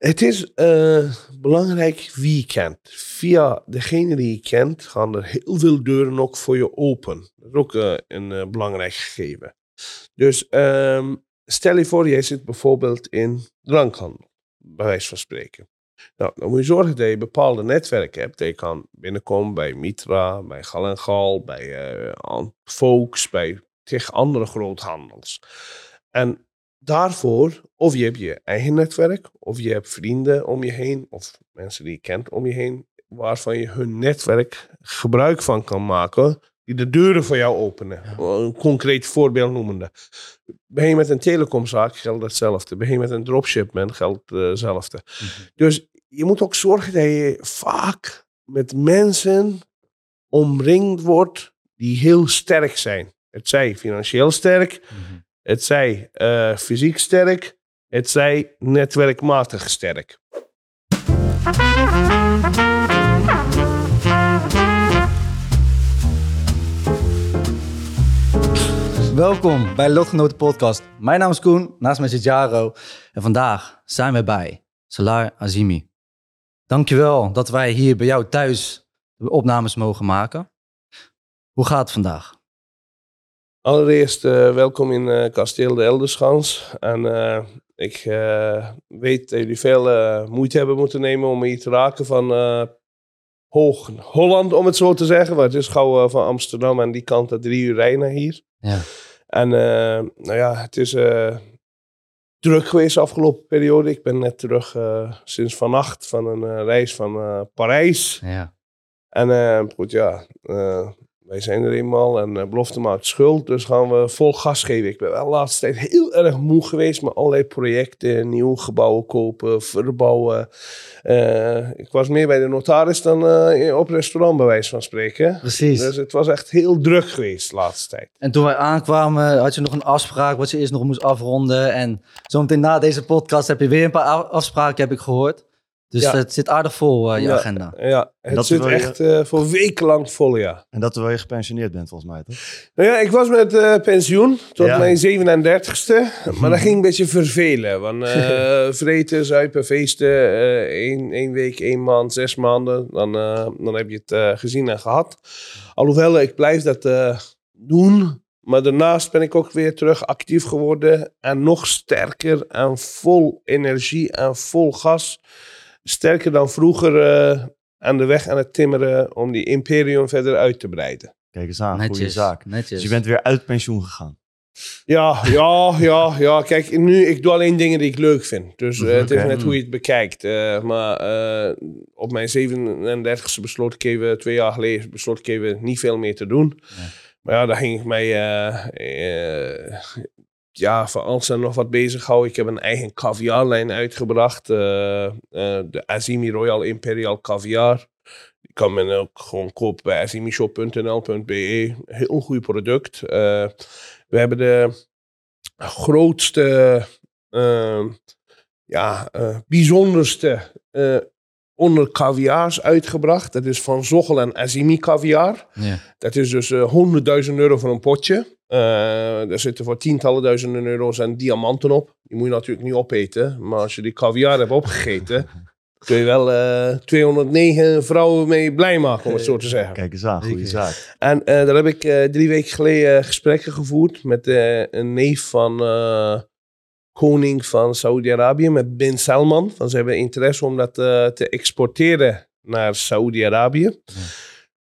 Het is eh, belangrijk wie je kent. Via degene die je kent gaan er heel veel deuren ook voor je open. Dat is ook eh, een eh, belangrijk gegeven. Dus ehm, stel je voor, jij zit bijvoorbeeld in drankhandel, bij wijze van spreken. Nou, dan moet je zorgen dat je bepaalde netwerken hebt. Je kan binnenkomen bij Mitra, bij Gal en Gal, bij Volks, bij tegen andere groothandels. En daarvoor, of je hebt je eigen netwerk, of je hebt vrienden om je heen, of mensen die je kent om je heen, waarvan je hun netwerk gebruik van kan maken, die de deuren voor jou openen. Een concreet voorbeeld noemende. Ben je met een telecomzaak, geldt hetzelfde. Ben je met een dropshipment, geldt hetzelfde. Dus je moet ook zorgen dat je vaak met mensen omringd wordt die heel sterk zijn. Het zij financieel sterk, het zij eh, fysiek sterk, het zij netwerkmatig sterk. Welkom bij Lotgenoten Podcast. Mijn naam is Koen, naast mij zit Jaro. En vandaag zijn we bij Salar Azimi. Dankjewel dat wij hier bij jou thuis opnames mogen maken. Hoe gaat het vandaag? Allereerst eh, welkom in eh, Kasteel de Elderschans. En eh, ik weet dat jullie veel moeite hebben moeten nemen om hier te raken van Hoog Holland, om het zo te zeggen. Maar het is gauw van Amsterdam en die kant er drie uur rijden hier. Ja. En nou ja, het is druk geweest de afgelopen periode. Ik ben net terug sinds vannacht van een reis van Parijs. Ja. En goed, ja, wij zijn er eenmaal en uh, belofte maakt schuld. Dus gaan we vol gas geven. Ik ben wel de laatste tijd heel erg moe geweest met allerlei projecten. Nieuwe gebouwen kopen, verbouwen. Eh, ik was meer bij de notaris dan eh, op restaurant bij wijze van spreken. Precies. Dus het was echt heel druk geweest de laatste tijd. En toen wij aankwamen had je nog een afspraak wat je eerst nog moest afronden. En zometeen na deze podcast heb je weer een paar afspraken, heb ik gehoord. Dus Ja. het zit aardig vol, eh, je Ja. agenda. Ja, het dat zit je- echt eh, voor wekenlang vol, ja. En dat terwijl je gepensioneerd bent, volgens mij, toch? Nou ja, ik was met eh, pensioen tot Ja. mijn 37ste. Maar dat ging een beetje vervelen. Want eh vreten, zuipen, feesten. eh één, één week, één maand, zes maanden. Dan, eh, dan heb je het eh, gezien en gehad. Alhoewel, ik blijf dat eh, doen. Maar daarnaast ben ik ook weer terug actief geworden. En nog sterker en vol energie en vol gas. Sterker dan vroeger eh, aan de weg aan het timmeren om die imperium verder uit te breiden. Kijk eens aan, goede zaak. netjes. Dus je bent weer uit pensioen gegaan. Ja, ja, ja, ja. Kijk, nu, ik doe alleen dingen die ik leuk vind. Dus eh, het is net hoe je het bekijkt. Eh, maar eh, op mijn 37e besloot ik even, twee jaar geleden, besloot ik even niet veel meer te doen. Ja. Maar ja, daar ging ik mij eh, eh, ja, van alles en nog wat bezighouden. Ik heb een eigen caviarlijn uitgebracht. eh, eh, de Azimi Royal Imperial Caviar. Die kan men ook gewoon kopen bij azimishop.nl.be. Heel goed product. Eh, we hebben de grootste, eh, ja, bijzonderste onder caviars uitgebracht. Dat is van Zochel en Azimi caviar. Ja. Dat is dus eh 100.000 euro voor een potje. Eh daar zitten voor tientallen duizenden euro's en diamanten op. Die moet je natuurlijk niet opeten. Maar als je die caviar hebt opgegeten, kun je wel eh 209 vrouwen mee blij maken, om het zo te zeggen. Kijk eens aan, goede zaak. En eh, daar heb ik eh, drie weken geleden gesprekken gevoerd met eh, een neef van eh, koning van Saoedi-Arabië, met Bin Salman. Ze hebben interesse om dat eh, te exporteren naar Saoedi-Arabië.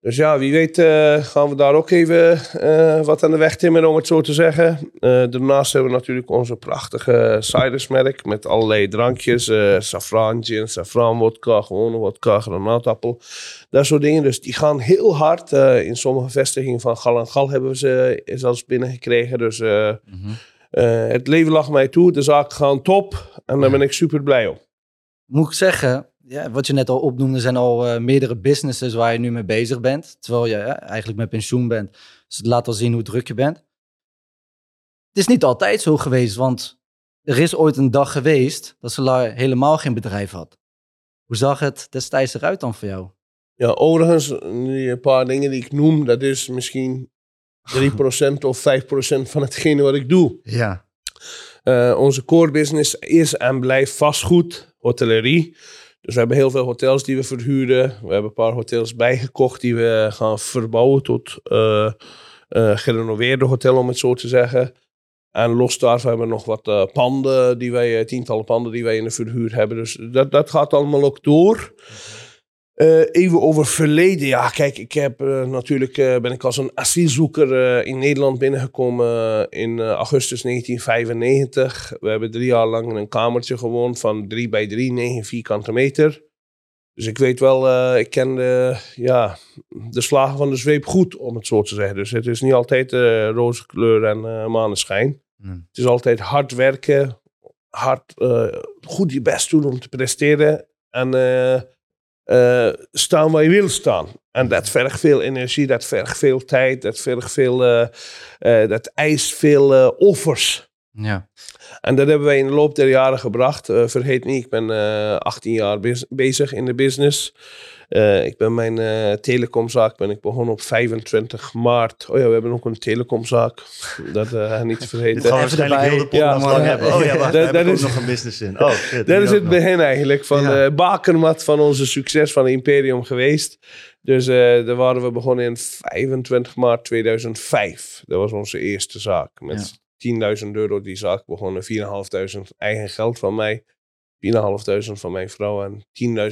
Dus ja, wie weet eh, gaan we daar ook even eh, wat aan de weg timmeren, om het zo te zeggen. Eh, daarnaast hebben we natuurlijk onze prachtige cidersmerk met allerlei drankjes. eh safran gin, safran wodka, gewone wodka, granaatappel. Dat soort dingen. Dus die gaan heel hard. In sommige vestigingen van Gal en Gal hebben we ze zelfs binnengekregen. Dus Mhm. eh, het leven lag mij toe. De zaken gaan top. En daar ben ik super blij op. Moet ik zeggen, ja, wat je net al opnoemde, zijn al eh, meerdere businesses waar je nu mee bezig bent. Terwijl je eh, eigenlijk met pensioen bent. Dus het laat al zien hoe druk je bent. Het is niet altijd zo geweest, want er is ooit een dag geweest dat Solar helemaal geen bedrijf had. Hoe zag het destijds eruit dan voor jou? Ja, overigens, die een paar dingen die ik noem, dat is misschien 3% of 5% van hetgene wat ik doe. Ja. Eh, onze core business is en blijft vastgoed, hotellerie. Dus we hebben heel veel hotels die we verhuren. We hebben een paar hotels bijgekocht die we gaan verbouwen tot uh, uh, gerenoveerde hotel, om het zo te zeggen. En los daarvan hebben we nog wat uh, panden, die wij, tientallen panden die wij in de verhuur hebben. Dus dat, dat gaat allemaal ook door. Uh, even over verleden. Ja, kijk, ik heb uh, natuurlijk uh, ben ik als een asielzoeker in Nederland binnengekomen in augustus 1995. We hebben drie jaar lang in een kamertje gewoond van 3 bij 3, 9 vierkante meter. Dus ik weet wel, ik ken de, ja, de slagen van de zweep goed, om het zo te zeggen. Dus het is niet altijd roze kleur en maneschijn. Mm. Het is altijd hard werken, hard, goed je best doen om te presteren. En uh, staan waar je wil staan. En dat vergt veel energie, dat vergt veel tijd, dat vergt veel, uh, uh, dat eist veel offers. Ja. En dat hebben wij in de loop der jaren gebracht. vergeet niet, ik ben 18 jaar bezig in de business. Uh, ik ben mijn uh, telecomzaak ben ik begonnen op 25 maart. Oh ja, we hebben ook een telecomzaak. Dat uh, niet vergeten. Dit gaan we waarschijnlijk heel de podcast ja, lang hebben. Oh ja, wacht, daar heb ik ook nog een business in. Oh, shit, dat is het begin eigenlijk van ja. de bakermat van onze succes van Imperium geweest. Dus daar waren we begonnen in 25 maart 2005. Dat was onze eerste zaak. Met ja. 10.000 euro die zaak begonnen. 4.500 eigen geld van mij. 4.500 van mijn vrouw en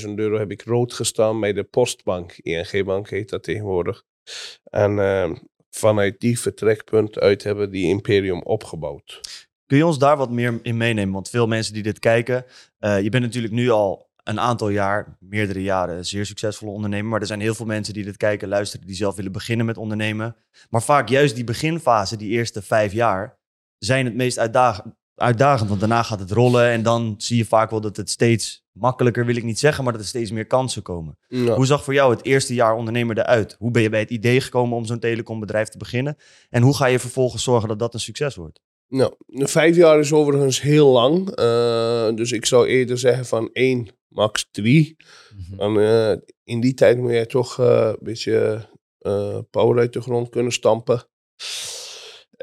10.000 euro heb ik rood gestaan bij de postbank. ING Bank heet dat tegenwoordig. En uh, vanuit die vertrekpunt uit hebben die Imperium opgebouwd. Kun je ons daar wat meer in meenemen? Want veel mensen die dit kijken, uh, je bent natuurlijk nu al een aantal jaar, meerdere jaren, zeer succesvolle ondernemer. Maar er zijn heel veel mensen die dit kijken, luisteren, die zelf willen beginnen met ondernemen. Maar vaak juist die beginfase, die eerste vijf jaar, zijn het meest uitdagend uitdagend, want daarna gaat het rollen en dan zie je vaak wel dat het steeds makkelijker, wil ik niet zeggen, maar dat er steeds meer kansen komen. Hoe zag voor jou het eerste jaar ondernemer eruit? Hoe ben je bij het idee gekomen om zo'n telecombedrijf te beginnen? En hoe ga je vervolgens zorgen dat dat een succes wordt? Nou, vijf jaar is overigens heel lang. Uh, dus ik zou eerder zeggen van één, max drie. Mm uh, in die tijd moet je toch uh, een beetje power uit de grond kunnen stampen.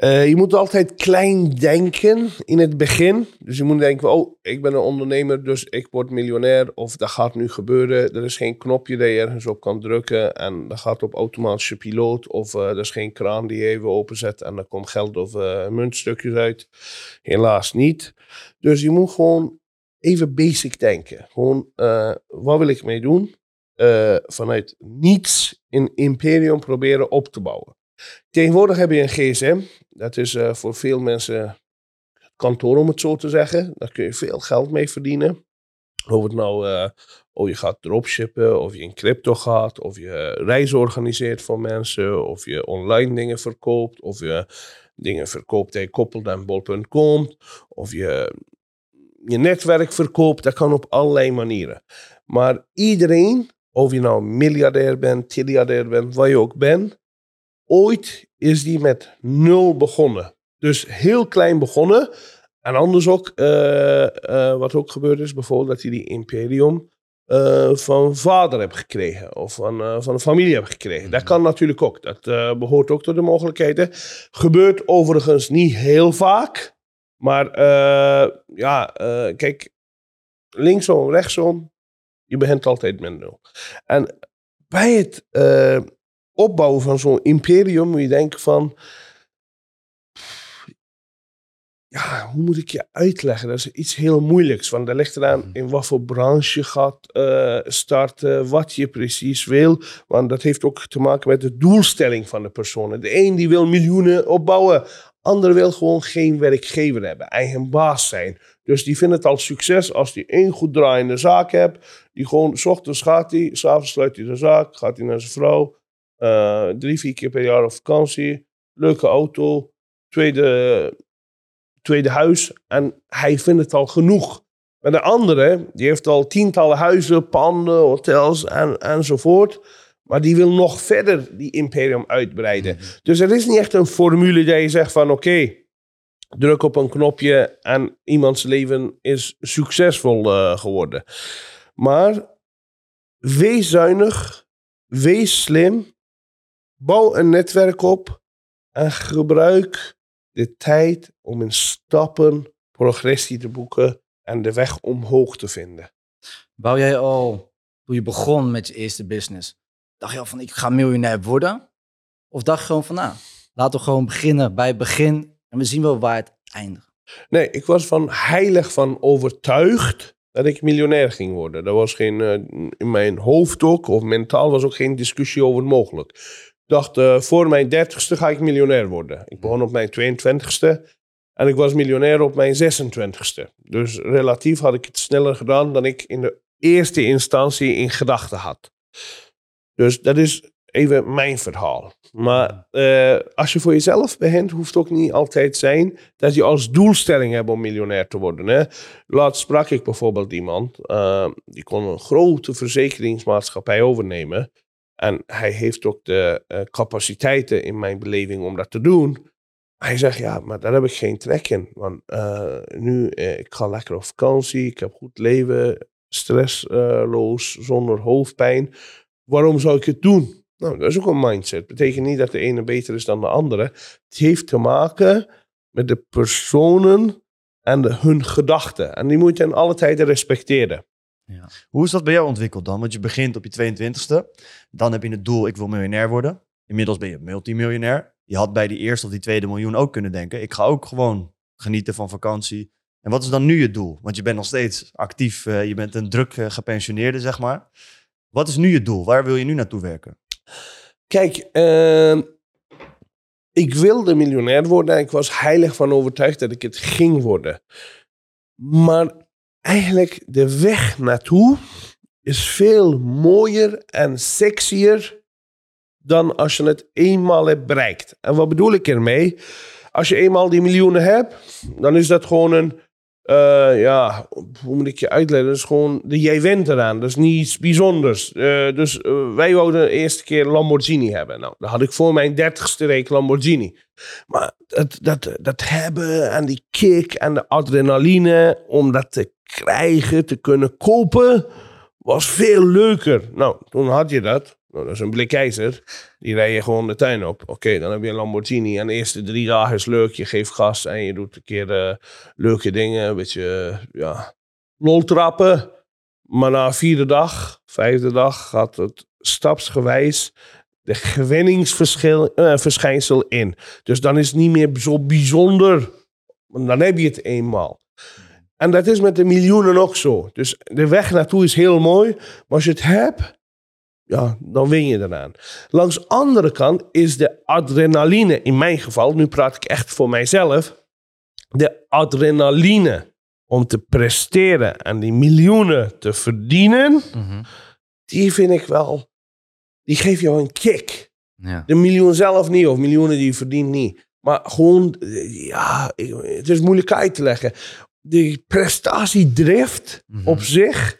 Uh, je moet altijd klein denken in het begin. Dus je moet denken, oh, ik ben een ondernemer, dus ik word miljonair. Of dat gaat nu gebeuren. Er is geen knopje dat je ergens op kan drukken. En dat gaat op automatische piloot. Of uh, er is geen kraan die je even openzet en er komt geld of uh, muntstukjes uit. Helaas niet. Dus je moet gewoon even basic denken. Gewoon, wat wil ik mee doen? vanuit niets een imperium proberen op te bouwen. Tegenwoordig heb je een gsm. Dat is uh, voor veel mensen kantoor, om het zo te zeggen. Daar kun je veel geld mee verdienen. Of het nou, uh, of je gaat dropshippen, of je in crypto gaat, of je reizen organiseert voor mensen, of je online dingen verkoopt, of je dingen verkoopt je koppelt aan bol.com, of je je netwerk verkoopt. Dat kan op allerlei manieren. Maar iedereen, of je nou miljardair bent, triljardair bent, wat je ook bent, ooit is die met nul begonnen. Dus heel klein begonnen. En anders ook, uh, uh, wat ook gebeurd is, bijvoorbeeld dat hij die Imperium uh, van vader heeft gekregen. Of van, van een familie heeft gekregen. Dat kan natuurlijk ook. Dat behoort ook tot de mogelijkheden. Gebeurt overigens niet heel vaak. Maar ja, kijk, linksom, rechtsom. Je begint altijd met nul. En bij het opbouwen van zo'n imperium moet je denken van... Ja, hoe moet ik je uitleggen? Dat is iets heel moeilijks. Want dat ligt eraan mhm. in wat voor branche je gaat uh, starten, wat je precies wil. Want dat heeft ook te maken met de doelstelling van de persoon. De een die wil miljoenen opbouwen, ander wil gewoon geen werkgever hebben, eigen baas zijn. Dus die vindt het al succes als die één goed draaiende zaak hebt. Die gewoon, s ochtends gaat hij, s'avonds sluit hij de zaak, gaat hij naar zijn vrouw. Uh, drie, vier keer per jaar op vakantie. Leuke auto. Tweede, tweede huis. En hij vindt het al genoeg. Maar de andere, die heeft al tientallen huizen, panden, hotels en, enzovoort. Maar die wil nog verder die imperium uitbreiden. Mhm. Dus er is niet echt een formule dat je zegt van oké, druk op een knopje en iemands leven is succesvol uh, geworden. Maar wees zuinig, wees slim Bouw een netwerk op en gebruik de tijd om in stappen progressie te boeken en de weg omhoog te vinden. Wou jij al, toen je begon met je eerste business, dacht je al van ik ga miljonair worden? Of dacht je gewoon van nou, laten we gewoon beginnen bij het begin en we zien wel waar het eindigt. Nee, ik was van heilig van overtuigd dat ik miljonair ging worden. Er was geen, eh, in mijn hoofd ook, of mentaal was ook geen discussie over mogelijk. Dacht, eh, voor mijn dertigste ga ik miljonair worden. Ik begon op mijn 22ste en ik was miljonair op mijn 26ste. Dus relatief had ik het sneller gedaan dan ik in de eerste instantie in gedachten had. Dus dat is even mijn verhaal. Maar eh, als je voor jezelf begint, hoeft het ook niet altijd zijn dat je als doelstelling hebt om miljonair te worden. Hè? Laatst sprak ik bijvoorbeeld iemand, eh, die kon een grote verzekeringsmaatschappij overnemen. En hij heeft ook de eh, capaciteiten in mijn beleving om dat te doen. Hij zegt, ja, maar daar heb ik geen trek in. Want eh, nu, eh, ik ga lekker op vakantie, ik heb goed leven, stressloos, zonder hoofdpijn. Waarom zou ik het doen? Nou, dat is ook een mindset. betekent niet dat de ene beter is dan de andere. Het heeft te maken met de personen en hun gedachten. En die moet je in alle tijden respecteren. Hoe is dat bij jou ontwikkeld dan? Want je begint op je 22ste. Dan heb je het doel, ik wil miljonair worden. Inmiddels ben je multimiljonair. Je had bij die eerste of die tweede miljoen ook kunnen denken. Ik ga ook gewoon genieten van vakantie. En wat is dan nu je doel? Want je bent nog steeds actief. eh, je bent een druk eh, gepensioneerde, zeg maar. Wat is nu je doel? Waar wil je nu naartoe werken? Kijk, ehm, ik wilde miljonair worden en ik was heilig van overtuigd dat ik het ging worden. Maar eigenlijk de weg naartoe is veel mooier en sexier dan als je het eenmaal hebt bereikt. En wat bedoel ik ermee? Als je eenmaal die miljoenen hebt, dan is dat gewoon een, eh, ja, hoe moet ik je uitleggen? Is gewoon, jij wint eraan. Dat is niets bijzonders. Eh, dus eh, wij wouden de eerste keer Lamborghini hebben. Nou, dan had ik voor mijn dertigste week Lamborghini. Maar dat, dat, dat hebben en die kick en de adrenaline om dat te krijgen, te kunnen kopen, was veel leuker. Nou, toen had je dat. Nou, dat is een blik ijzer. Die rij je gewoon de tuin op. Oké, dan heb je een Lamborghini. En de eerste drie dagen is leuk. Je geeft gas en je doet een keer eh, leuke dingen. Een beetje, eh, ja, lol trappen. Maar na vierde dag, vijfde dag gaat het stapsgewijs de gewenningsverschijnsel in. Dus dan is het niet meer zo bijzonder. Dan heb je het eenmaal. En dat is met de miljoenen ook zo. Dus de weg naartoe is heel mooi. Maar als je het hebt, ja, dan win je eraan. Langs de andere kant is de adrenaline, in mijn geval, nu praat ik echt voor mijzelf, de adrenaline om te presteren en die miljoenen te verdienen, die vind ik wel, die geeft jou een kick. Ja. De miljoen zelf niet, of miljoenen die je verdient niet. Maar gewoon, ja, het is moeilijk uit te leggen. Die prestatiedrift Mhm. op zich,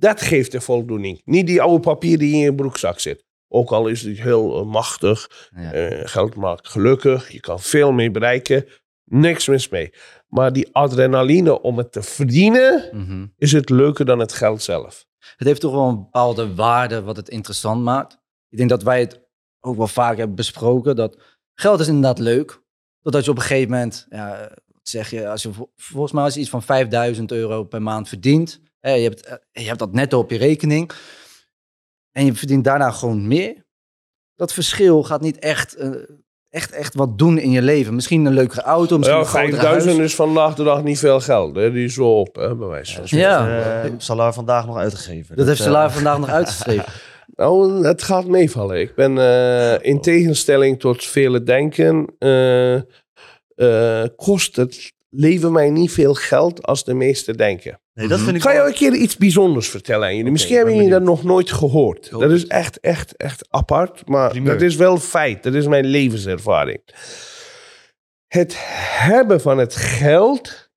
dat geeft de voldoening. Niet die oude papier die in je broekzak zit. Ook al is het heel eh, machtig, Ja. eh, geld maakt gelukkig, je kan veel mee bereiken, niks mis mee. Maar die adrenaline om het te verdienen, Mhm. is het leuker dan het geld zelf. Het heeft toch wel een bepaalde waarde wat het interessant maakt. Ik denk dat wij het ook wel vaak hebben besproken. Dat geld is inderdaad leuk. Totdat je op een gegeven moment, ja, wat zeg je, als je vol- volgens mij als je iets van 5000 euro per maand verdient. Hè, je, hebt, eh, je hebt dat netto op je rekening. En je verdient daarna gewoon meer. Dat verschil gaat niet echt, eh, echt, echt wat doen in je leven. Misschien een leukere auto, misschien Ja, een grotere 5000 huis. is vandaag de dag niet veel geld. Hè? Die is zo op, hè, bij wijze van spreken. Ja. Eh, Salar vandaag nog uitgegeven. Dat heeft Salar vandaag nog uitgeschreven. Nou, het gaat meevallen. Ik ben eh, in tegenstelling tot vele denken, eh, eh, kost het leven mij niet veel geld als de meesten denken. Nee, dat vind ik ga wel- jou een keer iets bijzonders vertellen aan jullie. Misschien hebben ben jullie dat nog nooit gehoord. Dat is echt, echt, echt apart. Maar Primeur. dat is wel feit. Dat is mijn levenservaring. Het hebben van het geld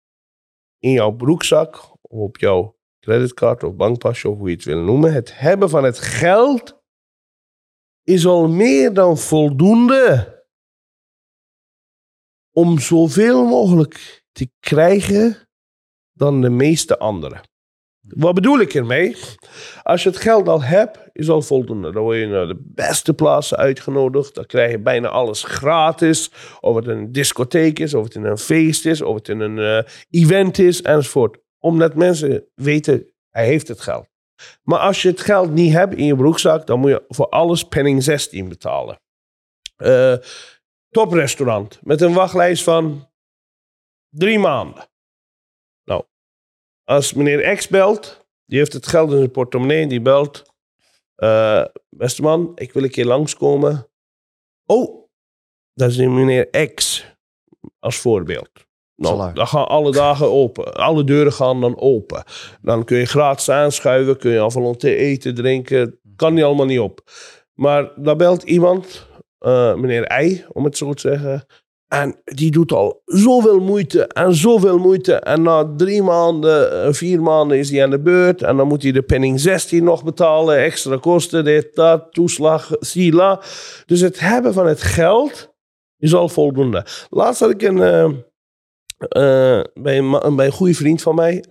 in jouw broekzak, of op jouw creditcard of bankpasje, of hoe je het wil noemen. Het hebben van het geld is al meer dan voldoende om zoveel mogelijk te krijgen dan de meeste anderen. Wat bedoel ik ermee? Als je het geld al hebt, is al voldoende. Dan word je naar de beste plaatsen uitgenodigd. Dan krijg je bijna alles gratis. Of het een discotheek is, of het een feest is, of het een eh, event is, enzovoort. Omdat mensen weten, hij heeft het geld. Maar als je het geld niet hebt in je broekzak, dan moet je voor alles penning 16 betalen. Eh, toprestaurant met een wachtlijst van drie maanden. Als meneer X belt, die heeft het geld in zijn portemonnee, die belt. eh, beste man, ik wil een keer langskomen. Oh, dat is meneer X als voorbeeld. Nou, dan gaan alle dagen open. Alle deuren gaan dan open. Dan kun je gratis aanschuiven, kun je te eten, drinken. Kan die allemaal niet op. Maar dan belt iemand, eh, meneer I, om het zo te zeggen. En die doet al zoveel moeite en zoveel moeite. En na drie maanden, eh, vier maanden is hij aan de beurt. En dan moet hij de penning 16 nog betalen. Extra kosten, dit, dat, toeslag, sila. Dus het hebben van het geld is al voldoende. Laatst had ik een, eh, eh, bij, een bij een goede vriend van mij.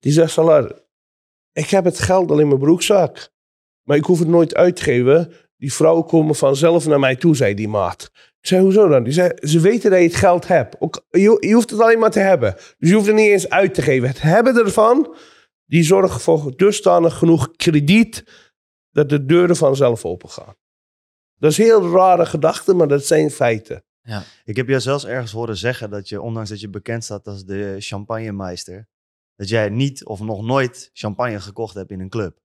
die zegt, Salar, ik heb het geld al in mijn broekzak. Maar ik hoef het nooit uit te geven. Die vrouwen komen vanzelf naar mij toe, zei die maat. Ik zei, hoezo dan? Die zei, ze weten dat je het geld hebt. Ook, je, je hoeft het alleen maar te hebben. Dus je hoeft het niet eens uit te geven. Het hebben ervan, die zorgt voor dusdanig genoeg krediet... dat de deuren vanzelf open gaan. Dat is een heel rare gedachte, maar dat zijn feiten. Ik heb jou zelfs ergens horen zeggen dat je, ondanks dat je bekend staat als de champagnemeister, dat jij niet of nog nooit champagne gekocht hebt in een club.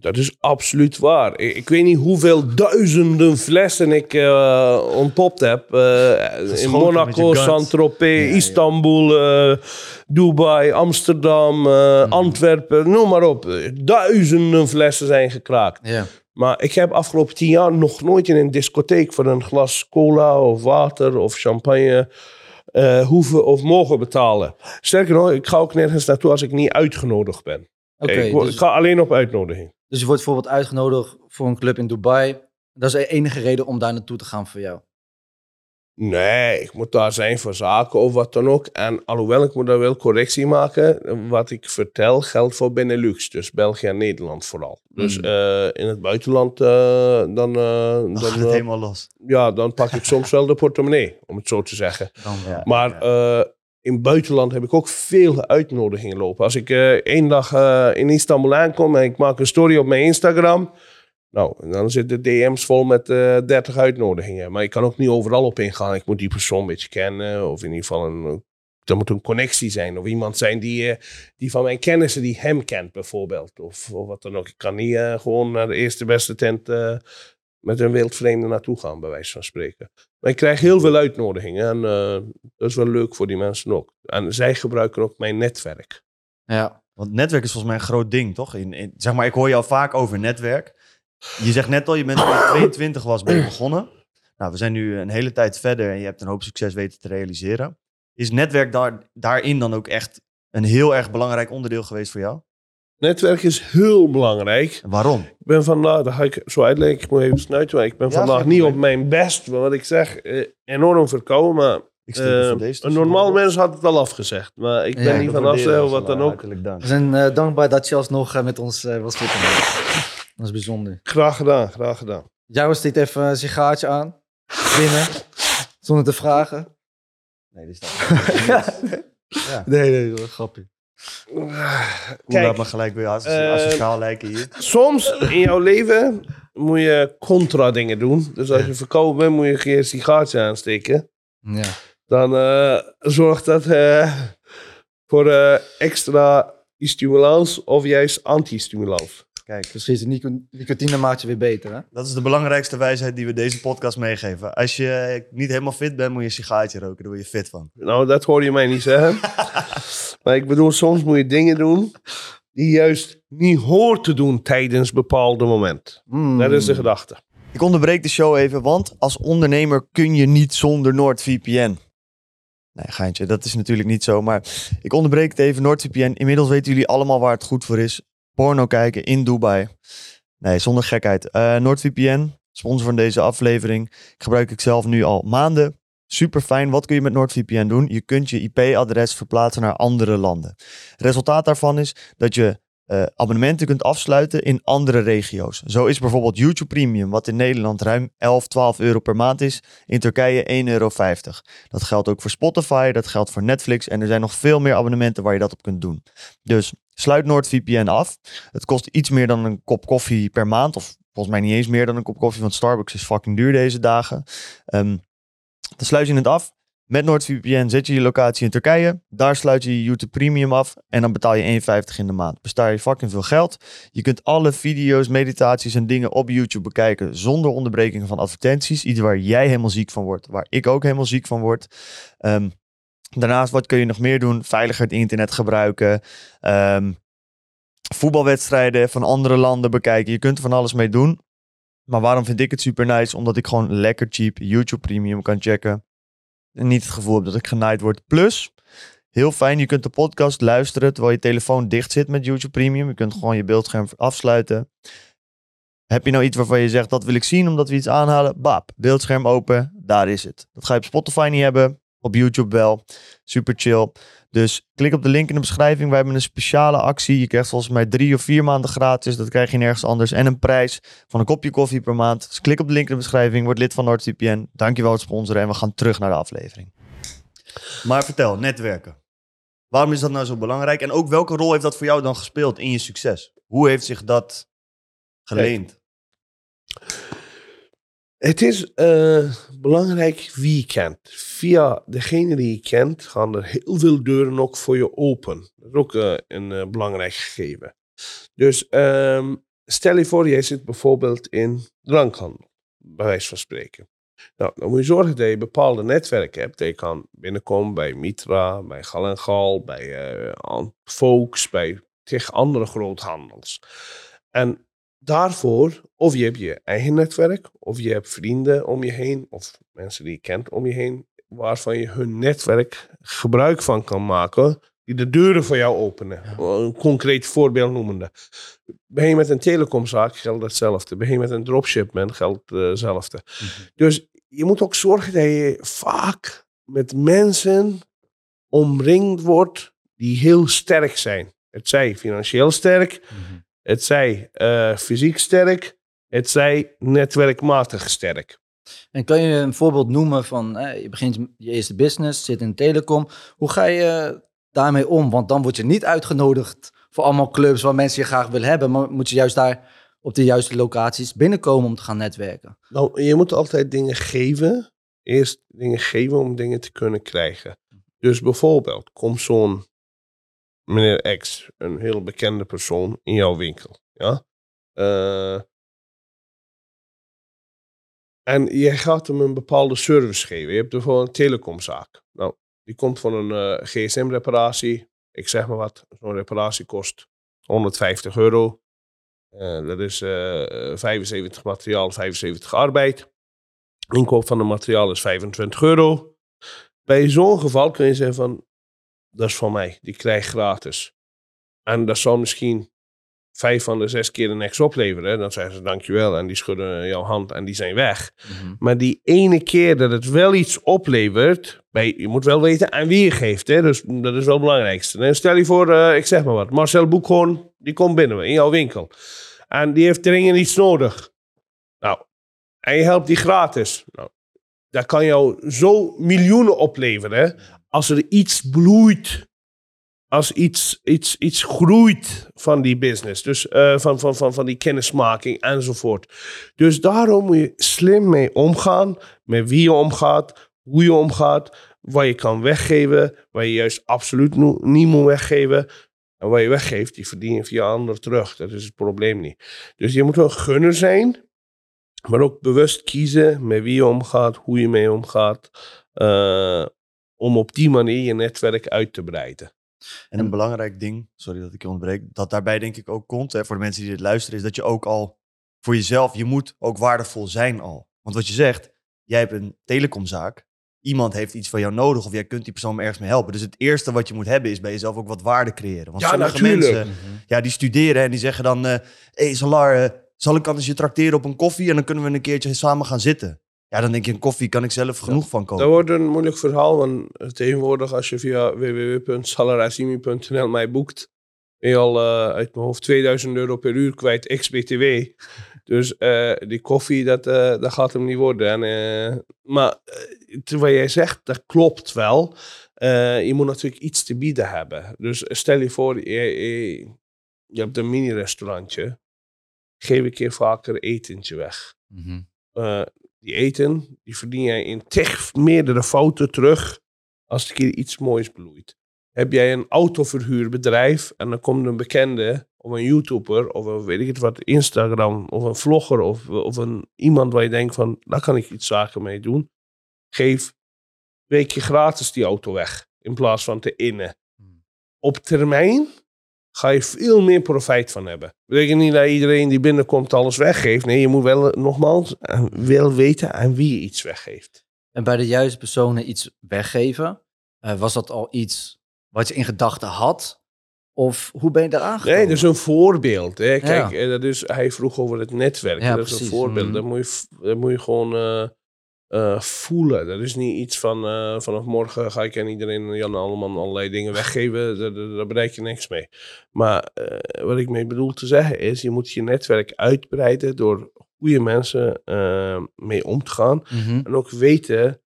Dat is absoluut waar. Ik, ik weet niet hoeveel duizenden flessen ik eh, ontpopt heb. eh, in Monaco. Saint-Tropez, Ja. Istanbul, eh, Dubai, Amsterdam, Mhm. Antwerpen, noem maar op. Duizenden flessen zijn gekraakt. Ja. Maar ik heb afgelopen tien jaar nog nooit in een discotheek voor een glas cola of water of champagne hoeven of mogen betalen. Sterker nog, ik ga ook nergens naartoe als ik niet uitgenodigd ben. Ik, dus, ik ga alleen op uitnodiging. Dus je wordt bijvoorbeeld uitgenodigd voor een club in Dubai. Dat is de enige reden om daar naartoe te gaan voor jou. Nee, ik moet daar zijn voor zaken of wat dan ook. En alhoewel, ik moet daar wel correctie maken. Wat ik vertel geldt voor Benelux. Dus België en Nederland vooral. Dus Mm. eh, in het buitenland, eh, dan, eh, Dan dan, gaat het helemaal los. ja, dan pak ik soms wel de portemonnee, om het zo te zeggen. Dan, Ja. Maar eh, in buitenland heb ik ook veel uitnodigingen lopen. Als ik eh één dag eh, in Istanbul aankom en ik maak een story op mijn Instagram... Nou, dan zitten de DM's vol met eh 30 uitnodigingen. Maar ik kan ook niet overal op ingaan. Ik moet die persoon een beetje kennen. Of in ieder geval een... Er moet een connectie zijn. Of iemand zijn die, die van mijn kennissen die hem kent bijvoorbeeld. Of, of wat dan ook. Ik kan niet gewoon naar de eerste beste tent met een wildvreemde naartoe gaan, bij wijze van spreken. Maar ik krijg heel veel uitnodigingen. En eh, dat is wel leuk voor die mensen ook. En zij gebruiken ook mijn netwerk. ja. Want netwerk is volgens mij een groot ding, toch? In, zeg maar, ik hoor jou vaak over netwerk. Je zegt net al, je bent toen je 22 was, ben je begonnen. Nou, we zijn nu een hele tijd verder en je hebt een hoop succes weten te realiseren. Is netwerk daar, daarin dan ook echt een heel erg belangrijk onderdeel geweest voor jou? Netwerk is heel belangrijk. Waarom? Ik ben vandaag, dat ga ik zo uitleggen, ik moet even snuiten, ik ben Ja, vandaag niet op mijn best. Wat ik zeg, eh, enorm verkouden, maar eh, deze een normaal mens had het al afgezegd. Maar ik ben Ja, niet van wat dan ook. We zijn eh, dankbaar dat je alsnog met ons wil zitten. Dat is bijzonder. Graag gedaan, graag gedaan. Jou steekt even een sigaartje aan. Binnen. Zonder te vragen. Nee, dit is dat. ja. Nee, nee, dat is grappig. Kijk, laat me gelijk weer as- eh, asociaal lijken hier. soms in jouw leven moet je contra dingen doen. Dus als je verkouden bent, moet je een keer een sigaartje aansteken. Ja. dan eh, zorgt dat eh, voor extra stimulans of juist anti-stimulans. Kijk, Precies, nicotine maakt je weer beter, hè? dat is de belangrijkste wijsheid die we deze podcast meegeven. Als je niet helemaal fit bent, moet je een sigaartje roken. Daar word je fit van. Nou, dat hoor je mij niet zeggen. maar ik bedoel, soms moet je dingen doen die je juist niet hoort te doen tijdens bepaalde momenten. Mm. Dat is de gedachte. Ik onderbreek de show even, want als ondernemer kun je niet zonder NordVPN. Nee, geintje, dat is natuurlijk niet zo. Maar ik onderbreek het even, NordVPN. Inmiddels weten jullie allemaal waar het goed voor is. Porno kijken in Dubai. Nee, zonder gekheid. Eh NordVPN, sponsor van deze aflevering, gebruik ik zelf nu al maanden. Super fijn. Wat kun je met NordVPN doen? Je kunt je IP-adres verplaatsen naar andere landen. Resultaat daarvan is dat je uh, abonnementen kunt afsluiten in andere regio's. Zo is bijvoorbeeld YouTube Premium, wat in Nederland ruim 11, 12 euro per maand is, in Turkije 1,50 euro. Dat geldt ook voor Spotify, dat geldt voor Netflix en er zijn nog veel meer abonnementen waar je dat op kunt doen. Dus sluit NordVPN af. Het kost iets meer dan een kop koffie per maand, of volgens mij niet eens meer dan een kop koffie, want Starbucks is fucking duur deze dagen. Um, dan sluit je het af. Met NordVPN zet je je locatie in Turkije. Daar sluit je YouTube Premium af. En dan betaal je 1,50 in de maand. Bestaar je fucking veel geld. Je kunt alle video's, meditaties en dingen op YouTube bekijken. Zonder onderbreking van advertenties. Iets waar jij helemaal ziek van wordt. Waar ik ook helemaal ziek van word. Um, daarnaast, wat kun je nog meer doen? Veiliger het internet gebruiken. Um, voetbalwedstrijden van andere landen bekijken. Je kunt er van alles mee doen. Maar waarom vind ik het super nice? Omdat ik gewoon lekker cheap YouTube Premium kan checken niet het gevoel heb dat ik genaaid word. Plus, heel fijn, je kunt de podcast luisteren terwijl je telefoon dicht zit met YouTube Premium. Je kunt gewoon je beeldscherm afsluiten. Heb je nou iets waarvan je zegt, dat wil ik zien omdat we iets aanhalen? Bap, beeldscherm open, daar is het. Dat ga je op Spotify niet hebben, op YouTube wel. Super chill. Dus klik op de link in de beschrijving. Wij hebben een speciale actie. Je krijgt volgens mij drie of vier maanden gratis. Dat krijg je nergens anders. En een prijs van een kopje koffie per maand. Dus klik op de link in de beschrijving. Word lid van NordVPN. Dankjewel voor het sponsoren. En we gaan terug naar de aflevering. Maar vertel, netwerken. Waarom is dat nou zo belangrijk? En ook welke rol heeft dat voor jou dan gespeeld in je succes? Hoe heeft zich dat geleend? Het is uh, belangrijk wie je kent. Via degene die je kent gaan er heel veel deuren ook voor je open. Dat is ook uh, een uh, belangrijk gegeven. Dus um, stel je voor, jij zit bijvoorbeeld in drankhandel, bij wijze van spreken. Nou, dan moet je zorgen dat je bepaalde netwerken hebt. Je kan binnenkomen bij Mitra, bij Gal Gal, bij Volks, bij tegen andere groothandels. En daarvoor, of je hebt je eigen netwerk, of je hebt vrienden om je heen, of mensen die je kent om je heen, waarvan je hun netwerk gebruik van kan maken, die de deuren voor jou openen. Een concreet voorbeeld noemende. Ben je met een telecomzaak, geldt hetzelfde. Ben je met een dropshipment, geldt hetzelfde. Mm Dus je moet ook zorgen dat je vaak met mensen omringd wordt die heel sterk zijn. Het zij financieel sterk, mm het zij uh, fysiek sterk, het zij netwerkmatig sterk. En kan je een voorbeeld noemen van, je begint je eerste business, zit in telecom. Hoe ga je daarmee om? Want dan word je niet uitgenodigd voor allemaal clubs waar mensen je graag willen hebben. Maar moet je juist daar op de juiste locaties binnenkomen om te gaan netwerken? Nou, je moet altijd dingen geven. Eerst dingen geven om dingen te kunnen krijgen. Dus bijvoorbeeld, komt zo'n meneer X, een heel bekende persoon in jouw winkel. Ja? Uh, en jij gaat hem een bepaalde service geven. Je hebt bijvoorbeeld een telecomzaak. Nou, die komt van een uh, gsm-reparatie. Ik zeg maar wat, zo'n reparatie kost 150 euro. Uh, dat is 75 materiaal, 75 arbeid. Inkoop van het materiaal is 25 euro. Bij zo'n geval kun je zeggen van, dat is van mij. Die krijg je gratis. En dat zal misschien vijf van de zes keer een ex opleveren. Dan zeggen ze dankjewel en die schudden jouw hand en die zijn weg. Mhm. Maar die ene keer dat het wel iets oplevert, bij, je moet wel weten aan wie je geeft. Hè? Dus dat is wel het belangrijkste. En stel je voor, uh, ik zeg maar wat, Marcel Boekhoorn, die komt binnen in jouw winkel. En die heeft dringend iets nodig. Nou, en je helpt die gratis. Nou, dat kan jou zo miljoenen opleveren als er iets bloeit, als iets, iets, iets groeit van die business, dus uh, van, van, van, van die kennismaking enzovoort. Dus daarom moet je slim mee omgaan, met wie je omgaat, hoe je omgaat, wat je kan weggeven, wat je juist absoluut niet moet weggeven. En wat je weggeeft, die verdien je via anderen terug. Dat is het probleem niet. Dus je moet een gunner zijn, maar ook bewust kiezen met wie je omgaat, hoe je mee omgaat. Uh, om op die manier je netwerk uit te breiden. En een belangrijk ding, sorry dat ik je onderbreek, dat daarbij denk ik ook komt, hè, voor de mensen die dit luisteren, is dat je ook al voor jezelf, je moet ook waardevol zijn al. Want wat je zegt, jij hebt een telecomzaak, iemand heeft iets van jou nodig of jij kunt die persoon ergens mee helpen. Dus het eerste wat je moet hebben is bij jezelf ook wat waarde creëren. Want ja, sommige natuurlijk. mensen, ja, die studeren en die zeggen dan, hé uh, hey, Salar, uh, zal ik anders je trakteren op een koffie en dan kunnen we een keertje samen gaan zitten. Ja, dan denk je, een koffie kan ik zelf genoeg van kopen. Dat wordt een moeilijk verhaal, want tegenwoordig als je via www.salarazimi.nl mij boekt, ben je al eh, uit mijn hoofd 2000 euro per uur kwijt, ex-BTW. Dus eh, die koffie, dat, eh, dat gaat hem niet worden. En, eh, maar uh, terwijl jij zegt, dat klopt wel. Uh, je moet natuurlijk iets te bieden hebben. Dus stel je voor, je, je, je hebt een mini-restaurantje. Geef een keer vaker etentje weg. Mm -hmm. Die eten, die verdien jij in tig meerdere fouten terug als een keer iets moois bloeit. Heb jij een autoverhuurbedrijf en dan komt een bekende of een YouTuber of een, weet ik het wat, Instagram of een vlogger of, of een, iemand waar je denkt van, daar kan ik iets zaken mee doen. Geef week je gratis die auto weg in plaats van te innen. Op termijn ga je veel meer profijt van hebben. Dat betekent niet dat iedereen die binnenkomt alles weggeeft. Nee, je moet wel nogmaals wel weten aan wie je iets weggeeft. En bij de juiste personen iets weggeven, uh, was dat al iets wat je in gedachten had? Of hoe ben je daar aangekomen? Nee, dat is een voorbeeld. Hè. Kijk, ja. dat is, hij vroeg over het netwerk. Ja, dat precies. is een voorbeeld. Mm. Dat, moet je, dat moet je gewoon uh, uh, voelen. Dat is niet iets van uh, vanaf morgen ga ik aan iedereen, Jan Alleman, allerlei dingen weggeven. Daar, daar, daar bereik je niks mee. Maar wat ik mee bedoel te zeggen is, je moet je netwerk uitbreiden door goede mensen mee om te gaan. Mhm. Mm -hmm. En ook weten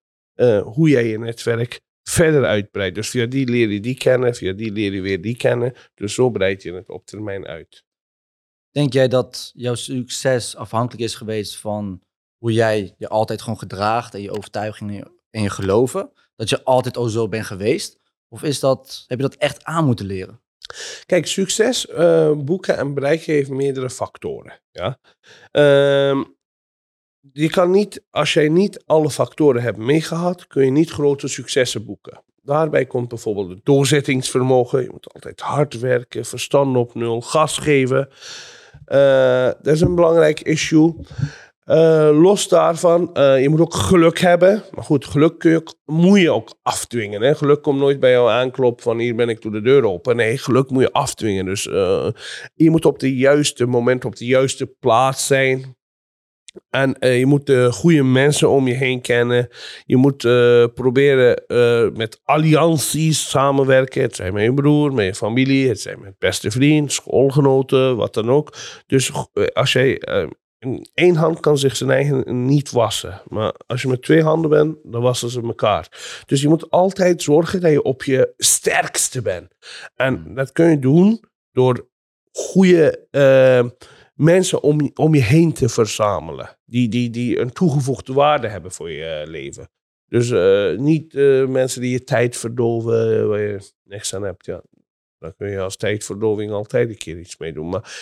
hoe jij je netwerk verder uitbreidt. Dus via die leer je die kennen, via die leer je weer die kennen. Dus zo breid je het op termijn uit. Denk jij dat jouw succes afhankelijk is geweest van hoe jij je altijd gewoon gedraagt en je overtuigingen en je geloven? Dat je altijd al zo bent geweest? Of is dat, heb je dat echt aan moeten leren? Kijk, succes uh, boeken en bereiken heeft meerdere factoren. Ja? Uh, je kan niet, als jij niet alle factoren hebt meegehad, kun je niet grote successen boeken. Daarbij komt bijvoorbeeld het doorzettingsvermogen. Je moet altijd hard werken, verstand op nul, gas geven. Uh, dat is een belangrijk issue. Uh, los daarvan, uh, je moet ook geluk hebben. Maar goed, geluk kun je, moet je ook afdwingen. Hè? Geluk komt nooit bij jou aankloppen van hier ben ik door de deur open. Nee, geluk moet je afdwingen. Dus uh, je moet op de juiste moment op de juiste plaats zijn. En je moet goede mensen om je heen kennen. Je moet proberen met allianties samenwerken. Het zijn met je broer, met je familie, het zijn met beste vriend, schoolgenoten, wat dan ook. Dus als jij. Één hand kan zich zijn eigen niet wassen. Maar als je met twee handen bent, dan wassen ze elkaar. Dus je moet altijd zorgen dat je op je sterkste bent. En dat kun je doen door goede mensen om, om je heen te verzamelen. Die, die, die een toegevoegde waarde hebben voor je leven. Dus uh, niet mensen die je tijd verdoven waar je niks aan hebt. Ja, dan kun je als tijdverdoving altijd een keer iets mee doen. Maar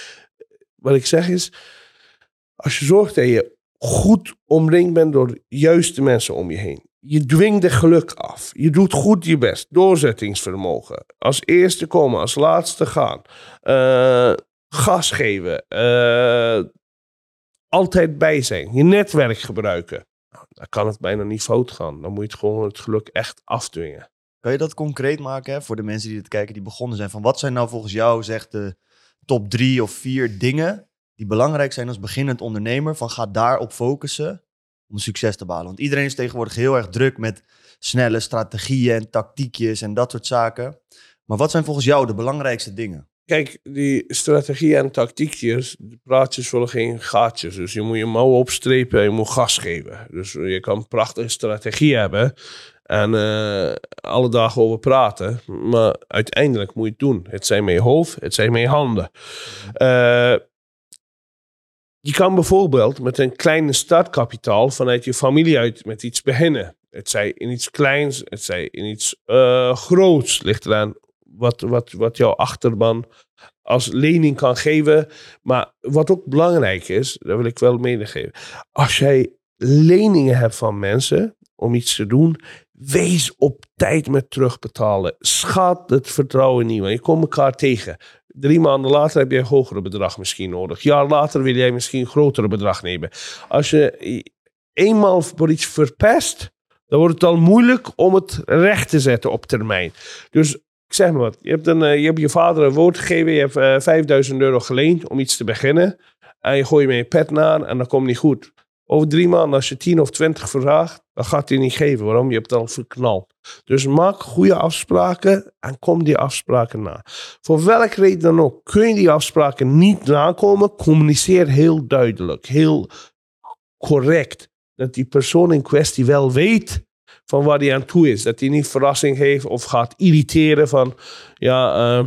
wat ik zeg is, als je zorgt dat je goed omringd bent door juiste mensen om je heen. Je dwingt de geluk af. Je doet goed je best. Doorzettingsvermogen. Als eerste komen, als laatste gaan. Uh, gas geven. Uh, altijd bij zijn. Je netwerk gebruiken. Dan kan het bijna niet fout gaan. Dan moet je het gewoon het geluk echt afdwingen. Kan je dat concreet maken voor de mensen die dit kijken, die begonnen zijn? Van wat zijn nou volgens jou zeg de top drie of vier dingen die belangrijk zijn als beginnend ondernemer? Van ga daarop focussen om succes te behalen. Want iedereen is tegenwoordig heel erg druk met snelle strategieën en tactiekjes en dat soort zaken. Maar wat zijn volgens jou de belangrijkste dingen? Kijk, die strategie en tactiekjes, de praatjes vullen geen gaatjes. Dus je moet je mouwen opstrepen en je moet gas geven. Dus je kan een prachtige strategie hebben en uh, alle dagen over praten. Maar uiteindelijk moet je het doen. Het zijn met je hoofd, het zijn met je handen. Uh, je kan bijvoorbeeld met een kleine startkapitaal vanuit je familie uit met iets beginnen. Het zij in iets kleins, het zij in iets uh, groots. Ligt eraan wat, wat, wat jouw achterban als lening kan geven. Maar wat ook belangrijk is, dat wil ik wel meegeven. Als jij leningen hebt van mensen om iets te doen, wees op tijd met terugbetalen. Schat het vertrouwen niet, want je komt elkaar tegen. Drie maanden later heb je een hogere bedrag misschien nodig. Jaar later wil jij misschien een grotere bedrag nemen. Als je eenmaal voor iets verpest, dan wordt het al moeilijk om het recht te zetten op termijn. Dus ik zeg maar wat, je hebt, een, je, hebt je vader een woord gegeven, je hebt uh, 5000 euro geleend om iets te beginnen. En je gooit met je pet naar en dat komt niet goed. Over drie maanden, als je 10 of 20 vraagt, dan gaat hij niet geven. Waarom? Je hebt al verknald. Dus maak goede afspraken en kom die afspraken na. Voor welke reden dan ook, kun je die afspraken niet nakomen, communiceer heel duidelijk, heel correct. Dat die persoon in kwestie wel weet van waar hij aan toe is. Dat hij niet verrassing geeft of gaat irriteren van, ja, eh,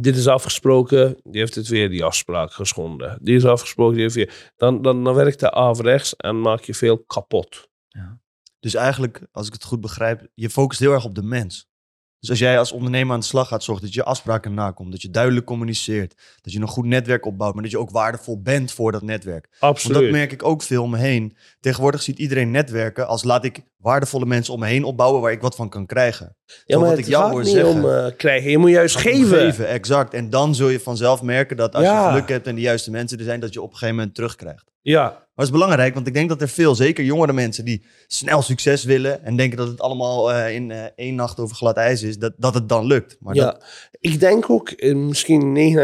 dit is afgesproken, die heeft het weer die afspraak geschonden. Die is afgesproken, die heeft weer... Dan, dan, dan werkt de averechts en maak je veel kapot. Dus eigenlijk, als ik het goed begrijp, je focust heel erg op de mens. Dus als jij als ondernemer aan de slag gaat, zorg dat je afspraken nakomt. Dat je duidelijk communiceert. Dat je een goed netwerk opbouwt. Maar dat je ook waardevol bent voor dat netwerk. Want Absoluut. dat merk ik ook veel om me heen. Tegenwoordig ziet iedereen netwerken als laat ik waardevolle mensen om me heen opbouwen waar ik wat van kan krijgen. ja, Zo maar wat ik jou hoor zeggen. om eh, krijgen. Je moet juist om geven. exact. En dan zul je vanzelf merken dat als Ja. je geluk hebt en de juiste mensen er zijn, dat je op een gegeven moment terugkrijgt. Ja, Maar dat is belangrijk, want ik denk dat er veel, zeker jongere mensen die snel succes willen en denken dat het allemaal eh, in eh, één nacht over glad ijs is, dat, dat het dan lukt. Maar ja. dat, ik denk ook, misschien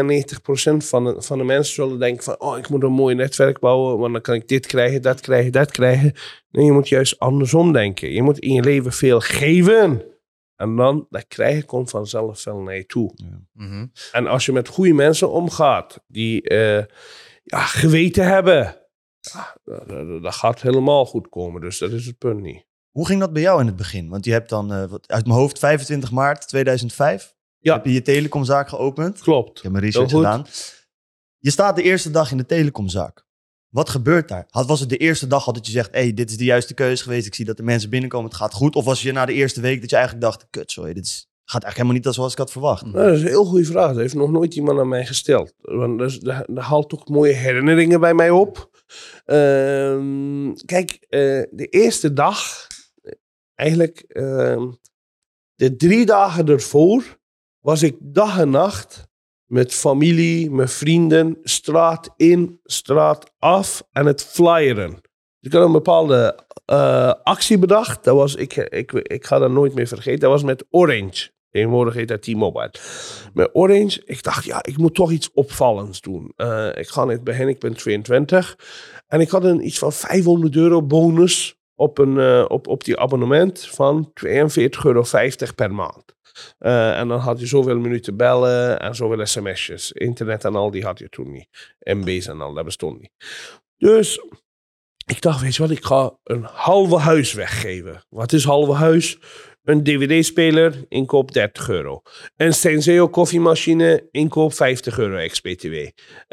99% van de, van de mensen zullen denken van, oh, ik moet een mooi netwerk bouwen, want dan kan ik dit krijgen, dat krijgen, dat krijgen. Nee, je moet juist andersom denken. Je moet in je leven veel geven. En dan, dat krijgen komt vanzelf wel naar je toe. Mhm. En als je met goede mensen omgaat, die eh, ja, geweten hebben, ja, dat- dat, dat gaat helemaal goed komen. Dus dat is het punt niet. Hoe ging dat bij jou in het begin? Want je hebt dan eh, wat, uit mijn hoofd 25 maart 2005 Ja. heb je je telecomzaak geopend. Klopt. Ik heb mijn research gedaan. Je staat de eerste dag in de telecomzaak. Wat gebeurt daar? Had, was het de eerste dag al dat je zegt, hey, dit is de juiste keuze geweest. Ik zie dat de mensen binnenkomen, het gaat goed. Of was je na de eerste week dat je eigenlijk dacht, kut, sorry, dit gaat eigenlijk helemaal niet zoals ik had verwacht. Nou, dat is een heel goede vraag. Dat heeft nog nooit iemand aan mij gesteld. Want dat, haalt toch mooie herinneringen bij mij op. Ehm, kijk, eh, de eerste dag, eigenlijk ehm, de drie dagen ervoor, was ik dag en nacht met familie, met vrienden, straat in, straat af en het flyeren. Ik had een bepaalde eh, actie bedacht. Dat was, ik, ik, ik ga dat nooit meer vergeten. Dat was met Orange. Tegenwoordig heet dat T-Mobile. Met Orange, ik dacht, ja, ik moet toch iets opvallends doen. Eh, ik ga net beginnen, ik ben 22. En ik had een iets van 500 euro bonus op, een, eh, op, op die abonnement van 42,50 euro per maand. Eh, en dan had je zoveel minuten bellen en zoveel sms'jes. Internet en al, die had je toen niet. MB's en al, dat bestond niet. Dus ik dacht, weet je wat, ik ga een halve huis weggeven. Wat is halve huis? Een dvd-speler, inkoop 30 euro. Een Senseo koffiemachine, inkoop 50 euro. Eh,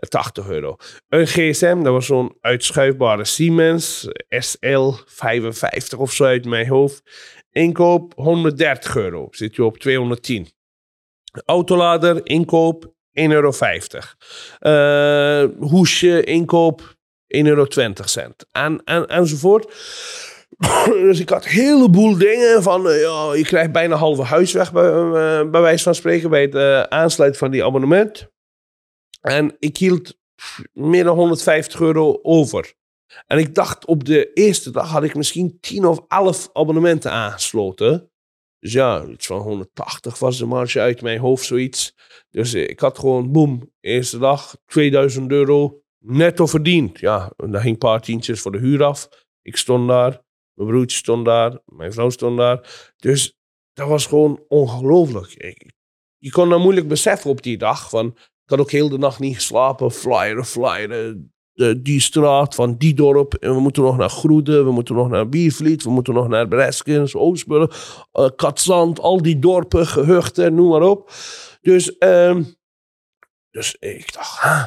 80 euro. Een gsm, dat was zo'n uitschuifbare Siemens SL 55 of zo uit mijn hoofd. Inkoop 130 euro, zit je op 210. Autolader, inkoop 1,50 euro. Eh, hoesje, inkoop 1,20 euro. En, en, enzovoort. dus ik had een heleboel dingen van, eh, ja, je krijgt bijna halve huis weg, bij, eh, wijze van spreken, bij het aansluiten van die abonnement. En ik hield meer dan 150 euro over. En ik dacht, op de eerste dag had ik misschien 10 of 11 abonnementen aangesloten. Dus ja, iets van 180 was de marge uit mijn hoofd, zoiets. Dus ik had gewoon, boem, eerste dag 2000 euro netto verdiend. Ja, en daar ging een paar tientjes voor de huur af. Ik stond daar, mijn broertje stond daar, mijn vrouw stond daar. Dus dat was gewoon ongelooflijk. Je kon dat moeilijk beseffen op die dag. Van, ik had ook heel de nacht niet geslapen, flyeren, flyeren. De, die straat van die dorp. En we moeten nog naar Groede, we moeten nog naar Biervliet, we moeten nog naar Breskens, Oostburg, eh, Katzand, al die dorpen, gehuchten, noem maar op. Dus, ehm, dus ik dacht, ah,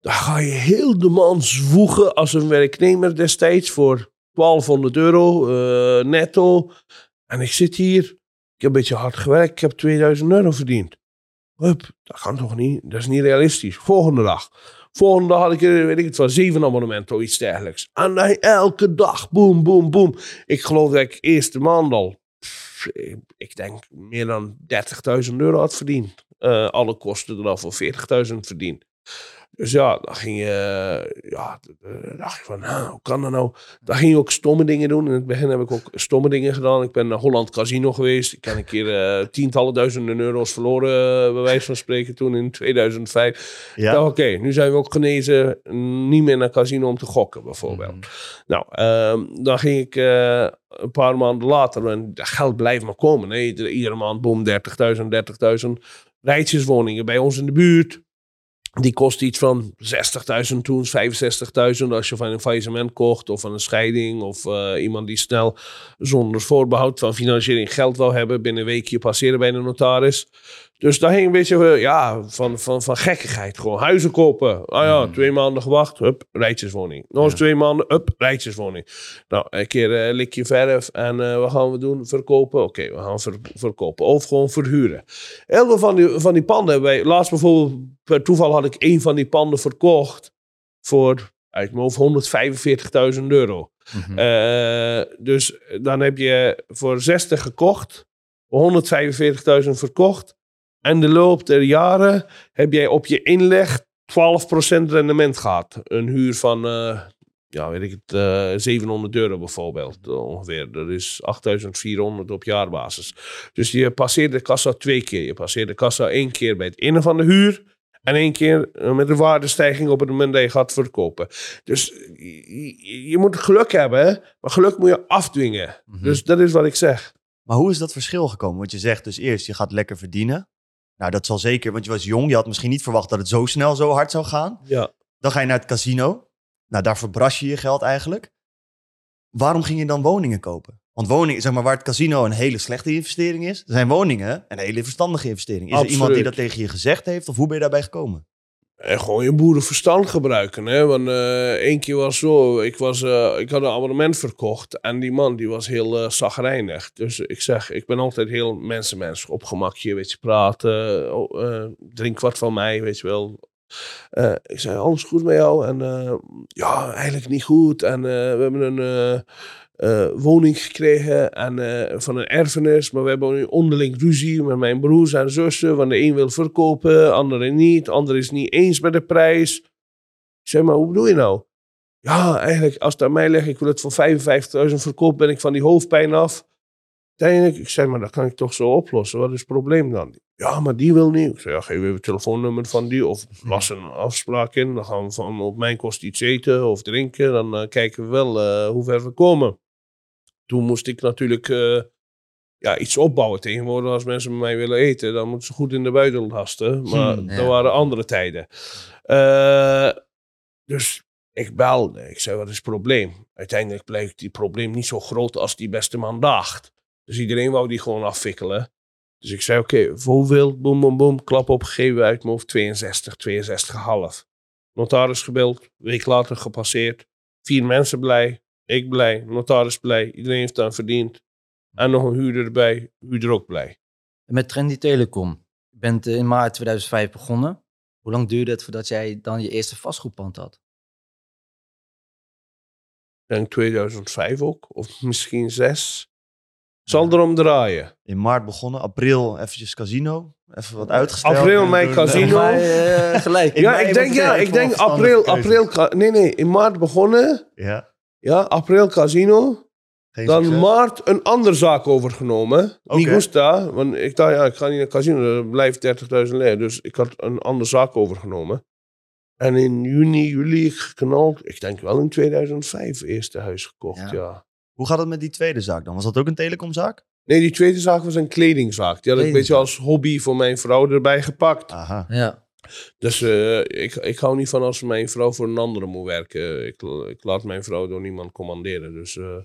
dan ga je heel de maand zwoegen als een werknemer destijds voor 1200 euro eh, netto. En ik zit hier, ik heb een beetje hard gewerkt, ik heb 2000 euro verdiend. Hup, dat kan toch niet? Dat is niet realistisch. Volgende dag. Volgende had ik weet ik het wel, zeven abonnementen of iets dergelijks. En elke dag, boom, boom, boom. Ik geloof dat ik eerste maand al, ik- denk, meer dan 30.000 euro had verdiend. Eh, alle kosten eraf voor 40.000 verdiend. Dus ja, dan ging je, ja, dacht je van, nou, hoe kan dat nou? Dan ging je ook stomme dingen doen. In het begin heb ik ook stomme dingen gedaan. Ik ben naar Holland Casino geweest. Ik heb een keer eh, tientallen duizenden euro's verloren, eh, bij wijze van spreken, toen in 2005. Ja. Oké, nu zijn we ook genezen, niet meer naar casino om te gokken, bijvoorbeeld. Mhm. Nou, ehm, dan ging ik eh, een paar maanden later, en dat geld blijft maar komen. hè. Iedere, iedere maand, boom, 30.000, 30.000. Rijtjeswoningen bij ons in de buurt. Die kost iets van 60.000 toen, 65.000 als je van een faillissement kocht of van een scheiding of eh, iemand die snel zonder voorbehoud van financiering geld wou hebben binnen een weekje passeren bij de notaris. Dus daar ging een beetje eh, ja, van, van, van gekkigheid. Gewoon huizen kopen. Ah ja, Mm. twee maanden gewacht, hup, rijtjeswoning. Nog eens Ja. twee maanden, hup, rijtjeswoning. Nou, een keer eh likje verf en eh, wat gaan we doen? Verkopen? Oké, we gaan ver- verkopen. Of gewoon verhuren. Heel veel van die, van die panden wij... Laatst bijvoorbeeld, per toeval had ik één van die panden verkocht voor, uit mijn hoofd, 145.000 euro. Mhm. Dus dan heb je voor 60 gekocht, 145.000 verkocht. En de loop der jaren heb jij op je inleg 12% rendement gehad. Een huur van, eh, ja, weet ik het, eh 700 euro bijvoorbeeld ongeveer. Dat is 8400 op jaarbasis. Dus je passeert de kassa twee keer. Je passeert de kassa één keer bij het innen van de huur. En één keer eh, met de waardestijging op het moment dat je gaat verkopen. Dus je, moet geluk hebben, maar geluk moet je afdwingen. Mhm. Dus dat is wat ik zeg. Maar hoe is dat verschil gekomen? Want je zegt dus eerst, je gaat lekker verdienen. Nou, dat zal zeker, want je was jong. Je had misschien niet verwacht dat het zo snel zo hard zou gaan. Ja. Dan ga je naar het casino. Nou, daar verbras je je geld eigenlijk. Waarom ging je dan woningen kopen? Want woningen, zeg maar, waar het casino een hele slechte investering is, zijn woningen een hele verstandige investering. Is er iemand die dat tegen je gezegd heeft? Of hoe ben je daarbij gekomen? En gewoon je boerenverstand gebruiken. Hè? Want eh één keer was zo, ik, was, eh, ik had een abonnement verkocht en die man die was heel uh, zagrijnig. Dus ik zeg, ik ben altijd heel mensenmens. Op gemakje, weet je, praten. oh, drink wat van mij, weet je wel. Ik zei, alles goed met jou? En ja, eigenlijk niet goed. En we hebben een eh, woning gekregen en, eh, van een erfenis. Maar we hebben nu onderling ruzie met mijn broers en zussen. Want de een wil verkopen, de andere niet. De ander is niet eens met de prijs. Zeg, maar hoe bedoel je nou? Ja, eigenlijk, als het aan mij ligt, ik wil het voor 55.000 verkopen, ben ik van die hoofdpijn af. Uiteindelijk, ik zei, maar dat kan ik toch zo oplossen. Wat is het probleem dan? Ja, maar die wil niet. Ik ja, geef even het telefoonnummer van die. Of las een afspraak in. Dan gaan we van op mijn kost iets eten of drinken. Dan eh, kijken we wel hoe ver we komen. Toen moest ik natuurlijk eh, ja, iets opbouwen. Tegenwoordig, als mensen met mij willen eten, dan moeten ze goed in de buidel hasten. Maar Hmm, dat waren andere tijden. Eh, dus ik belde. Ik zei, wat is het probleem? Uiteindelijk bleek die probleem niet zo groot als die beste man dacht. Dus iedereen wou die gewoon afvikkelen. Dus ik zei, oké, voor hoeveel? Boom, boom, boom. Klap opgegeven uit mijn hoofd. 62, 62,5. Notaris gebeld. Week later gepasseerd. Vier mensen blij. Ik blij. Notaris blij. Iedereen heeft aan verdiend. En nog een huurder erbij. Huurder ook blij. En met Trendy Telecom. Je bent eh, in maart 2005 begonnen. Hoe lang duurde het voordat jij dan je eerste vastgoedpand had? Ik denk 2005 ook. Of misschien zes. Zal erom draaien. In maart begonnen, april eventjes casino. Even wat uitgesteld. April, mei, Toen, casino. eh, eh, gelijk. Ja, ik denk, ja, je ik denk april, april. Nee, nee, in maart begonnen. Ja, Ja, april casino. geen Dan succes. maart een andere zaak overgenomen. Oké. Mi gusta. Want ik dacht, ja, ik ga niet naar casino. Er blijft 30.000 leeg. Dus ik had een andere zaak overgenomen. En in juni, juli geknald. Ik denk wel in 2005 eerste huis gekocht, Ja. ja. Hoe gaat het met die tweede zaak dan? Was dat ook een telecomzaak? Nee, die tweede zaak was een kledingzaak. Die had ik een beetje als hobby voor mijn vrouw erbij gepakt. Aha. Ja. Dus eh, ik, ik hou niet van als mijn vrouw voor een andere moet werken. Ik, ik laat mijn vrouw door niemand commanderen. Dus eh,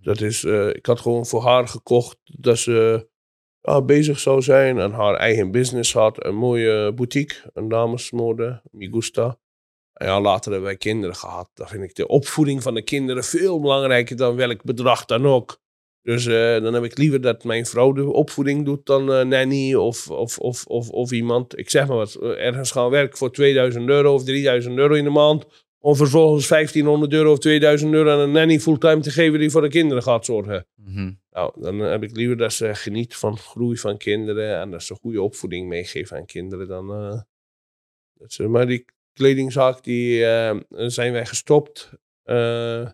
dat is, eh, ik had gewoon voor haar gekocht dat ze ja, bezig zou zijn en haar eigen business had. Een mooie boutique, een damesmode, Mi Gusta. En ja, later hebben wij kinderen gehad. Dan vind ik de opvoeding van de kinderen veel belangrijker dan welk bedrag dan ook. Dus eh, dan heb ik liever dat mijn vrouw de opvoeding doet dan eh, nanny of, of, of, of, of iemand. Ik zeg maar wat, eh, ergens gaan werken voor 2000 euro of 3000 euro in de maand. Om vervolgens 1500 euro of 2000 euro aan een nanny fulltime te geven die voor de kinderen gaat zorgen. Mhm. Nou, dan heb ik liever dat ze geniet van groei van kinderen en dat ze goede opvoeding meegeven aan kinderen dan. dat ze, maar die kledingzaak die, zijn wij gestopt eh,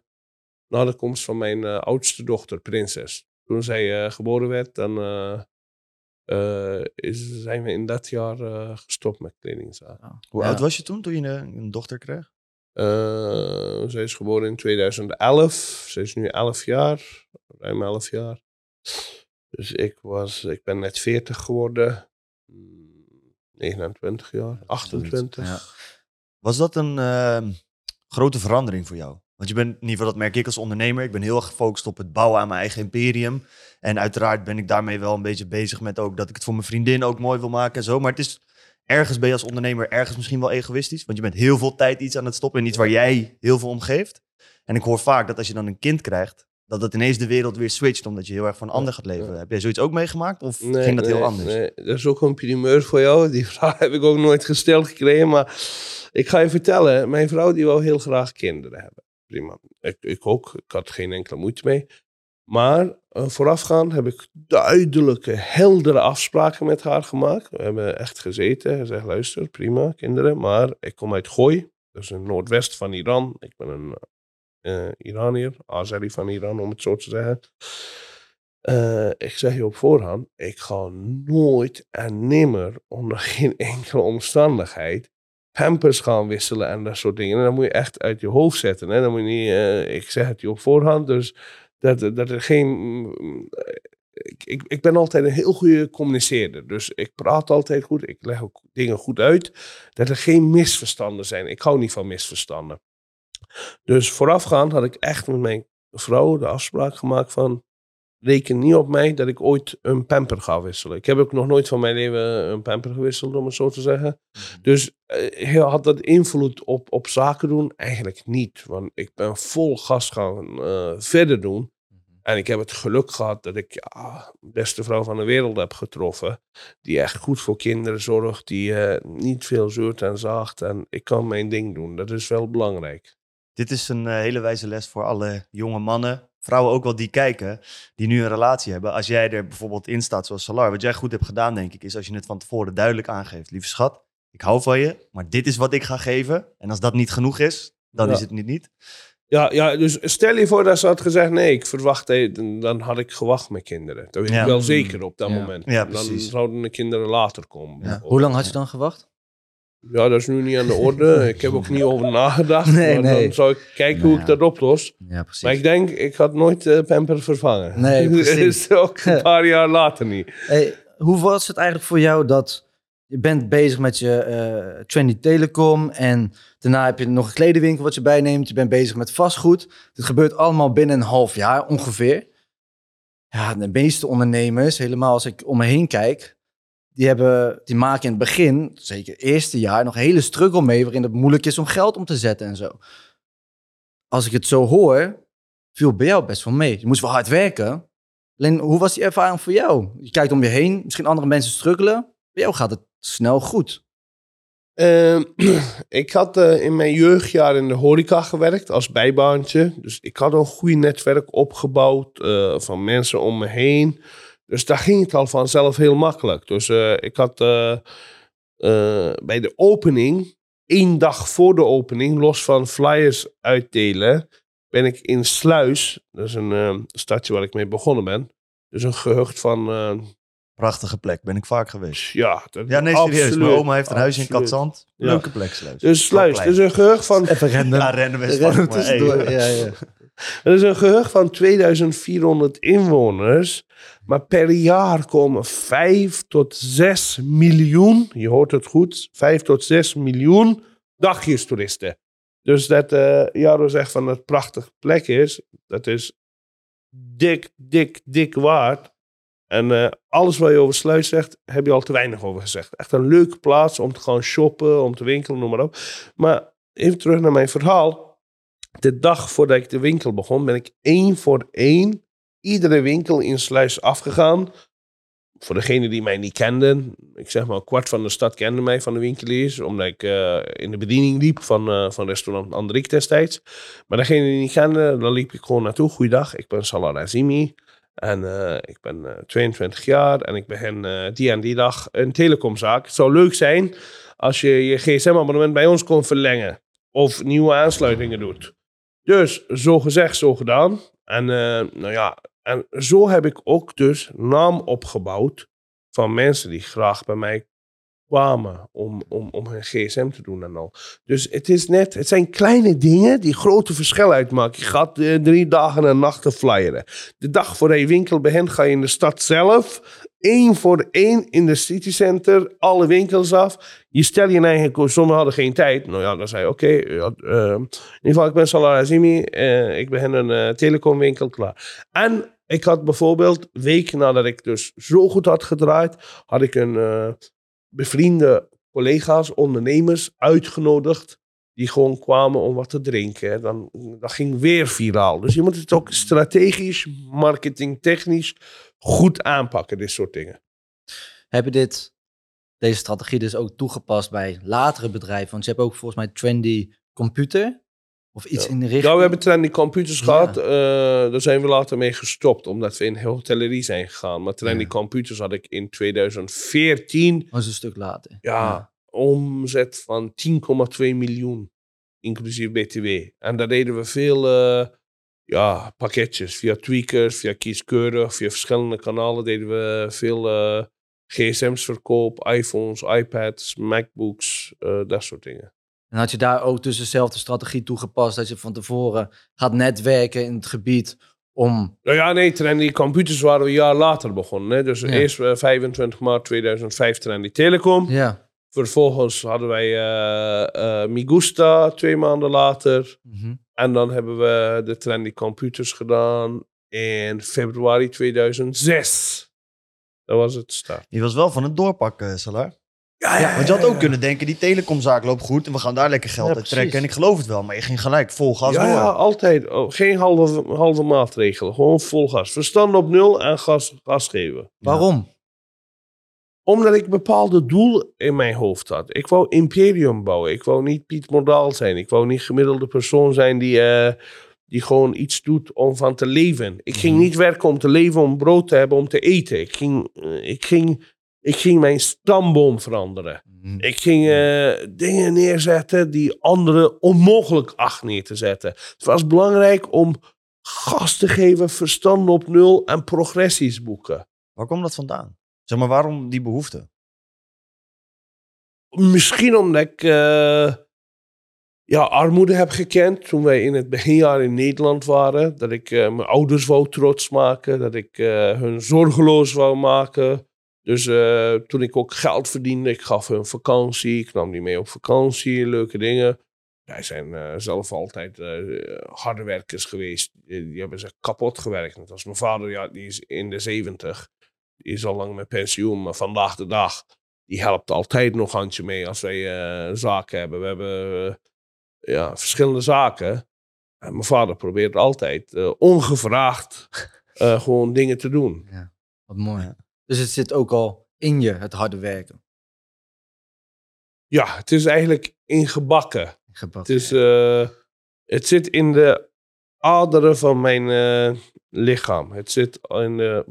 na de komst van mijn eh, oudste dochter, Prinses. Toen zij eh, geboren werd, dan eh, eh, is, zijn we in dat jaar eh, gestopt met kledingzaak. Hoe Ja. oud was je toen, toen je een, een dochter kreeg? Eh, zij is geboren in 2011. Ze is nu 11 jaar, ruim 11 jaar. Dus ik, was, ik ben net 40 geworden. Mm, 29 jaar, 28. Ja. Was dat een ehm, grote verandering voor jou? Want je bent, in ieder geval dat merk ik als ondernemer, ik ben heel erg gefocust op het bouwen aan mijn eigen imperium. En uiteraard ben ik daarmee wel een beetje bezig met ook dat ik het voor mijn vriendin ook mooi wil maken en zo. Maar het is, ergens ben je als ondernemer ergens misschien wel egoïstisch. Want je bent heel veel tijd iets aan het stoppen in iets waar jij heel veel om geeft. En ik hoor vaak dat als je dan een kind krijgt, dat dat ineens de wereld weer switcht omdat je heel erg van een ander gaat leven. Ja. Heb jij zoiets ook meegemaakt of Nee, ging dat heel anders? Nee, dat is ook een primeur voor jou. Die vraag heb ik ook nooit gesteld gekregen. Maar ik ga je vertellen, mijn vrouw die wil heel graag kinderen hebben. Prima. Ik, ik ook. Ik had geen enkele moeite mee. Maar eh, voorafgaand heb ik duidelijke, heldere afspraken met haar gemaakt. We hebben echt gezeten. Ze zegt, luister, prima, kinderen. Maar ik kom uit Gooi. Dat is in het noordwest van Iran. Ik ben een eh Iranier, Azeri van Iran, om het zo te zeggen. Eh, ik zeg je op voorhand, ik ga nooit en nimmer onder geen enkele omstandigheid pampers gaan wisselen en dat soort dingen. En dat moet je echt uit je hoofd zetten. Hè? Dan moet je niet, eh, ik zeg het je op voorhand, dus dat, dat er geen... mm, ik, ik, ik ben altijd een heel goede communiceerder. Dus ik praat altijd goed. Ik leg ook dingen goed uit. Dat er geen misverstanden zijn. Ik hou niet van misverstanden. Dus voorafgaand had ik echt met mijn vrouw de afspraak gemaakt van... Reken niet op mij dat ik ooit een pamper ga wisselen. Ik heb ook nog nooit van mijn leven een pamper gewisseld, om het zo te zeggen. Dus eh, had dat invloed op, op zaken doen? Eigenlijk niet. Want ik ben vol gas gaan eh, verder doen. En ik heb het geluk gehad dat ik ja, de beste vrouw van de wereld heb getroffen. Die echt goed voor kinderen zorgt. Die eh, niet veel zeurt en zaagt. En ik kan mijn ding doen. Dat is wel belangrijk. Dit is een hele wijze les voor alle jonge mannen, vrouwen ook wel die kijken, die nu een relatie hebben. Als jij er bijvoorbeeld in staat zoals Salar, wat jij goed hebt gedaan denk ik, is als je het van tevoren duidelijk aangeeft. Lieve schat, ik hou van je, maar dit is wat ik ga geven. En als dat niet genoeg is, dan Ja. is het niet niet. Ja, ja, dus stel je voor dat ze had gezegd: nee, ik verwacht, het, dan had ik gewacht met kinderen. Dat weet Ja. ik wel zeker op dat Ja. moment. Ja, dan zouden de kinderen later komen. Ja. Hoe lang had je dan gewacht? Ja, dat is nu niet aan de orde. ik heb ook niet over nagedacht. Nee, maar nee. Dan zou ik kijken Nou hoe ik ja. dat oplos. Ja, precies. Maar ik denk, ik had nooit eh Pamper vervangen. Nee, precies. dus ook een paar jaar later niet. Hey, hoe was het eigenlijk voor jou dat je bent bezig met je eh, Trendy Telecom en daarna heb je nog een kledingwinkel wat je bijneemt. Je bent bezig met vastgoed. Dit gebeurt allemaal binnen een half jaar ongeveer. Ja, de meeste ondernemers, helemaal als ik om me heen kijk, die, hebben, die maken in het begin, zeker het eerste jaar, nog een hele struggle mee waarin het moeilijk is om geld om te zetten en zo. Als ik het zo hoor, viel bij jou best wel mee. Je moest wel hard werken, Alleen, hoe was die ervaring voor jou? Je kijkt om je heen, misschien andere mensen struggelen. Bij jou gaat het snel goed. Ehm, ik had eh, in mijn jeugdjaar in de horeca gewerkt als bijbaantje. Dus ik had een goed netwerk opgebouwd eh, van mensen om me heen. Dus daar ging het al vanzelf heel makkelijk. Dus eh, ik had eh, eh, bij de opening, één dag voor de opening, los van flyers uitdelen, ben ik in Sluis, dat is een eh, stadje waar ik mee begonnen ben. Dus een gehucht van, eh, Prachtige plek, ben ik vaak geweest. ja, dat, Ja, nee, serieus. absoluut, Mijn oma heeft een huisje in. Katzand. Ja. Leuke plek, Sluis. Dus Sluis, is klein. een gehucht van Even rennen. Ja, rennen we rennen maar, hey. Ja, ja. Het is een gehucht van 2400 inwoners. Maar per jaar komen 5 tot 6 miljoen, je hoort het goed, 5 tot 6 miljoen dagjestoeristen. Dus dat eh Jaro zegt van het prachtige plek is, dat is dik, dik, dik waard. En eh, alles wat je over Sluis zegt, heb je al te weinig over gezegd. Echt een leuke plaats om te gaan shoppen, om te winkelen, noem maar op. Maar even terug naar mijn verhaal de dag voordat ik de winkel begon, ben ik één voor één iedere winkel in Sluis afgegaan. Voor degenen die mij niet kenden, ik zeg maar een kwart van de stad kende mij van de winkeliers, omdat ik eh, in de bediening liep van, eh, van restaurant Andrik destijds. Maar degenen die niet kenden, daar liep ik gewoon naartoe. Goeiedag, ik ben Salah Azimi en eh, ik ben eh, 22 jaar en ik begin die en die dag een telecomzaak. Het zou leuk zijn als je je gsm-abonnement bij ons kon verlengen. Of nieuwe aansluitingen doet. Dus zo gezegd, zo gedaan. En eh, nou ja, en zo heb ik ook dus naam opgebouwd van mensen die graag bij mij kwamen om, om, om hun gsm te doen en al. Dus het is net, het zijn kleine dingen die grote verschil uitmaken. Je gaat eh, drie dagen en nachten flyeren. De dag voor je winkel begint ga je in de stad zelf één voor één in de citycenter alle winkels af. Je stel je eigen koers. Sommigen hadden geen tijd. Nou ja, dan zei je oké. ja, eh, in ieder geval, ik ben Salah Azimi. eh, ik begin een telecomwinkel klaar. En ik had bijvoorbeeld, weken nadat ik dus zo goed had gedraaid, had ik een bevriende collega's, ondernemers uitgenodigd. Die gewoon kwamen om wat te drinken. Dan, dat ging weer viraal. Dus je moet het ook strategisch, marketingtechnisch goed aanpakken, dit soort dingen. Heb je dit, deze strategie dus ook toegepast bij latere bedrijven? Want je hebt ook volgens mij Trendy Computer of iets Ja. in de richting. Ja, we hebben trendy computers Ja. gehad. eh, daar zijn we later mee gestopt, omdat we in hotellerie zijn gegaan. Maar trendy Ja. computers had ik in 2014 Dat is een stuk later. ja, omzet van 10,2 miljoen, inclusief BTW. En daar deden we veel eh, ja, pakketjes via tweakers, via kieskeurig, via verschillende kanalen deden we veel eh, gsm's verkoop, iPhones, iPads, MacBooks, dat soort dingen. En had je daar ook dus dezelfde strategie toegepast dat je van tevoren gaat netwerken in het gebied om... Nou ja, nee, Trendy Computers waren we een jaar later begonnen. Hè? Dus Ja. eerst eh, 25 maart 2005 Trendy Telecom. Ja. Vervolgens hadden wij eh eh Migusta twee maanden later. Mhm. En dan hebben we de Trendy Computers gedaan in februari 2006. Dat was het start. Je was wel van het doorpakken, Salar. Ja, Ja, want je had ook kunnen denken, die telecomzaak loopt goed en we gaan daar lekker geld Ja, uit trekken. precies. En ik geloof het wel, maar je ging gelijk vol gas ja, door. ja, altijd. Oh, geen halve, halve maatregelen. Gewoon vol gas. Verstand op nul en gas, gas geven. Waarom? Omdat ik een bepaalde doel in mijn hoofd had. Ik wou imperium bouwen. Ik wou niet Piet Modaal zijn. Ik wou niet gemiddelde persoon zijn die, eh, die gewoon iets doet om van te leven. Ik ging Mhm. niet werken om te leven, om brood te hebben, om te eten. Ik ging, eh, ik ging, ik ging mijn stamboom veranderen. Mhm. Ik ging eh, dingen neerzetten die anderen onmogelijk acht neer te zetten. Het was belangrijk om gas te geven, verstand op nul en progressies boeken. Waar komt dat vandaan? Zeg maar, waarom die behoefte? Misschien omdat ik eh, ja, armoede heb gekend toen wij in het beginjaar in Nederland waren. Dat ik eh, mijn ouders wou trots maken. Dat ik hun zorgeloos wou maken. Dus eh, toen ik ook geld verdiende, ik gaf hun vakantie. Ik nam die mee op vakantie, leuke dingen. Wij zijn eh, zelf altijd eh, harde werkers geweest. Die, hebben zich kapot gewerkt. Net als mijn vader, ja, die is in de zeventig. Die is al lang met pensioen, maar vandaag de dag die helpt altijd nog handje mee als wij zaken hebben. We hebben ja, verschillende zaken. En mijn vader probeert altijd ongevraagd gewoon dingen te doen. Wat mooi. Dus het zit ook al in je, het harde werken. Ja, het is eigenlijk ingebakken. Gebakken. Het, is, eh, het zit in de aderen van mijn eh, lichaam. Het zit in de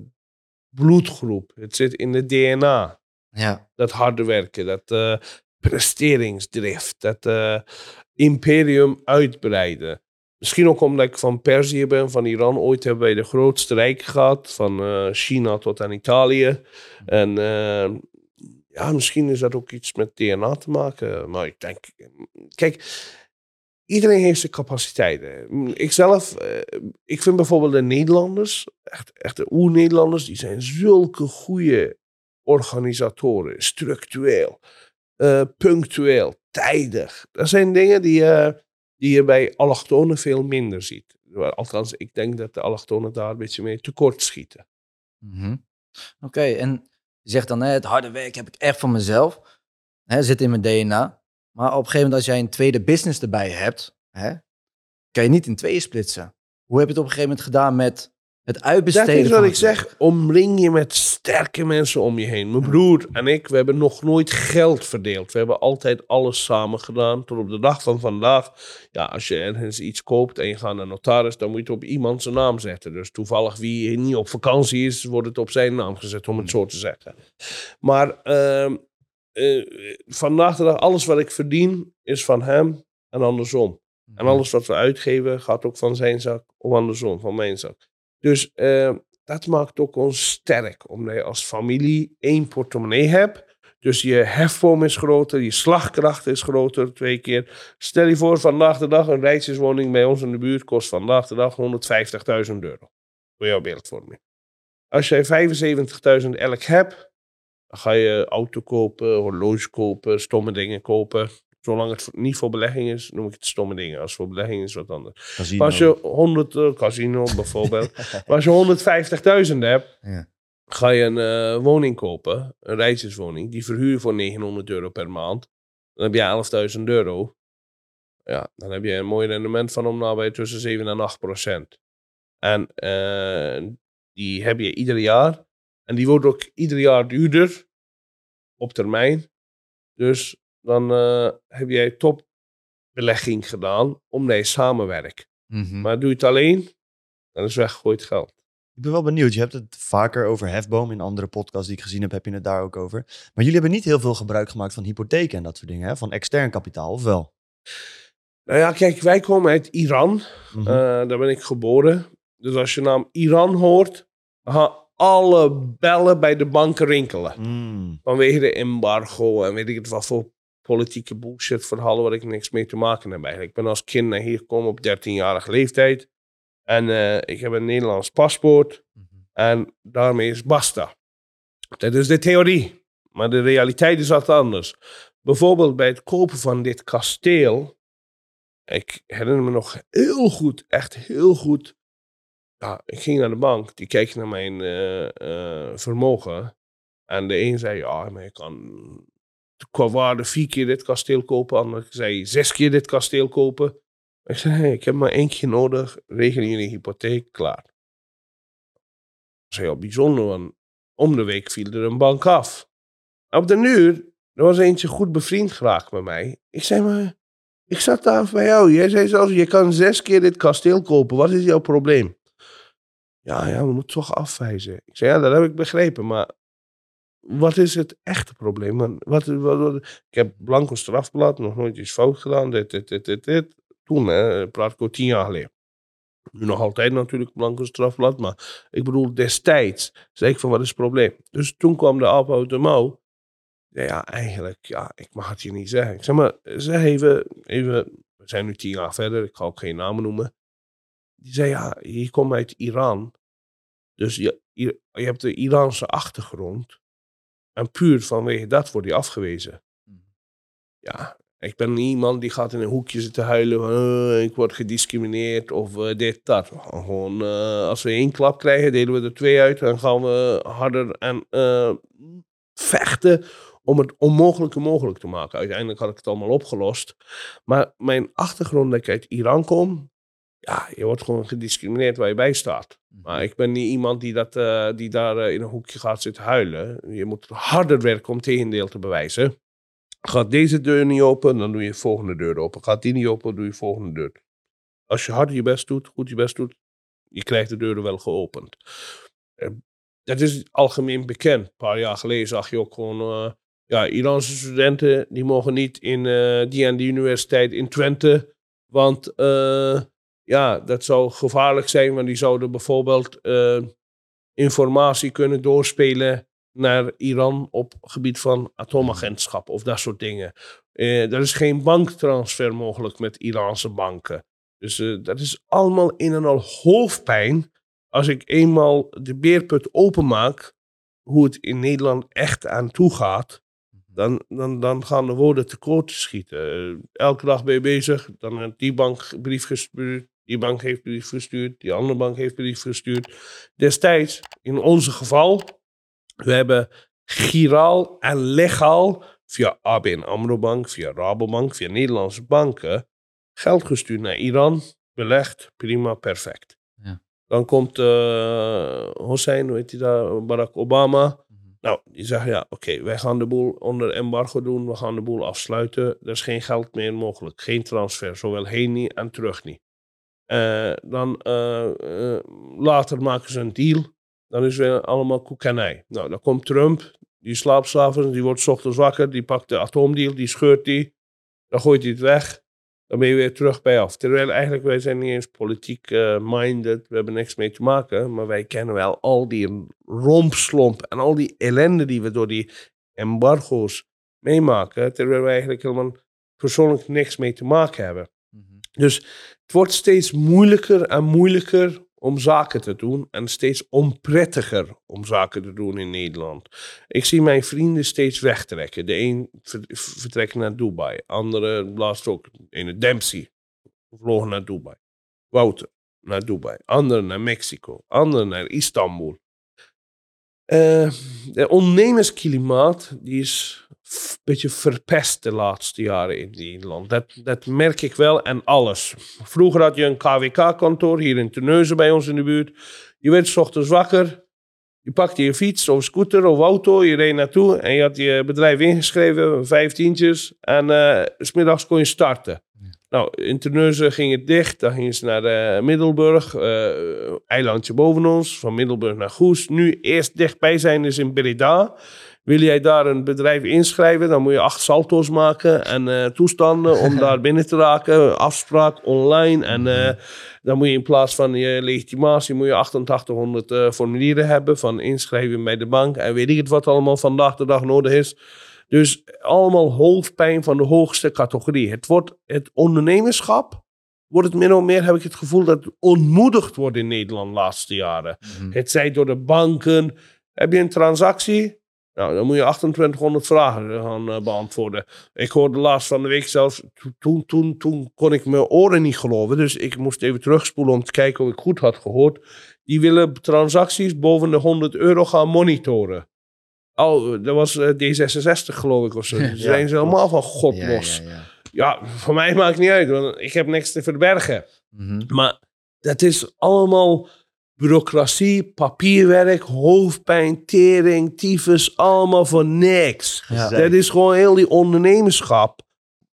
bloedgroep. Het zit in de DNA. Ja. dat harde werken, dat eh, presteringsdrift, dat imperium uitbreiden. Misschien ook omdat ik van Perzië ben, van Iran. Ooit hebben wij de grootste rijk gehad, van eh, China tot aan Italië. En eh, ja, misschien is dat ook iets met DNA te maken. Maar ik denk, kijk, iedereen heeft zijn capaciteiten. Ikzelf, eh, ik vind bijvoorbeeld de Nederlanders, echt, echt de oer-Nederlanders, die zijn zulke goede organisatoren, structureel, punctueel, tijdig. Dat zijn dingen die, die je bij allochtonen veel minder ziet. Althans, ik denk dat de allochtonen daar een beetje mee tekort schieten. Mhm. Oké, en je zegt dan, hè, het harde werk heb ik echt voor mezelf. Hè, zit in mijn DNA. Maar op een gegeven moment als jij een tweede business erbij hebt, hè, kan je niet in tweeën splitsen. Hoe heb je het op een gegeven moment gedaan met het uitbesteden Dat is wat ik zeg. Omring je met sterke mensen om je heen. Mijn broer en ik, we hebben nog nooit geld verdeeld. We hebben altijd alles samen gedaan. Tot op de dag van vandaag. Ja, als je ergens iets koopt en je gaat naar notaris, dan moet je het op iemand zijn naam zetten. Dus toevallig wie niet op vakantie is, wordt het op zijn naam gezet, om het zo te zeggen. Maar ehm, eh, vandaag de dag, alles wat ik verdien is van hem en andersom. En alles wat we uitgeven gaat ook van zijn zak of andersom, van mijn zak. Dus eh, dat maakt ook ons sterk, omdat je als familie één portemonnee hebt. Dus je hefboom is groter, je slagkracht is groter twee keer. Stel je voor, vandaag de dag een rijtjeswoning bij ons in de buurt kost vandaag de dag 150.000 euro. Voor jouw beeldvorming. Als jij 75.000 elk hebt, dan ga je auto kopen, horloge kopen, stomme dingen kopen. Zolang het niet voor belegging is, noem ik het stomme dingen. Als het voor belegging is, wat anders. Casino. Maar als je 100, eh, casino bijvoorbeeld. maar als je 150.000 hebt, Ja. ga je een eh, woning kopen, een rijtjeswoning, die verhuur je voor 900 euro per maand. Dan heb je 11.000 euro. Ja, dan heb je een mooi rendement van om nabij tussen 7 en 8 procent. En eh, die heb je ieder jaar. En die wordt ook ieder jaar duurder op termijn. Dus dan eh, heb jij topbelegging gedaan omdat je samenwerkt. Mhm. Maar doe je het alleen, dan is weggegooid geld. Ik ben wel benieuwd. Je hebt het vaker over hefboom. In andere podcasts die ik gezien heb, heb je het daar ook over. Maar jullie hebben niet heel veel gebruik gemaakt van hypotheken en dat soort dingen. Hè? Van extern kapitaal, of wel? Nou ja, kijk, wij komen uit Iran. Mhm. Eh, daar ben ik geboren. Dus als je naam Iran hoort, gaan alle bellen bij de banken rinkelen. Mm. Vanwege de embargo en weet ik het wat voor politieke bullshit verhalen waar ik niks mee te maken heb eigenlijk. Ik ben als kind naar hier gekomen op 13-jarige leeftijd. En eh, ik heb een Nederlands paspoort. Mhm. En daarmee is basta. Dat is de theorie. Maar de realiteit is wat anders. Bijvoorbeeld bij het kopen van dit kasteel. Ik herinner me nog heel goed, echt heel goed. Ja, ik ging naar de bank, die keek naar mijn eh, eh, vermogen. En de een zei, ja, maar je kan qua waarde vier keer dit kasteel kopen. De ander zei, zes keer dit kasteel kopen. Ik zei, ik heb maar één keer nodig. Regelen jullie hypotheek, klaar. Dat is heel bijzonder, want om de week viel er een bank af. Op de uur, er was eentje goed bevriend geraakt met mij. Ik zei, maar ik zat daar bij jou. Jij zei zelfs, je kan zes keer dit kasteel kopen. Wat is jouw probleem? Ja, ja, we moeten toch afwijzen. Ik zei, ja, dat heb ik begrepen, maar wat is het echte probleem? Wat, ik heb blanco strafblad, nog nooit iets fout gedaan, dit, dit, dit, dit, dit. Toen, hè, praat ik over tien jaar geleden. Nu nog altijd natuurlijk blanco strafblad, maar ik bedoel, destijds zei ik van, wat is het probleem? Dus toen kwam de aap uit de. Ja, eigenlijk, ja, ik mag het je niet zeggen. Ik zeg maar, zeg even, even, we zijn nu tien jaar verder, ik ga ook geen namen noemen. Die zei, ja, je komt uit Iran. Dus je, je hebt de Iraanse achtergrond. En puur vanwege dat wordt hij afgewezen. Ja, ik ben niet iemand die gaat in een hoekje zitten huilen van "Eh, ik word gediscrimineerd of eh, dit, dat. Gewoon, eh, als we één klap krijgen, delen we er twee uit en gaan we harder en vechten om het onmogelijke mogelijk te maken. Uiteindelijk had ik het allemaal opgelost. Maar mijn achtergrond dat ik uit Iran kom, ja, je wordt gewoon gediscrimineerd waar je bij staat. Maar ik ben niet iemand die, dat, eh, die daar eh, in een hoekje gaat zitten huilen. Je moet harder werken om tegendeel te bewijzen. Gaat deze deur niet open, dan doe je de volgende deur open. Gaat die niet open, doe je de volgende deur. Als je hard je best doet, goed je best doet, je krijgt de deuren wel geopend. Eh, dat is algemeen bekend. Een paar jaar geleden zag je ook gewoon... eh, ja, Iraanse studenten, die mogen niet in eh, die en die universiteit in Twente. Want eh, ja, dat zou gevaarlijk zijn, want die zouden bijvoorbeeld eh, informatie kunnen doorspelen naar Iran op gebied van atoomagentschap of dat soort dingen. Eh, er is geen banktransfer mogelijk met Iraanse banken. Dus eh, dat is allemaal in en al hoofdpijn als ik eenmaal de beerput openmaak, hoe het in Nederland echt aan toe gaat, dan, dan, dan gaan de woorden tekort schieten. Elke dag ben je bezig, dan heeft die bank brief gestuurd, die bank heeft brief gestuurd, die andere bank heeft brief gestuurd. Destijds, in onze geval, we hebben giraal en legaal via ABN AMRO Bank, via Rabobank, via Nederlandse banken geld gestuurd naar Iran, belegd, prima, perfect. Ja. Dan komt eh Hossein, hoe heet hij daar, Barack Obama. Nou, die zeggen ja, oké, wij gaan de boel onder embargo doen, we gaan de boel afsluiten. Er is geen geld meer mogelijk, geen transfer, zowel heen niet en terug niet. Eh, dan eh, eh, later maken ze een deal, dan is weer allemaal koekanij. Nou, dan komt Trump, Die slaapt s'avonds, die wordt 's ochtends wakker, die pakt de atoomdeal, die scheurt die. Dan gooit hij het weg. Dan ben je weer terug bij af. Terwijl eigenlijk wij zijn niet eens politiek eh, minded. We hebben niks mee te maken. Maar wij kennen wel al die rompslomp en al die ellende die we door die embargo's meemaken. Terwijl wij eigenlijk helemaal persoonlijk niks mee te maken hebben. Dus het wordt steeds moeilijker en moeilijker om zaken te doen en steeds onprettiger om zaken te doen in Nederland. Ik zie mijn vrienden steeds wegtrekken. De een ver- vertrekt naar Dubai, andere laatst ook in Dempsey vlogen naar Dubai. Wouter naar Dubai, andere naar Mexico, andere naar Istanbul. Eh, de ondernemersklimaat die is een beetje verpest de laatste jaren in Nederland. Dat, dat merk ik wel en alles. Vroeger had je een KWK-kantoor hier in Terneuzen bij ons in de buurt. Je werd 's ochtends wakker, je pakte je fiets of scooter of auto, je reed naartoe en je had je bedrijf ingeschreven, vijftientjes. En eh, s smiddags kon je starten. Nou, in Terneuzen ging het dicht. Dan gingen ze naar eh, Middelburg, eh, eilandje boven ons, van Middelburg naar Goes. Nu eerst dichtbij zijn is in Breda. Wil jij daar een bedrijf inschrijven, dan moet je acht salto's maken en eh, toestanden om daar binnen te raken. Afspraak online. En dan moet je in plaats van je legitimatie moet je 8800 eh, formulieren hebben van inschrijven bij de bank. En weet ik het wat allemaal vandaag de dag nodig is. Dus allemaal hoofdpijn van de hoogste categorie. Het wordt het ondernemerschap. Wordt het min of meer, heb ik het gevoel, dat het ontmoedigd wordt in Nederland de laatste jaren. Het zij door de banken. Heb je een transactie? Nou, dan moet je 2800 vragen gaan eh, beantwoorden. Ik hoorde laatst van de week zelfs, to- toen, toen, toen kon ik mijn oren niet geloven. Dus ik moest even terugspoelen om te kijken of ik goed had gehoord. Die willen transacties boven de 100 euro gaan monitoren. Oh, dat was eh, D66 geloof ik of zo. Daar zijn ze helemaal van god Ja, los. ja, ja. Ja, voor mij maakt het niet uit, want ik heb niks te verbergen. Mhm. Maar dat is allemaal bureaucratie, papierwerk, hoofdpijn, tering, tyfus, allemaal voor niks. Ja. Dat is gewoon heel die ondernemerschap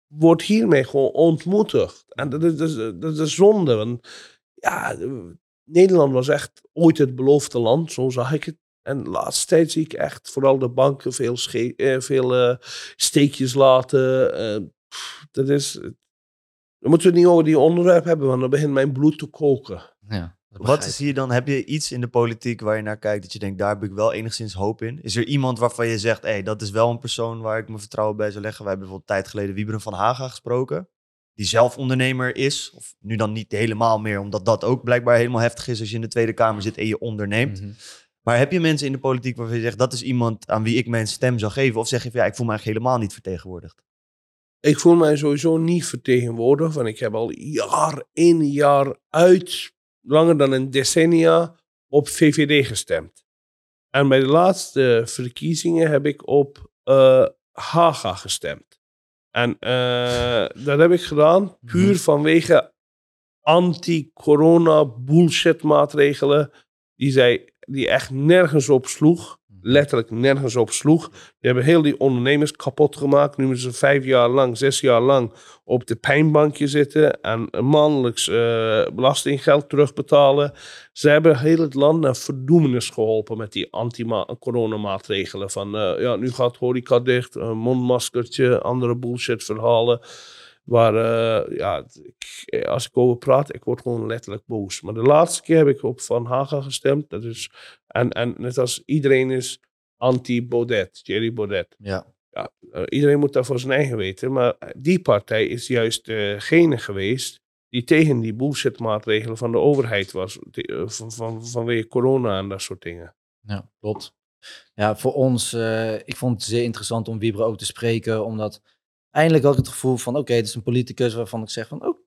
wordt hiermee gewoon ontmoedigd. En dat is, dat is, dat is zonde, want ja, Nederland was echt ooit het beloofde land, zo zag ik het. En de laatste tijd zie ik echt vooral de banken veel, sche- eh, veel eh, steekjes laten. eh, pff, dat is... Dan moeten we het niet over die onderwerp hebben, want dan begint mijn bloed te koken. Ja, Wat zie je dan? Heb je iets in de politiek waar je naar kijkt dat je denkt, daar heb ik wel enigszins hoop in? Is er iemand waarvan je zegt, hé, dat is wel een persoon waar ik mijn vertrouwen bij zou leggen? Wij hebben bijvoorbeeld een tijd geleden Wieberen van Haga gesproken, die zelf ondernemer is. Of nu dan niet helemaal meer, omdat dat ook blijkbaar helemaal heftig is als je in de Tweede Kamer zit en je onderneemt. Mhm. Maar heb je mensen in de politiek waarvan je zegt, dat is iemand aan wie ik mijn stem zou geven? Of zeg je van, ja, ik voel me eigenlijk helemaal niet vertegenwoordigd? Ik voel mij sowieso niet vertegenwoordigd, want ik heb al jaar in, jaar uit, langer dan een decennia, op VVD gestemd. En bij de laatste verkiezingen heb ik op eh, Haga gestemd. En eh, dat heb ik gedaan puur vanwege anti-corona bullshit maatregelen die, zij, die echt nergens op sloeg. Letterlijk nergens op sloeg. Die hebben heel die ondernemers kapot gemaakt. Nu moeten ze vijf jaar lang, zes jaar lang op de pijnbankje zitten en maandelijks eh, belastinggeld terugbetalen. Ze hebben heel het land naar verdoemenis geholpen met die anti-coronamaatregelen. Van eh, ja, nu gaat horeca dicht, een mondmaskertje, andere bullshit verhalen. Waar, eh, ja, ik, als ik over praat, ik word gewoon letterlijk boos. Maar de laatste keer heb ik op Van Haga gestemd. Dat is, en, en net als iedereen is anti-Baudet, Thierry Baudet. Ja. Ja, eh, iedereen moet dat voor zijn eigen weten. Maar die partij is juist degene geweest die tegen die bullshit-maatregelen van de overheid was. die, eh, van, van, vanwege corona en dat soort dingen. Ja, klopt. Ja, voor ons, eh, ik vond het zeer interessant om Wiebren ook te spreken, omdat eindelijk had ik het gevoel van, oké, het is een politicus waarvan ik zeg van, oh,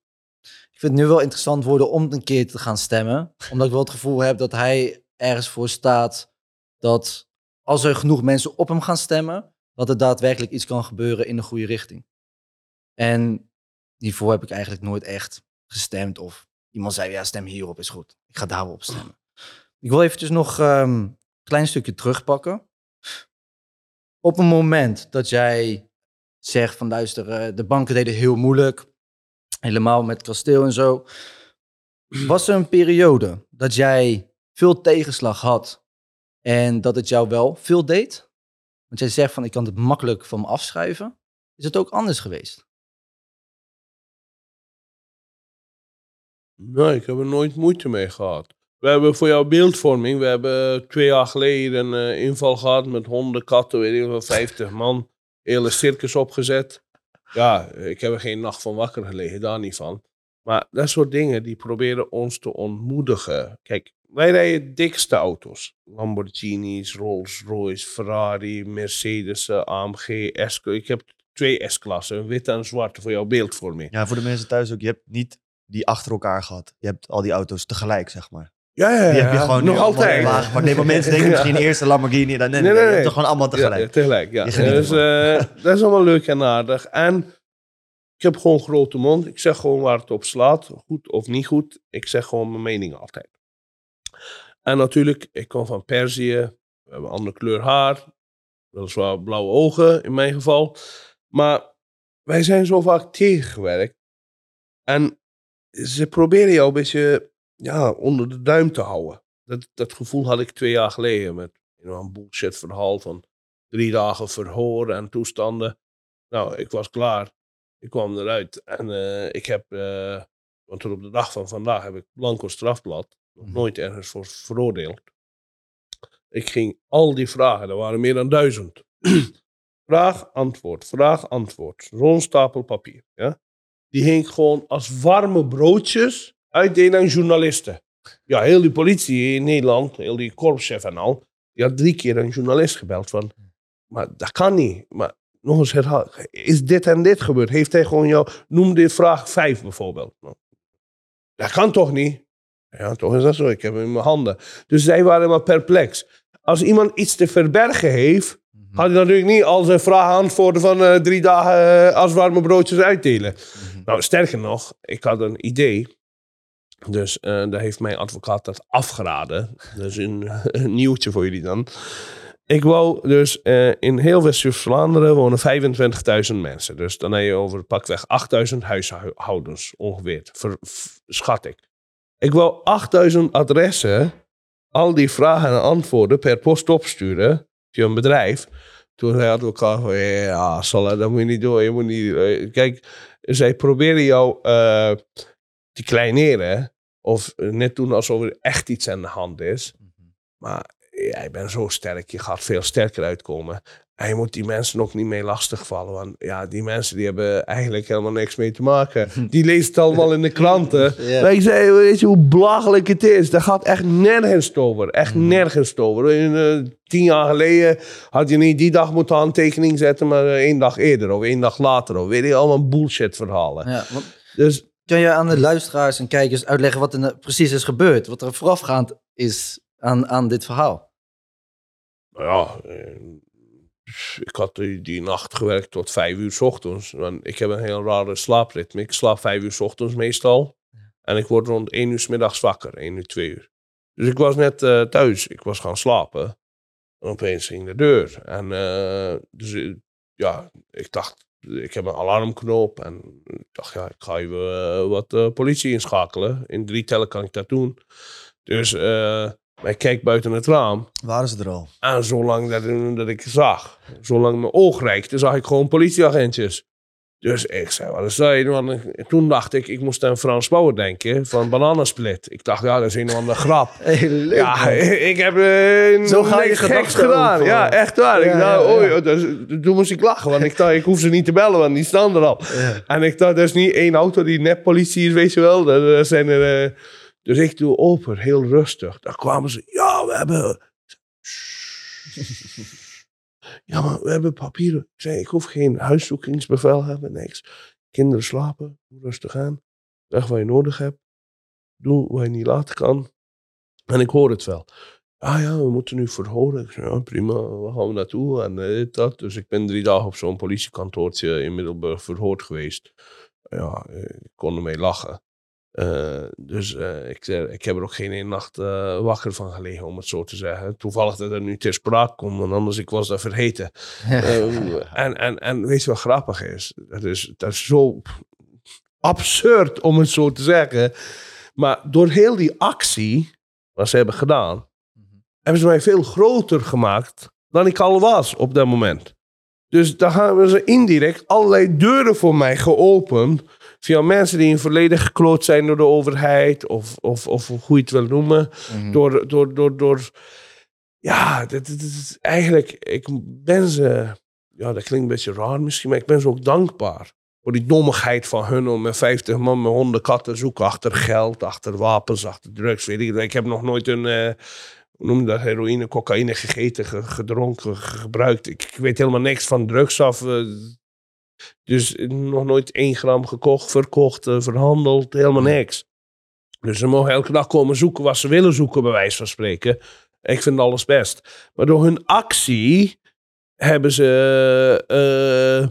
ik vind het nu wel interessant worden om een keer te gaan stemmen, omdat ik wel het gevoel heb dat hij ergens voor staat dat als er genoeg mensen op hem gaan stemmen, dat er daadwerkelijk iets kan gebeuren in de goede richting. En hiervoor heb ik eigenlijk nooit echt gestemd of iemand zei, ja, stem hierop is goed. Ik ga daarop stemmen. Ik wil eventjes nog ehm, een klein stukje terugpakken. Op een moment dat jij zegt van luister, eh, de banken deden heel moeilijk, helemaal met kasteel en zo. Was er een periode dat jij veel tegenslag had en dat het jou wel veel deed? Want jij zegt van ik kan het makkelijk van me afschuiven. Is het ook anders geweest? Nee, ik heb er nooit moeite mee gehad. We hebben voor jouw beeldvorming, we hebben twee jaar geleden een eh, inval gehad met honden, katten, weet ik wel, 50 man. Hele circus opgezet. Ja, ik heb er geen nacht van wakker gelegen, daar niet van. Maar dat soort dingen, die proberen ons te ontmoedigen. Kijk, wij rijden dikste auto's. Lamborghinis, Rolls Royce, Ferrari, Mercedes, eh, AMG, S. Ik heb twee S-klassen, een en een zwarte voor jouw beeldvorming. Ja, voor de mensen thuis ook. Je hebt niet die achter elkaar gehad. Je hebt al die auto's tegelijk, zeg maar. Ja, ja, ja. Die heb je gewoon nog altijd. laag gepakt. Nee, maar mensen denken misschien eerst de Lamborghini. Dan, nee, nee, Nee, nee, Je hebt nee. toch gewoon allemaal tegelijk. Ja, tegelijk, ja. Dus, eh, dat is allemaal leuk en aardig. En ik heb gewoon grote mond. Ik zeg gewoon waar het op slaat. Goed of niet goed. Ik zeg gewoon mijn mening altijd. En natuurlijk, ik kom van Perzië. We hebben een andere kleur haar. Weliswaar blauwe ogen in mijn geval. Maar wij zijn zo vaak tegengewerkt. En ze proberen jou een beetje ja, onder de duim te houden. Dat, dat gevoel had ik twee jaar geleden met you know, een bullshit verhaal van drie dagen verhoor en toestanden. Nou, ik was klaar. Ik kwam eruit en eh, ik heb, eh, want tot op de dag van vandaag heb ik blanco strafblad, nog Mhm. nooit ergens voor veroordeeld. Ik ging al die vragen, er waren meer dan duizend. vraag, antwoord, vraag, antwoord. Zo'n stapel papier. Ja? Die hing gewoon als warme broodjes uitdelen aan journalisten. Ja, heel die politie in Nederland, heel die korpschef en al, die had drie keer een journalist gebeld van, maar dat kan niet. Maar nog eens herhaal, is dit en dit gebeurd? Heeft hij gewoon jou, noem dit vraag 5 bijvoorbeeld. Nou, dat kan toch niet? Ja, toch is dat zo. Ik heb hem in mijn handen. Dus zij waren maar perplex. Als iemand iets te verbergen heeft, Mhm. had hij natuurlijk niet al zijn vragen antwoorden van eh, drie dagen eh, als warme broodjes uitdelen. Mhm. Nou, sterker nog, ik had een idee. Dus eh daar heeft mijn advocaat dat afgeraden. Dus een, een nieuwtje voor jullie dan. Ik wou dus eh, in heel West-Vlaanderen wonen 25.000 mensen. Dus dan heb je over pakweg 8.000 huishoudens ongeveer, schat ik. Ik wou 8.000 adressen, al die vragen en antwoorden per post opsturen via een bedrijf. Toen zei advocaat van, ja, Salah, dat moet je niet doen. Je moet niet, eh, kijk, zij proberen jou te kleineren. Of eh, net doen alsof er echt iets aan de hand is. Maar ja, ik ben zo sterk, je gaat veel sterker uitkomen. En je moet die mensen ook niet mee lastigvallen. Want ja, die mensen die hebben eigenlijk helemaal niks mee te maken. Die lezen het allemaal in de kranten. Ja. Maar ik zei, weet je hoe belachelijk het is? Dat gaat echt nergens over. Echt Mhm. nergens over. In, eh, tien jaar geleden had je niet die dag moeten handtekening zetten, maar eh, één dag eerder of één dag later. Of weet je, allemaal bullshit verhalen. Ja, want Dus kan je aan de luisteraars en kijkers uitleggen wat er nou precies is gebeurd? Wat er voorafgaand is aan, aan dit verhaal? Nou ja, eh, ik had die, die nacht gewerkt tot vijf uur 's ochtends. Want ik heb een heel rare slaapritme. Ik slaap vijf uur 's ochtends meestal. En ik word rond één uur 's middags wakker, één uur, twee uur. Dus ik was net eh, thuis. Ik was gaan slapen. En opeens ging de deur. En eh, dus ja, ik dacht, ik heb een alarmknop. En ik dacht, ja, ik ga even eh, wat eh, politie inschakelen. In drie tellen kan ik dat doen. Dus eh, ik kijk buiten het raam. Waren ze er al? En zolang dat, dat ik zag, zolang mijn oog reikte, zag ik gewoon politieagentjes. Dus ik zei, wat is dat? Want toen dacht ik, ik moest aan Frans Bauer denken, van Bananensplit. Ik dacht, ja, dat is een of andere grap. Hey, leuk, Ja, man. ik heb eh Zo gaan je geks gedaan. Ja, echt waar. ik dacht, ja, ja. oei, dus, toen moest ik lachen, want ik dacht, ik hoef ze niet te bellen, want die staan er al. En ik dacht, dat is niet één auto die net politie is, weet je wel. Dat zijn er, eh, dus ik doe open, heel rustig. Daar kwamen ze, ja, we hebben... Ja, maar we hebben papieren. Ik zei, ik hoef geen huiszoekingsbevel hebben, niks. Kinderen slapen, doe rustig aan. Zeg wat je nodig hebt. Doe wat je niet laten kan. En ik hoor het wel. Ah ja, we moeten nu verhoren. Ik zei, ja, prima, waar gaan we naartoe? En dit, dat. Dus ik ben drie dagen op zo'n politiekantoortje in Middelburg verhoord geweest. Ja, ik kon ermee lachen. Eh, dus eh, ik, ik heb er ook geen één nacht eh, wakker van gelegen, om het zo te zeggen. Toevallig dat het nu ter sprake komt, want anders ik was dat vergeten. En, en, en weet je wat grappig is? Dat is, dat is zo absurd om het zo te zeggen. Maar door heel die actie, wat ze hebben gedaan, hebben ze mij veel groter gemaakt dan ik al was op dat moment. Dus daar hebben ze indirect allerlei deuren voor mij geopend. Via mensen die in het verleden gekloot zijn door de overheid. Of, of, of hoe je het wil noemen. Mhm. Door, door, door, door... Ja, dit, dit is eigenlijk... Ik ben ze... Ja, dat klinkt een beetje raar misschien. Maar ik ben ze ook dankbaar. Voor die dommigheid van hun om met 50 man met honden, katten zoeken achter geld, achter wapens, achter drugs. Weet ik. ik heb nog nooit een... eh, hoe noem je dat, heroïne, cocaïne gegeten, ge- gedronken, ge- gebruikt. Ik, ik weet helemaal niks van drugs af. eh, dus nog nooit één gram gekocht, verkocht, eh, verhandeld, helemaal niks. Dus ze mogen elke dag komen zoeken wat ze willen zoeken, bij wijze van spreken. Ik vind alles best. Maar door hun actie hebben ze eh,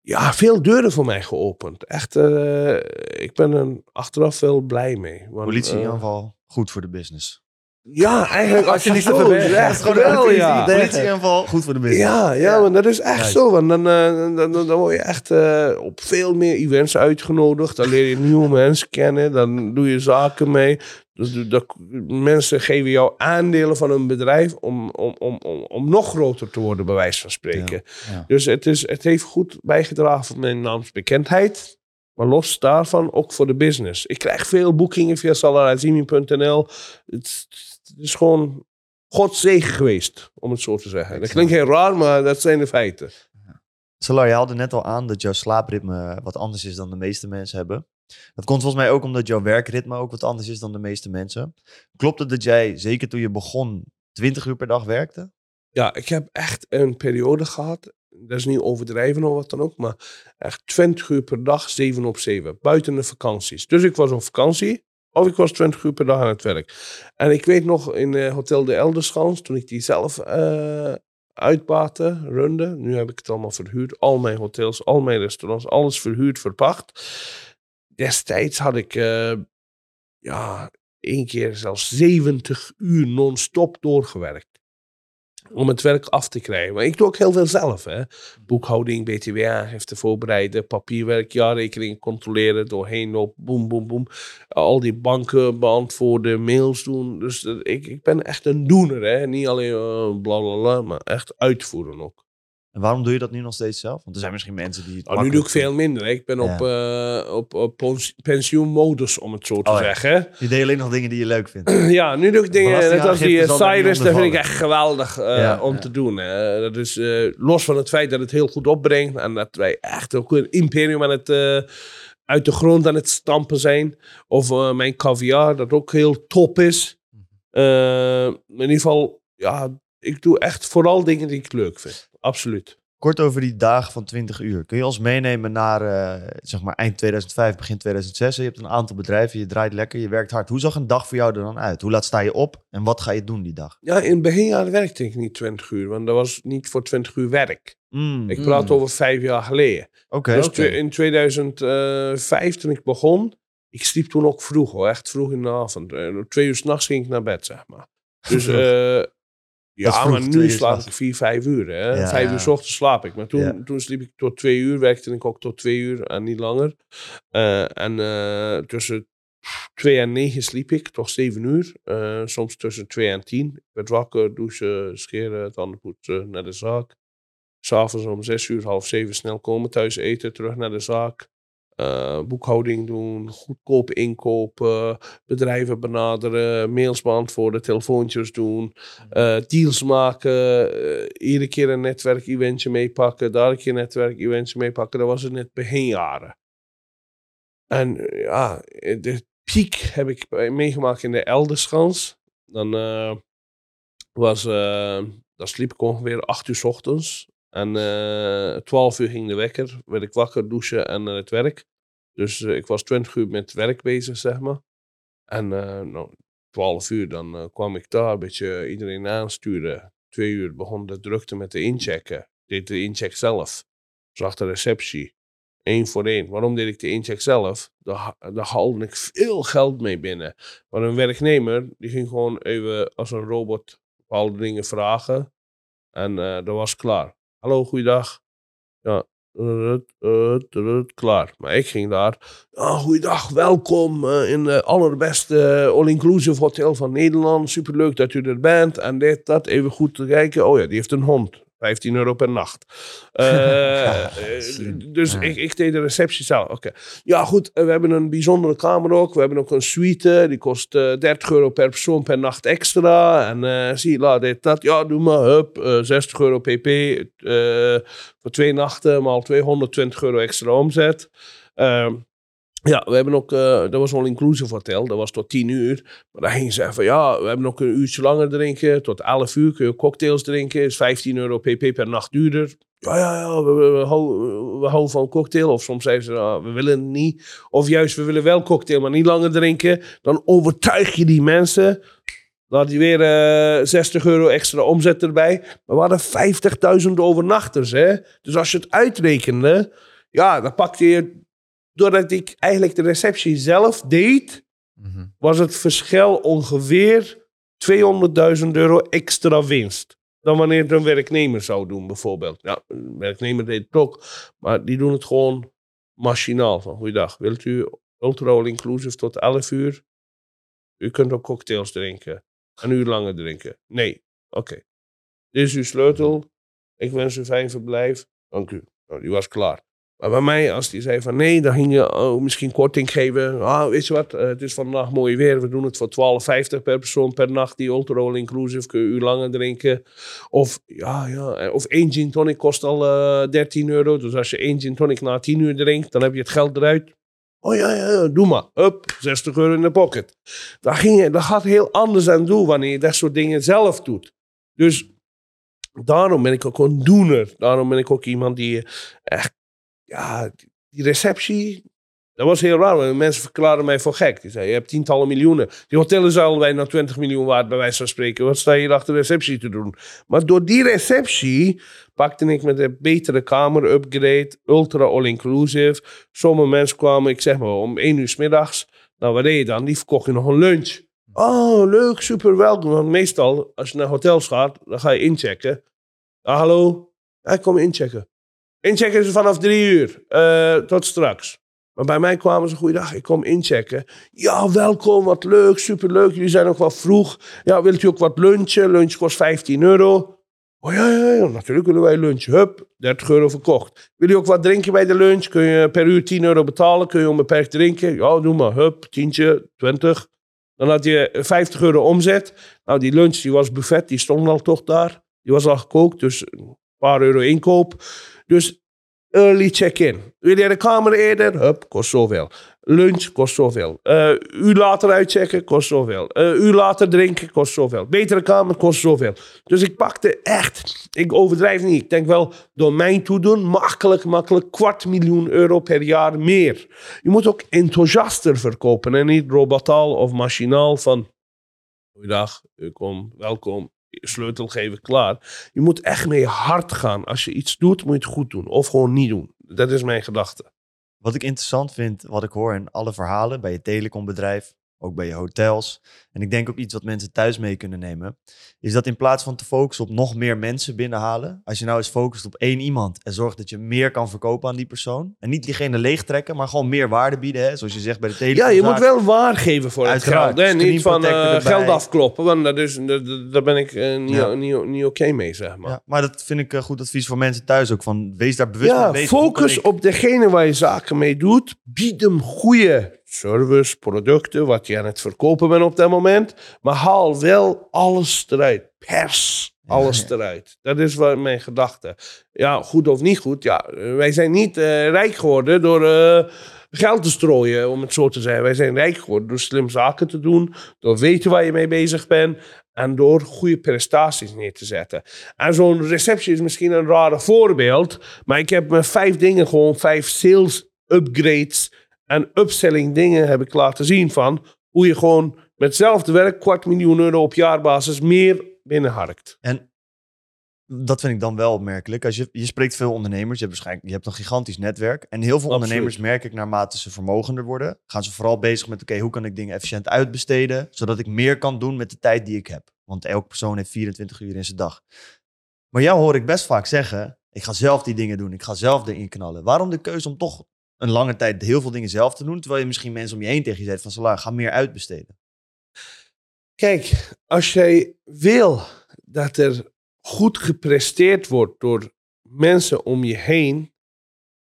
ja, veel deuren voor mij geopend. Echt, eh, ik ben er achteraf wel blij mee. Want, Politieaanval, goed voor de business. Ja, eigenlijk als je niet te zo verbergen. echt wel, ja. Politieaanval, goed voor de business. Ja, ja, maar dat is echt zo. Want dan, eh, dan, dan, dan word je echt eh, op veel meer events uitgenodigd. Dan leer je nieuwe mensen kennen. Dan doe je zaken mee. Dus mensen geven jou aandelen van een bedrijf om, om, om, om, om nog groter te worden, bij wijze van spreken. Ja. Dus het, is, het heeft goed bijgedragen voor mijn naamsbekendheid. Maar los daarvan ook voor de business. Ik krijg veel boekingen via salarazimi.nl. Het, het is gewoon Gods zegen geweest, om het zo te zeggen. Dat klinkt heel raar, maar dat zijn de feiten. Salar, je haalde net al aan dat jouw slaapritme wat anders is dan de meeste mensen hebben. Dat komt volgens mij ook omdat jouw werkritme ook wat anders is dan de meeste mensen. Klopt het dat jij, zeker toen je begon, 20 uur per dag werkte? Ja, ik heb echt een periode gehad. Dat is niet overdrijven of wat dan ook, maar echt 20 uur per dag, 7 op 7. Buiten de vakanties. Dus ik was op vakantie, of ik was 20 uur per dag aan het werk. En ik weet nog in eh, Hotel de Elderschans, toen ik die zelf eh uitbaatte, runde. Nu heb ik het allemaal verhuurd. Al mijn hotels, al mijn restaurants, alles verhuurd, verpacht. Destijds had ik, eh, ja, één keer zelfs 70 uur non-stop doorgewerkt om het werk af te krijgen. Maar ik doe ook heel veel zelf. Hè. Boekhouding, BTW, heften voorbereiden, papierwerk, jaarrekening controleren, doorheen op, boem, boem, boem. Al die banken beantwoorden, mails doen. Dus eh, ik, ik ben echt een doener. Hè. Niet alleen eh, bla bla bla, maar echt uitvoeren ook. En waarom doe je dat nu nog steeds zelf? Want er zijn misschien mensen die het Nou, nu doe ik veel minder. Hè. Ik ben op, eh, op, op pens- pensioenmodus, om het zo te Oh ja. zeggen. Je deed alleen nog dingen die je leuk vindt. Ja, nu doe ik dingen, net als die eh, Cyrus, dat vind ik echt geweldig eh, Ja, om te doen. Hè. Dat is los van het feit dat het heel goed opbrengt en dat wij echt ook een imperium aan het, uit de grond aan het stampen zijn. Of mijn caviar, dat ook heel top is. Eh, in ieder geval, ja, ik doe echt vooral dingen die ik leuk vind. Absoluut. Kort over die dagen van 20 uur. Kun je ons meenemen naar eh, zeg maar eind 2005, begin 2006? Je hebt een aantal bedrijven, je draait lekker, je werkt hard. Hoe zag een dag voor jou er dan uit? Hoe laat sta je op en wat ga je doen die dag? Ja, in het beginjaren werkte ik niet 20 uur, want dat was niet voor 20 uur werk. Mm, Ik praat Mm. over vijf jaar geleden. Oké, Dus in 2005, toen ik begon, ik sliep toen ook vroeg hoor, echt vroeg in de avond. Eh, om twee uur s'nachts ging ik naar bed, zeg maar. Dus Vroeg. ja, maar nu slaap ik vier, vijf uur. Hè. Ja. Vijf uur s ochtends slaap ik. Maar toen, Ja. toen sliep ik tot twee uur, werkte ik ook tot twee uur en niet langer. Eh, en eh, tussen twee en negen sliep ik, toch zeven uur. Eh, soms tussen twee en tien. Ik werd wakker, douchen, scheren, tandenpoetsen, naar de zaak. S'avonds om zes uur, half zeven snel komen, thuis eten, terug naar de zaak. Eh, boekhouding doen, goedkoop inkopen, bedrijven benaderen, mails beantwoorden, telefoontjes doen, eh, deals maken, eh, iedere keer een netwerk-eventje meepakken, daar een keer een netwerk-eventje meepakken. Dat was het net beginjaren. En ja, de piek heb ik meegemaakt in de Elderschans. Dan was, dan sliep ik ongeveer acht uur 's ochtends. En eh 12 uur ging de wekker, werd ik wakker, douchen en naar het werk. Dus eh, ik was 20 uur met werk bezig, zeg maar. En eh nou, 12 uur, dan kwam ik daar, een beetje iedereen aansturen. Twee uur begon de drukte met de inchecken. Deed de incheck zelf. Zag de receptie. Eén voor één. Waarom deed ik de incheck zelf? Daar, daar haalde ik veel geld mee binnen. Maar een werknemer, die ging gewoon even als een robot bepaalde dingen vragen. En dat was klaar. Hallo, goeiedag. Ja, klaar. Maar ik ging daar. Ah, goeiedag, welkom eh, in de allerbeste all-inclusive hotel van Nederland. Superleuk dat u er bent. En dit, dat, even goed te kijken. Oh ja, die heeft een hond. 15 euro per nacht. Eh, eh, dus Ja. ik, ik deed de receptie zelf. Oké. Ja, goed. eh, We hebben een bijzondere kamer ook. We hebben ook een suite. Die kost eh 30 euro per persoon per nacht extra. En eh zie laat dit, dat. Ja, doe maar. Hup. eh, 60 euro pp. voor twee nachten. Maal 220 euro extra omzet. Ehm, ja, we hebben ook, eh, dat was al inclusive hotel, dat was tot 10 uur. Maar dan gingen ze van, ja, we hebben ook een uurtje langer drinken. Tot 11 uur kun je cocktails drinken. Is 15 euro pp per nacht duurder. Ja, ja, ja, we, we, houden, van cocktail. Of soms zeiden ze, ah, we willen niet. Of juist, we willen wel cocktail, maar niet langer drinken. Dan overtuig je die mensen. Laat die weer eh 60 euro extra omzet erbij. Maar we hadden 50.000 overnachters, hè. Dus als je het uitrekende, ja, dan pakte je... Doordat ik eigenlijk de receptie zelf deed, Mhm. was het verschil ongeveer 200.000 euro extra winst. Dan wanneer het een werknemer zou doen, bijvoorbeeld. Ja, een werknemer deed het ook, maar die doen het gewoon machinaal. Van, goeiedag, wilt u ultra inclusive tot 11 uur? U kunt ook cocktails drinken. Een uur langer drinken. Nee, oké. Dit is uw sleutel. Ik wens u fijn verblijf. Dank u. Nou, die was klaar. Maar bij mij, als die zei van nee, dan ging je oh, misschien korting geven. Ah, weet je wat, eh, het is vandaag mooi weer. We doen het voor 12,50 per persoon per nacht. Die ultra all inclusive kun je uur langer drinken. Of, ja, ja, eh, of één gin tonic kost al eh 13 euro. Dus als je één gin tonic na 10 uur drinkt, dan heb je het geld eruit. Oh ja, ja, doe maar. Up, 60 euro in de pocket. Dat, ging, je- dat gaat heel anders aan doen wanneer je dat soort dingen zelf doet. Dus daarom ben ik ook een doener. Daarom ben ik ook iemand die echt, ja, die receptie. Dat was heel raar, mensen verklaren mij voor gek. Die zeiden, je hebt tientallen miljoenen. Die hotel is al bijna 20 miljoen waard, bij wijze van spreken. Wat sta je hier achter de receptie te doen? Maar door die receptie pakte ik met een betere kamer, upgrade, ultra all-inclusive. Sommige mensen kwamen, ik zeg maar, om 1 uur 's middags. Nou, wat deed je dan? Die verkochten nog een lunch. Oh, leuk, super welkom. Want meestal, als je naar hotels gaat, dan ga je inchecken. Ah, hallo? Ja, ik kom inchecken. Inchecken is vanaf drie uur. Eh, tot straks. Maar bij mij kwamen ze, goeiedag, ik kom inchecken. Ja, welkom, wat leuk, superleuk. Jullie zijn nog wat vroeg. Ja, wilt u ook wat lunchen? Lunch kost 15 euro. Oh ja, ja, ja, natuurlijk willen wij lunch. Hup, 30 euro verkocht. Wil je ook wat drinken bij de lunch? Kun je per uur 10 euro betalen? Kun je onbeperkt drinken? Ja, doe maar. Hup, tientje, 20. Dan had je 50 euro omzet. Nou, die lunch die was buffet, die stond al toch daar. Die was al gekookt, dus een paar euro inkoop. Dus early check-in. Wil jij de kamer eerder? Hup, kost zoveel. Lunch kost zoveel. Eh uur later uitchecken kost zoveel. Eh uur later drinken kost zoveel. Betere kamer kost zoveel. Dus ik pakte echt, ik overdrijf niet. Ik denk wel, door mijn toedoen, makkelijk, makkelijk, kwart miljoen euro per jaar meer. Je moet ook enthousiaster verkopen en niet robotaal of machinaal van, goeiedag, u kom, welkom, sleutel geven, klaar. Je moet echt mee hard gaan. Als je iets doet, moet je het goed doen. Of gewoon niet doen. Dat is mijn gedachte. Wat ik interessant vind, wat ik hoor in alle verhalen bij je telecombedrijf, ook bij je hotels. En ik denk ook iets wat mensen thuis mee kunnen nemen. Is dat in plaats van te focussen op nog meer mensen binnenhalen. Als je nou eens focust op één iemand en zorgt dat je meer kan verkopen aan die persoon. En niet diegene leegtrekken, maar gewoon meer waarde bieden. Hè? Zoals je zegt bij de Ja, telecomzaak. je moet wel waar geven voor het Uiteraard. geld. Hè? Niet van eh, geld afkloppen. Want is, daar ben ik eh, niet, Ja. niet, niet oké mee, zeg maar. Ja, maar dat vind ik eh, goed advies voor mensen thuis ook. Van, wees daar bewust Ja, mee kan focus op degene waar je zaken mee doet. Bied hem goede service, producten, wat je aan het verkopen bent op dat moment. Maar haal wel alles eruit. Pers alles eruit. Dat is wat mijn gedachte. Ja, goed of niet goed. Ja, wij zijn niet eh, rijk geworden door eh, geld te strooien, om het zo te zeggen. Wij zijn rijk geworden door slim zaken te doen, door weten waar je mee bezig bent en door goede prestaties neer te zetten. En zo'n receptie is misschien een rare voorbeeld, maar ik heb met vijf dingen gewoon vijf sales upgrades en upselling dingen heb ik laten zien van hoe je gewoon met hetzelfde werk kwart miljoen euro op jaarbasis meer binnenharkt. En dat vind ik dan wel opmerkelijk. Als je, je spreekt veel ondernemers, je hebt waarschijnlijk je hebt een gigantisch netwerk. En heel veel Absoluut. ondernemers merk ik naarmate ze vermogender worden, gaan ze vooral bezig met oké, hoe kan ik dingen efficiënt uitbesteden, zodat ik meer kan doen met de tijd die ik heb. Want elke persoon heeft 24 uur in zijn dag. Maar jou hoor ik best vaak zeggen, Ik ga zelf die dingen doen. Ik ga zelf erin knallen. Waarom de keuze om toch een lange tijd heel veel dingen zelf te doen, terwijl je misschien mensen om je heen tegen je zegt van Salah, ga meer uitbesteden. Kijk, als jij wil dat er goed gepresteerd wordt door mensen om je heen,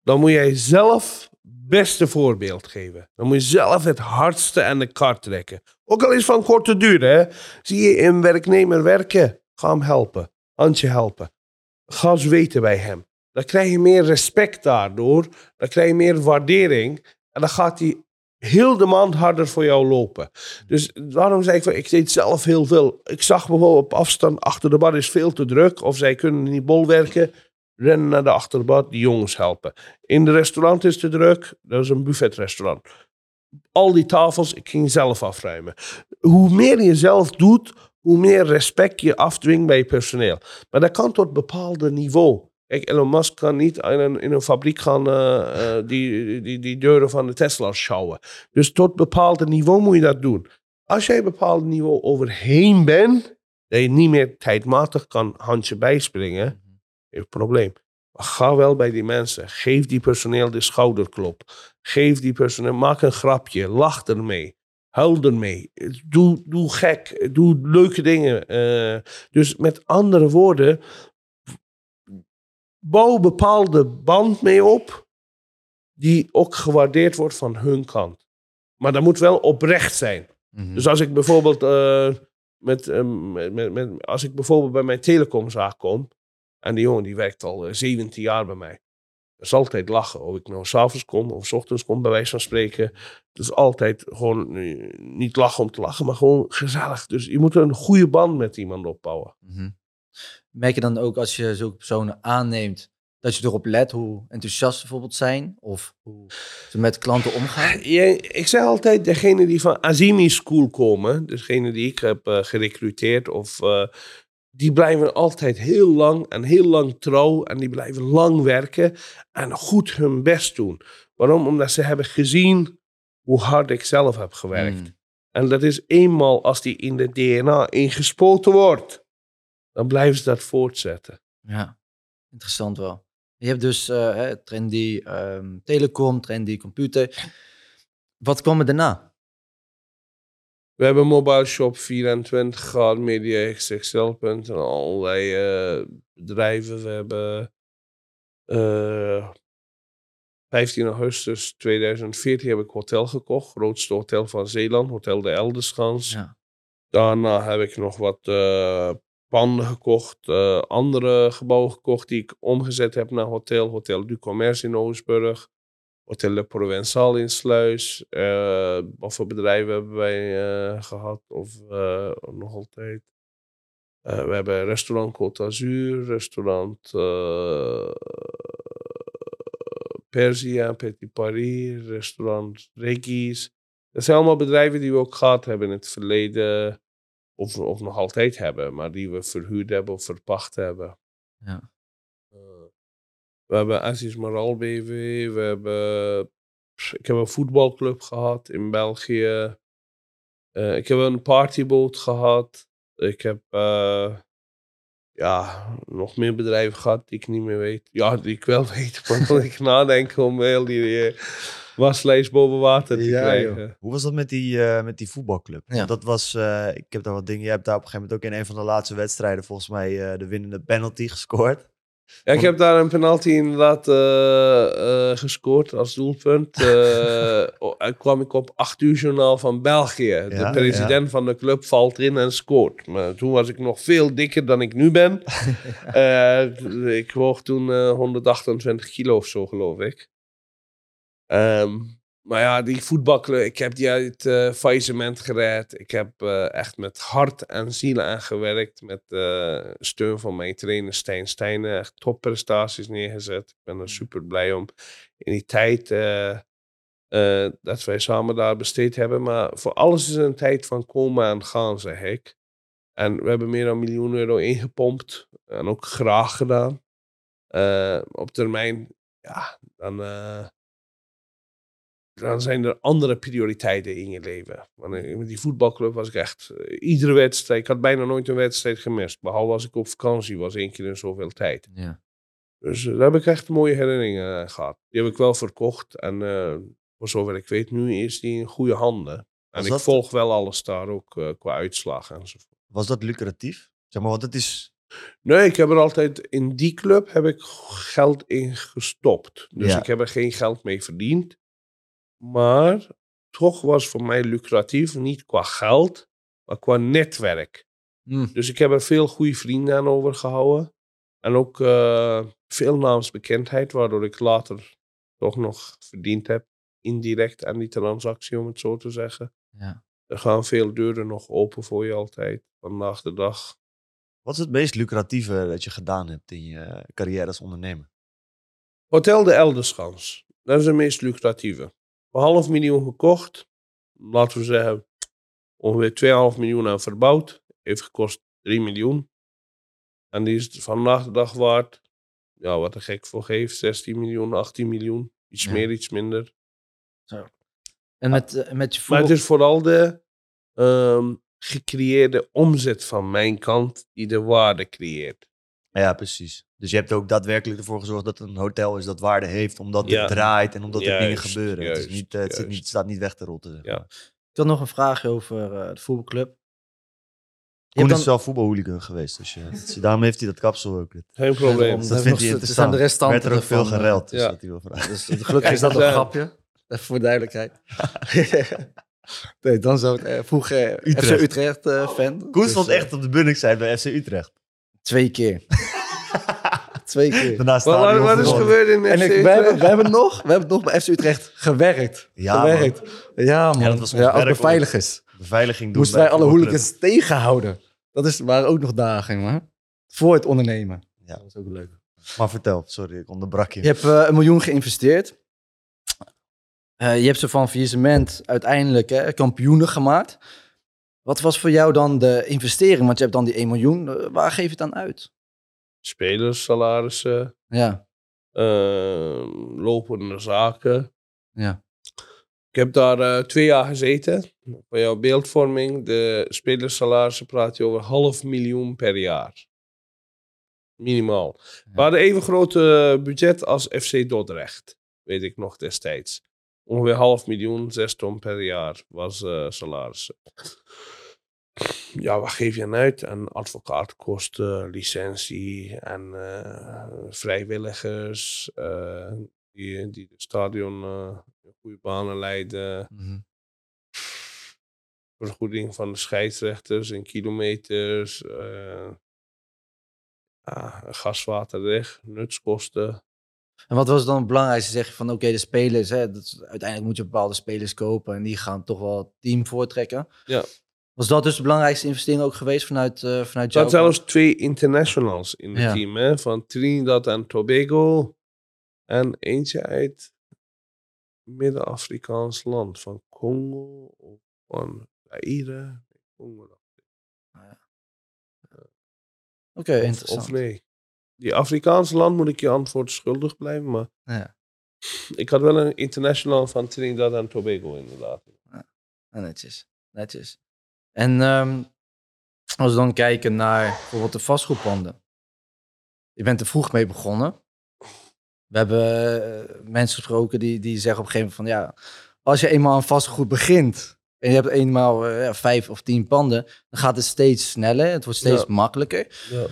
dan moet jij zelf beste voorbeeld geven. Dan moet je zelf het hardste aan de kar trekken. Ook al is van korte duur, hè. Zie je een werknemer werken, ga hem helpen. Handje helpen. Ga weten bij hem. Dan krijg je meer respect daardoor. Dan krijg je meer waardering. En dan gaat hij heel de maand harder voor jou lopen. Dus waarom zei ik ik deed zelf heel veel. Ik zag bijvoorbeeld op afstand, achter de bar is veel te druk. Of zij kunnen niet bolwerken. Rennen naar de achterbad, die jongens helpen. In de restaurant is te druk. Dat is een buffetrestaurant. Al die tafels, ik ging zelf afruimen. Hoe meer je zelf doet, hoe meer respect je afdwingt bij je personeel. Maar dat kan tot een bepaalde niveau. Kijk, Elon Musk kan niet in een, in een fabriek gaan uh, uh, die, die, die deuren van de Tesla's schouwen. Dus tot een bepaald niveau moet je dat doen. Als jij een bepaald niveau overheen bent, dat je niet meer tijdmatig kan handje bijspringen, geen probleem. Maar ga wel bij die mensen. Geef die personeel de schouderklop. Geef die personeel, maak een grapje, lach ermee. Huil ermee. Doe, doe gek. Doe leuke dingen. Uh, dus met andere woorden, bouw bepaalde band mee op, die ook gewaardeerd wordt van hun kant. Maar dat moet wel oprecht zijn. Mm -hmm. Dus als ik bijvoorbeeld uh, met, uh, met, met, als ik bijvoorbeeld bij mijn telecomzaak kom, en die jongen die werkt al 17 jaar bij mij. Dat is altijd lachen. Of ik nou s'avonds kom of s ochtends kom, bij wijze van spreken. Het is altijd gewoon niet lachen om te lachen, maar gewoon gezellig. Dus je moet een goede band met iemand opbouwen. Mm -hmm. Merk je dan ook als je zulke personen aanneemt, dat je erop let hoe enthousiast ze bijvoorbeeld zijn? Of hoe ze met klanten omgaan? Ja, ik zeg altijd, degene die van Azimi School komen, degene die ik heb uh, gerecruiteerd, of, uh, die blijven altijd heel lang en heel lang trouw. En die blijven lang werken en goed hun best doen. Waarom? Omdat ze hebben gezien hoe hard ik zelf heb gewerkt. Mm. En dat is eenmaal als die in de DNA ingespoten wordt, dan blijven ze dat voortzetten. Ja, interessant wel. Je hebt dus uh, trendy um, telecom, trendy computer. Wat kwam er daarna? We hebben Mobile Shop 24 gehad, Media XXL.nl, allerlei uh, bedrijven. We hebben uh, 15 augustus 2014 heb ik hotel gekocht. Grootste hotel van Zeeland, Hotel de Elderschans. Ja. Daarna heb ik nog wat uh, panden gekocht, uh, andere gebouwen gekocht die ik omgezet heb naar hotel. Hotel du Commerce in Oostburg, Hotel de Provençal in Sluis. Uh, wat voor bedrijven hebben wij uh, gehad of nog altijd? we hebben restaurant Côte d'Azur, restaurant Persia, Petit Paris, restaurant Reggie's. Dat zijn allemaal bedrijven die we ook gehad hebben in het verleden of, of nog altijd hebben, maar die we verhuurd hebben of verpacht hebben. Ja. Uh, we hebben Aziz Maral BV, we hebben, ik heb een voetbalclub gehad in België. Uh, ik heb een partyboot gehad. Ik heb uh, ja, nog meer bedrijven gehad die ik niet meer weet. Ja, die ik wel weet, maar moet ik nadenken om heel die waslijst boven water te ja, krijgen. Joh. Hoe was dat met die, uh, met die voetbalclub? Ja. Dat was, uh, ik heb daar wat dingen, je hebt daar op een gegeven moment ook in een van de laatste wedstrijden volgens mij uh, de winnende penalty gescoord. Ja, ik heb daar een penalty inderdaad uh, gescoord als doelpunt. kwam ik op 8 uur journaal van België. Ja, de president ja. van de club valt in en scoort. Maar toen was ik nog veel dikker dan ik nu ben. ik woog toen 128 kilo of zo, geloof ik. Um, maar ja, die voetbalclub, ik heb die uit uh, faillissement gered. Ik heb uh, echt met hart en ziel aangewerkt. Met uh, steun van mijn trainer Stijn Stijnen. Echt topprestaties neergezet. Ik ben er super blij om. In die tijd dat wij samen daar besteed hebben. Maar voor alles is een tijd van komen en gaan, zeg ik. En we hebben meer dan een miljoen euro ingepompt. En ook graag gedaan. op termijn, ja, dan dan zijn er andere prioriteiten in je leven. Want met die voetbalclub was ik echt uh, iedere wedstrijd. Ik had bijna nooit een wedstrijd gemist. Behalve als ik op vakantie was, één keer in zoveel tijd. Ja. Dus eh, daar heb ik echt mooie herinneringen aan gehad. Die heb ik wel verkocht. En eh, voor zover ik weet, nu is die in goede handen. En ik volg wel alles daar ook eh, qua uitslag enzovoort. Was dat lucratief? Zeg maar, want het is... Nee, ik heb er altijd in die club heb ik geld in gestopt. Dus Ja. ik heb er geen geld mee verdiend. Maar toch was voor mij lucratief, niet qua geld, maar qua netwerk. Hm. Dus ik heb er veel goede vrienden aan overgehouden. En ook eh, veel naamsbekendheid, waardoor ik later toch nog verdiend heb. Indirect aan die transactie, om het zo te zeggen. Ja. Er gaan veel deuren nog open voor je altijd, vandaag de dag. Wat is het meest lucratieve dat je gedaan hebt in je carrière als ondernemer? Hotel de Elderschans. Dat is de meest lucratieve. Voor half miljoen gekocht. Laten we zeggen, ongeveer 2,5 miljoen aan verbouwd. Heeft gekost 3 miljoen. En die is vandaag de dag waard, ja, wat er gek voor geeft, 16 miljoen, 18 miljoen. Iets Ja. meer, iets minder. En met, eh, met je Maar het is vooral de ehm, gecreëerde omzet van mijn kant die de waarde creëert. Ja, precies. Dus je hebt er ook daadwerkelijk ervoor gezorgd dat het een hotel is dat waarde heeft, omdat Ja. het draait en omdat er dingen Juist, gebeuren. het, is niet, eh, het, zit niet, staat niet weg te rotten. zeg Ja. Ik had nog een vraagje over eh, de voetbalclub. Je Koen hebt is dan- zelf voetbalhooligan geweest, dus is- daarom heeft hij dat kapsel ook. Geen probleem. Dat Dat vindt hij er interessant. zijn de restanten werd er ook veel eh, gereld, dus ja. dat hij wil vragen. Dus gelukkig is dat een grapje. Even voor duidelijkheid. nee, dan zou het... eh, vroeger eh, Utrecht. FC Utrecht eh, fan. Koen Dus, stond echt op de Bunningside bij FC Utrecht. Twee keer. Twee keer. Daarna Wat, wat, is gebeurd in En ik, hebben, we, hebben nog, we hebben nog bij FC Utrecht gewerkt. Ja, gewerkt. Ja, man. Ja, dat was ons ja, als werk, beveiligers. Beveiliging doen Moesten wij alle hooligans tegenhouden. Dat is, waren ook nog dagen, man. Voor het ondernemen. Ja. Dat was ook leuk. Maar vertel, sorry, ik onderbrak je. Je hebt eh, een miljoen geïnvesteerd. Eh, je hebt ze van faillissement uiteindelijk hè, kampioenen gemaakt. Wat was voor jou dan de investering? Want je hebt dan die 1 miljoen. Eh, waar geef je het dan uit? Spelers, salarissen, Ja, ehm, lopende zaken. ja. Ik heb daar eh, twee jaar gezeten. Voor jouw beeldvorming, de spelersalarissen praat je over half miljoen per jaar. Minimaal. We hadden even groot budget als FC Dordrecht, weet ik nog destijds. Ongeveer half miljoen, zes ton per jaar was eh salarissen. Ja, wat geef je aan uit? Aan advocaatkosten, licentie en eh, vrijwilligers eh, die, die het stadion eh, in goede banen leiden. Mhm. Vergoeding van de scheidsrechters in kilometers. eh gaswaterrecht, nutskosten. En wat was dan het belangrijkste? Zeg je van oké, de spelers, hè, dat uiteindelijk moet je bepaalde spelers kopen en die gaan toch wel het team voortrekken. Ja. Was dat dus de belangrijkste investering ook geweest vanuit, eh vanuit jou? zaten zelfs twee internationals in het Ja. team, hè, van Trinidad en Tobago. En eentje uit Midden-Afrikaans land, van Congo of van Zaire. Congo. Oké, Of, interessant. of nee. Die Afrikaanse land moet ik je antwoord schuldig blijven, maar Ja. ik had wel een international van Trinidad en Tobago inderdaad. Ja, netjes, netjes. En ehm, als we dan kijken naar bijvoorbeeld de vastgoedpanden. Je bent er vroeg mee begonnen. We hebben eh, mensen gesproken die, die zeggen op een gegeven moment van ja, als je eenmaal aan vastgoed begint en je hebt eenmaal eh, vijf of tien panden, dan gaat het steeds sneller, het wordt steeds Ja. makkelijker. Ja.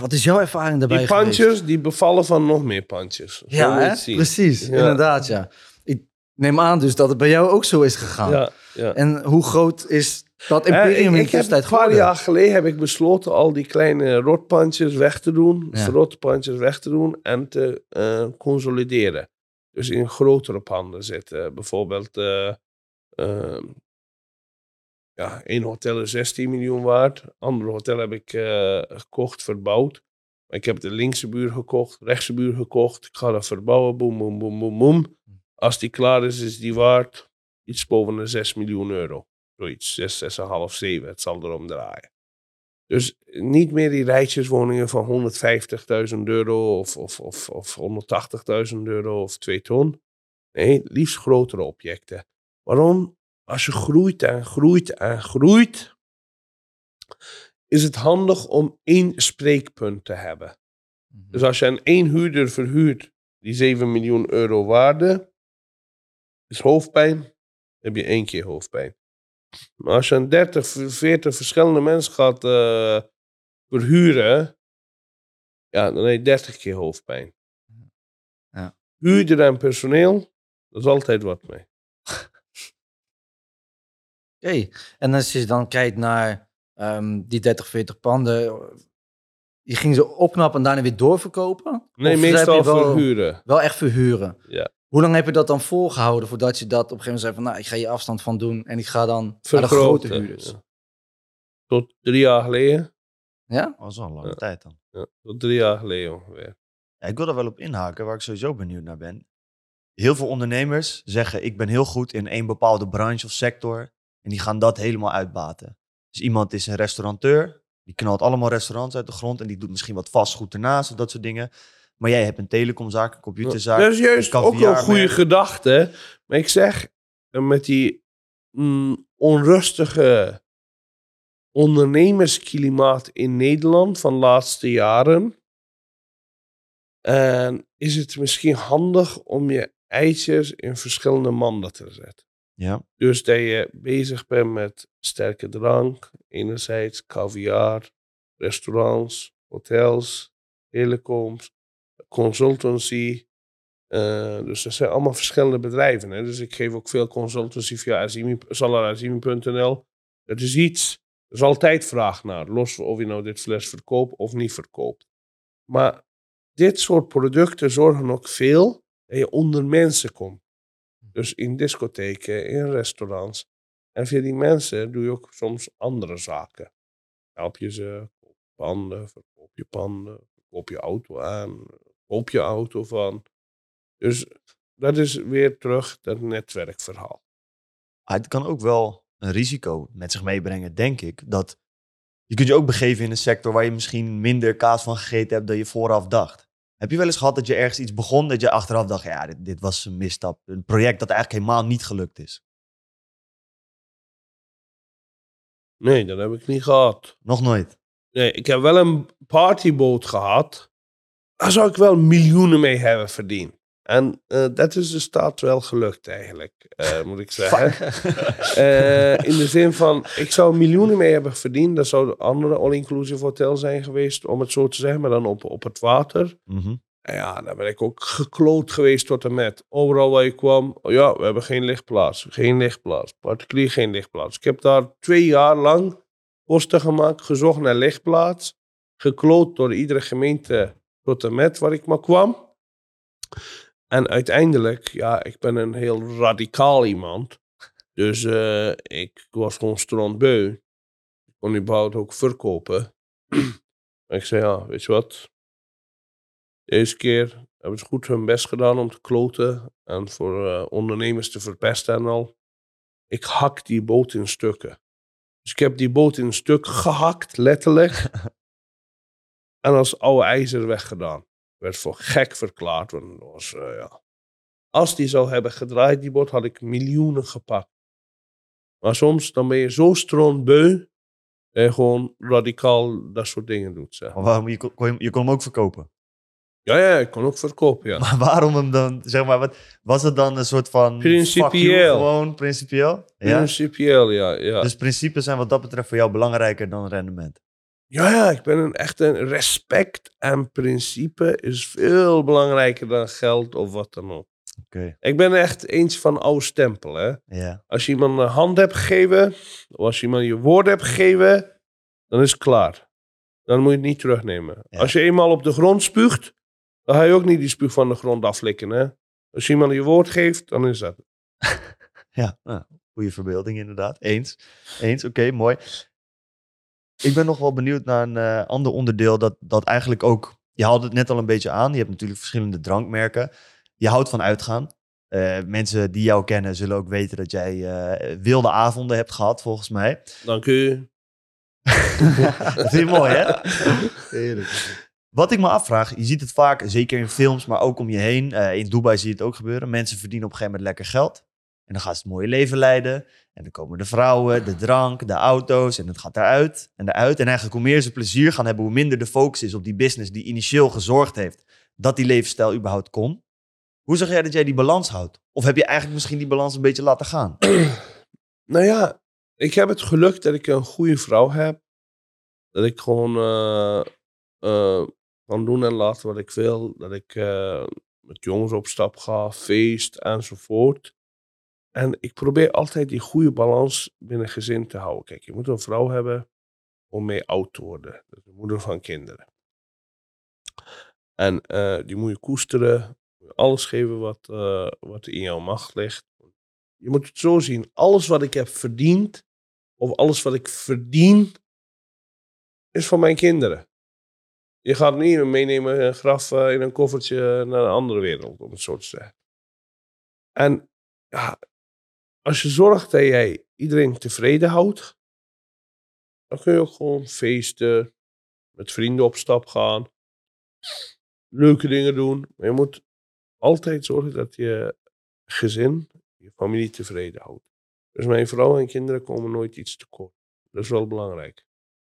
Wat is jouw ervaring daarbij Die geweest? pandjes, die bevallen van nog meer pandjes. Ja, precies, Ja. inderdaad ja. Ik neem aan dus dat het bij jou ook zo is gegaan. Ja, ja. En hoe groot is dat imperium ik, in ik heb tussentijd een paar jaar geleden heb ik besloten al die kleine rotpandjes weg te doen, Ja. rotpandjes weg te doen en te eh, consolideren. Dus in grotere panden zitten. Bijvoorbeeld, eh, ehm, ja, één hotel is 16 miljoen waard. Ander hotel heb ik eh, gekocht, verbouwd. Ik heb de linkse buur gekocht, rechtse buur gekocht. Ik ga dat verbouwen, boem, boem, boem, boem, boem. Als die klaar is, is die waard iets boven de 6 miljoen euro. Zoiets, 6, 6,5, 7. Het zal erom draaien. Dus niet meer die rijtjeswoningen van 150.000 euro of, of, of, of 180.000 euro of 2 ton. Nee, liefst grotere objecten. Waarom? Als je groeit en groeit en groeit, is het handig om één spreekpunt te hebben. Dus als je aan één huurder verhuurt die 7 miljoen euro waarde, is hoofdpijn, heb je één keer hoofdpijn. Maar als je aan 30, 40 verschillende mensen gaat eh, verhuren, ja, dan heb je 30 keer hoofdpijn. Ja. Huurder en personeel, dat is altijd wat mee. Oké, en als je dan kijkt naar ehm, die 30, 40 panden, je ging ze opknappen en daarna weer doorverkopen? Nee, Of meestal wel, verhuren. wel echt verhuren? Ja. Hoe lang heb je dat dan volgehouden voordat je dat op een gegeven moment zei van, nou, ik ga hier afstand van doen en ik ga dan naar de grote Vergroten, huurders? ja. Tot drie jaar geleden. Ja? Dat is wel een lange Ja. tijd dan. Ja, tot drie jaar geleden ongeveer. Ja, ik wil daar wel op inhaken, waar ik sowieso benieuwd naar ben. Heel veel ondernemers zeggen, ik ben heel goed in één bepaalde branche of sector. En die gaan dat helemaal uitbaten. Dus iemand is een restaurateur, die knalt allemaal restaurants uit de grond. En die doet misschien wat vastgoed ernaast of dat soort dingen. Maar jij hebt een telecomzaak, een computerzaak. Dat is juist een ook een caviarmerk. goede gedachte. Maar ik zeg, eh, met die mm, onrustige ondernemersklimaat in Nederland van de laatste jaren, en is het misschien handig om je eitjes in verschillende manden te zetten. Ja, Dus dat je bezig bent met sterke drank, enerzijds caviar, restaurants, hotels, telecoms, consultancy. Eh, dus dat zijn allemaal verschillende bedrijven. Hè? Dus ik geef ook veel consultancy via Azimi- salarazimi.nl. Dat is iets, er is altijd vraag naar, los of je nou dit fles verkoopt of niet verkoopt. Maar dit soort producten zorgen ook veel dat je onder mensen komt. Dus in discotheken, in restaurants. En via die mensen doe je ook soms andere zaken. Help je ze, koop panden, verkoop je panden, verkoop je auto aan, koop je auto van. Dus dat is weer terug dat netwerkverhaal. Ah, het kan ook wel een risico met zich meebrengen, denk ik. Dat je kunt je ook begeven in een sector waar je misschien minder kaas van gegeten hebt dan je vooraf dacht. Heb je wel eens gehad dat je ergens iets begon dat je achteraf dacht, ja, dit, dit was een misstap. Een project dat eigenlijk helemaal niet gelukt is. Nee, dat heb ik niet gehad. Nog nooit. Nee, ik heb wel een partyboot gehad. Daar zou ik wel miljoenen mee hebben verdiend. En eh, dat is de staat wel gelukt eigenlijk, eh, moet ik zeggen. Eh, in de zin van, ik zou miljoenen mee hebben verdiend. Dat zou een andere all-inclusive hotel zijn geweest, om het zo te zeggen, maar dan op, op het water. Mhm. En ja, daar ben ik ook gekloot geweest tot en met. Overal waar ik kwam, oh ja, we hebben geen lichtplaats. Geen lichtplaats. Particulier geen lichtplaats. Ik heb daar twee jaar lang posten gemaakt, gezocht naar lichtplaats. Gekloot door iedere gemeente tot en met waar ik maar kwam. En uiteindelijk, ja, ik ben een heel radicaal iemand. Dus eh, ik was gewoon strandbeu. Ik kon überhaupt ook verkopen. en ik zei, ja, weet je wat? Deze keer hebben ze goed hun best gedaan om te kloten en voor eh, ondernemers te verpesten en al. Ik hak die boot in stukken. Dus ik heb die boot in stuk gehakt, letterlijk. en als oude ijzer weggedaan. Werd voor gek verklaard. Want was, eh, ja. Als die zou hebben gedraaid, die boot, had ik miljoenen gepakt. Maar soms dan ben je zo strontbeu dat je gewoon radicaal dat soort dingen doet. Zeg. Maar waarom, je, kon, kon je, je kon hem ook verkopen. Ja, ja, ik kon ook verkopen, ja. Maar waarom hem dan, zeg maar, wat, was het dan een soort van... Principieel. gewoon principieel? Ja? Principieel, ja. ja. Dus principes zijn wat dat betreft voor jou belangrijker dan rendement. Ja, ja, ik ben een, echt een respect en principe is veel belangrijker dan geld of wat dan ook. Oké, Ik ben echt eentje van oude stempel, hè. ja. Als je iemand een hand hebt gegeven, of als je iemand je woord hebt gegeven, dan is het klaar. Dan moet je het niet terugnemen. Ja. Als je eenmaal op de grond spuugt, dan ga je ook niet die spuug van de grond aflikken, hè. Als je iemand je woord geeft, dan is dat. Ja, nou, goede verbeelding inderdaad. Eens. Eens, oké, mooi. Ik ben nog wel benieuwd naar een eh, ander onderdeel dat, dat eigenlijk ook... Je haalde het net al een beetje aan. Je hebt natuurlijk verschillende drankmerken. Je houdt van uitgaan. Eh, mensen die jou kennen zullen ook weten dat jij eh, wilde avonden hebt gehad, volgens mij. Dank u. dat je mooi, hè? Wat ik me afvraag, je ziet het vaak, zeker in films, maar ook om je heen. Eh, in Dubai zie je het ook gebeuren. Mensen verdienen op een gegeven moment lekker geld. En dan gaan ze het mooie leven leiden. En dan komen de vrouwen, de drank, de auto's. En het gaat eruit en eruit. En eigenlijk hoe meer ze plezier gaan hebben, hoe minder de focus is op die business die initieel gezorgd heeft dat die levensstijl überhaupt kon. Hoe zeg jij dat jij die balans houdt? Of heb je eigenlijk misschien die balans een beetje laten gaan? Nou ja, ik heb het geluk dat ik een goede vrouw heb. Dat ik gewoon eh, kan doen en laten wat ik wil. Dat ik eh, met jongens op stap ga, feest enzovoort. En ik probeer altijd die goede balans binnen gezin te houden. Kijk, je moet een vrouw hebben om mee oud te worden. De moeder van kinderen. En eh, die moet je koesteren. Alles geven wat, eh, wat in jouw macht ligt. Je moet het zo zien. Alles wat ik heb verdiend, of alles wat ik verdien, is van mijn kinderen. Je gaat niet meenemen een graf eh, in een koffertje naar een andere wereld, om het zo te zeggen. En ja, als je zorgt dat jij iedereen tevreden houdt, dan kun je ook gewoon feesten, met vrienden op stap gaan, leuke dingen doen. Maar je moet altijd zorgen dat je gezin, je familie tevreden houdt. Dus mijn vrouw en kinderen komen nooit iets tekort. Dat is wel belangrijk.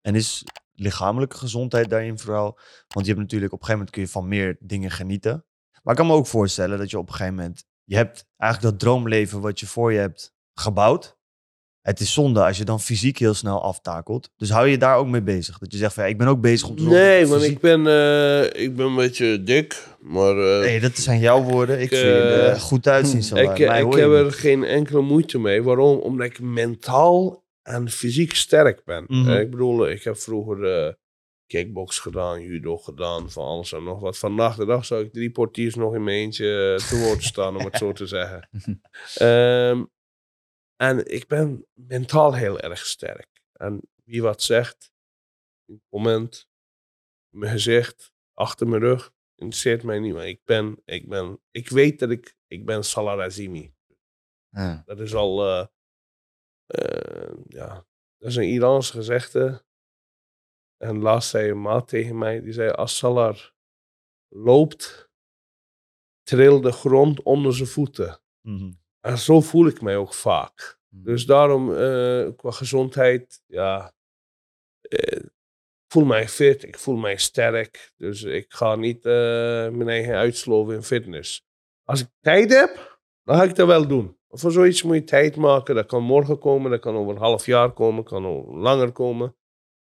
En is lichamelijke gezondheid daarin vooral? Want je hebt natuurlijk op een gegeven moment kun je van meer dingen genieten. Maar ik kan me ook voorstellen dat je op een gegeven moment... Je hebt eigenlijk dat droomleven wat je voor je hebt gebouwd. Het is zonde als je dan fysiek heel snel aftakelt. Dus hou je daar ook mee bezig? Dat je zegt van ja, ik ben ook bezig om te zorgen Nee, want ik ben, eh, ik ben een beetje dik. Maar eh, Nee, dat zijn jouw woorden. Ik je er eh, goed uitzien. Zo. ik, ik heb er geen enkele moeite mee. Waarom? Omdat ik mentaal en fysiek sterk ben. Mhm. Ik bedoel, ik heb vroeger kickbox gedaan, judo gedaan, van alles en nog wat. Vandaag de dag zou ik drie portiers nog in mijn eentje eh, te woord staan, om het zo te zeggen. Ehm, en ik ben mentaal heel erg sterk. En wie wat zegt, in het moment, in mijn gezicht, achter mijn rug, interesseert mij niet. Maar ik ben, ik ben, ik weet dat ik, ik ben. Ja. Dat is al, eh, eh, ja, dat is een Iraans gezegde. En laatst zei een maat tegen mij, die zei, als Salah loopt, trilt de grond onder zijn voeten. Mhm. En zo voel ik mij ook vaak. Hmm. Dus daarom, eh, qua gezondheid, ja, eh, ik voel mij fit, ik voel mij sterk. Dus ik ga niet eh, mijn eigen uitsloven in fitness. Als ik tijd heb, dan ga ik dat wel doen. Voor zoiets moet je tijd maken. Dat kan morgen komen, dat kan over een half jaar komen, kan over langer komen.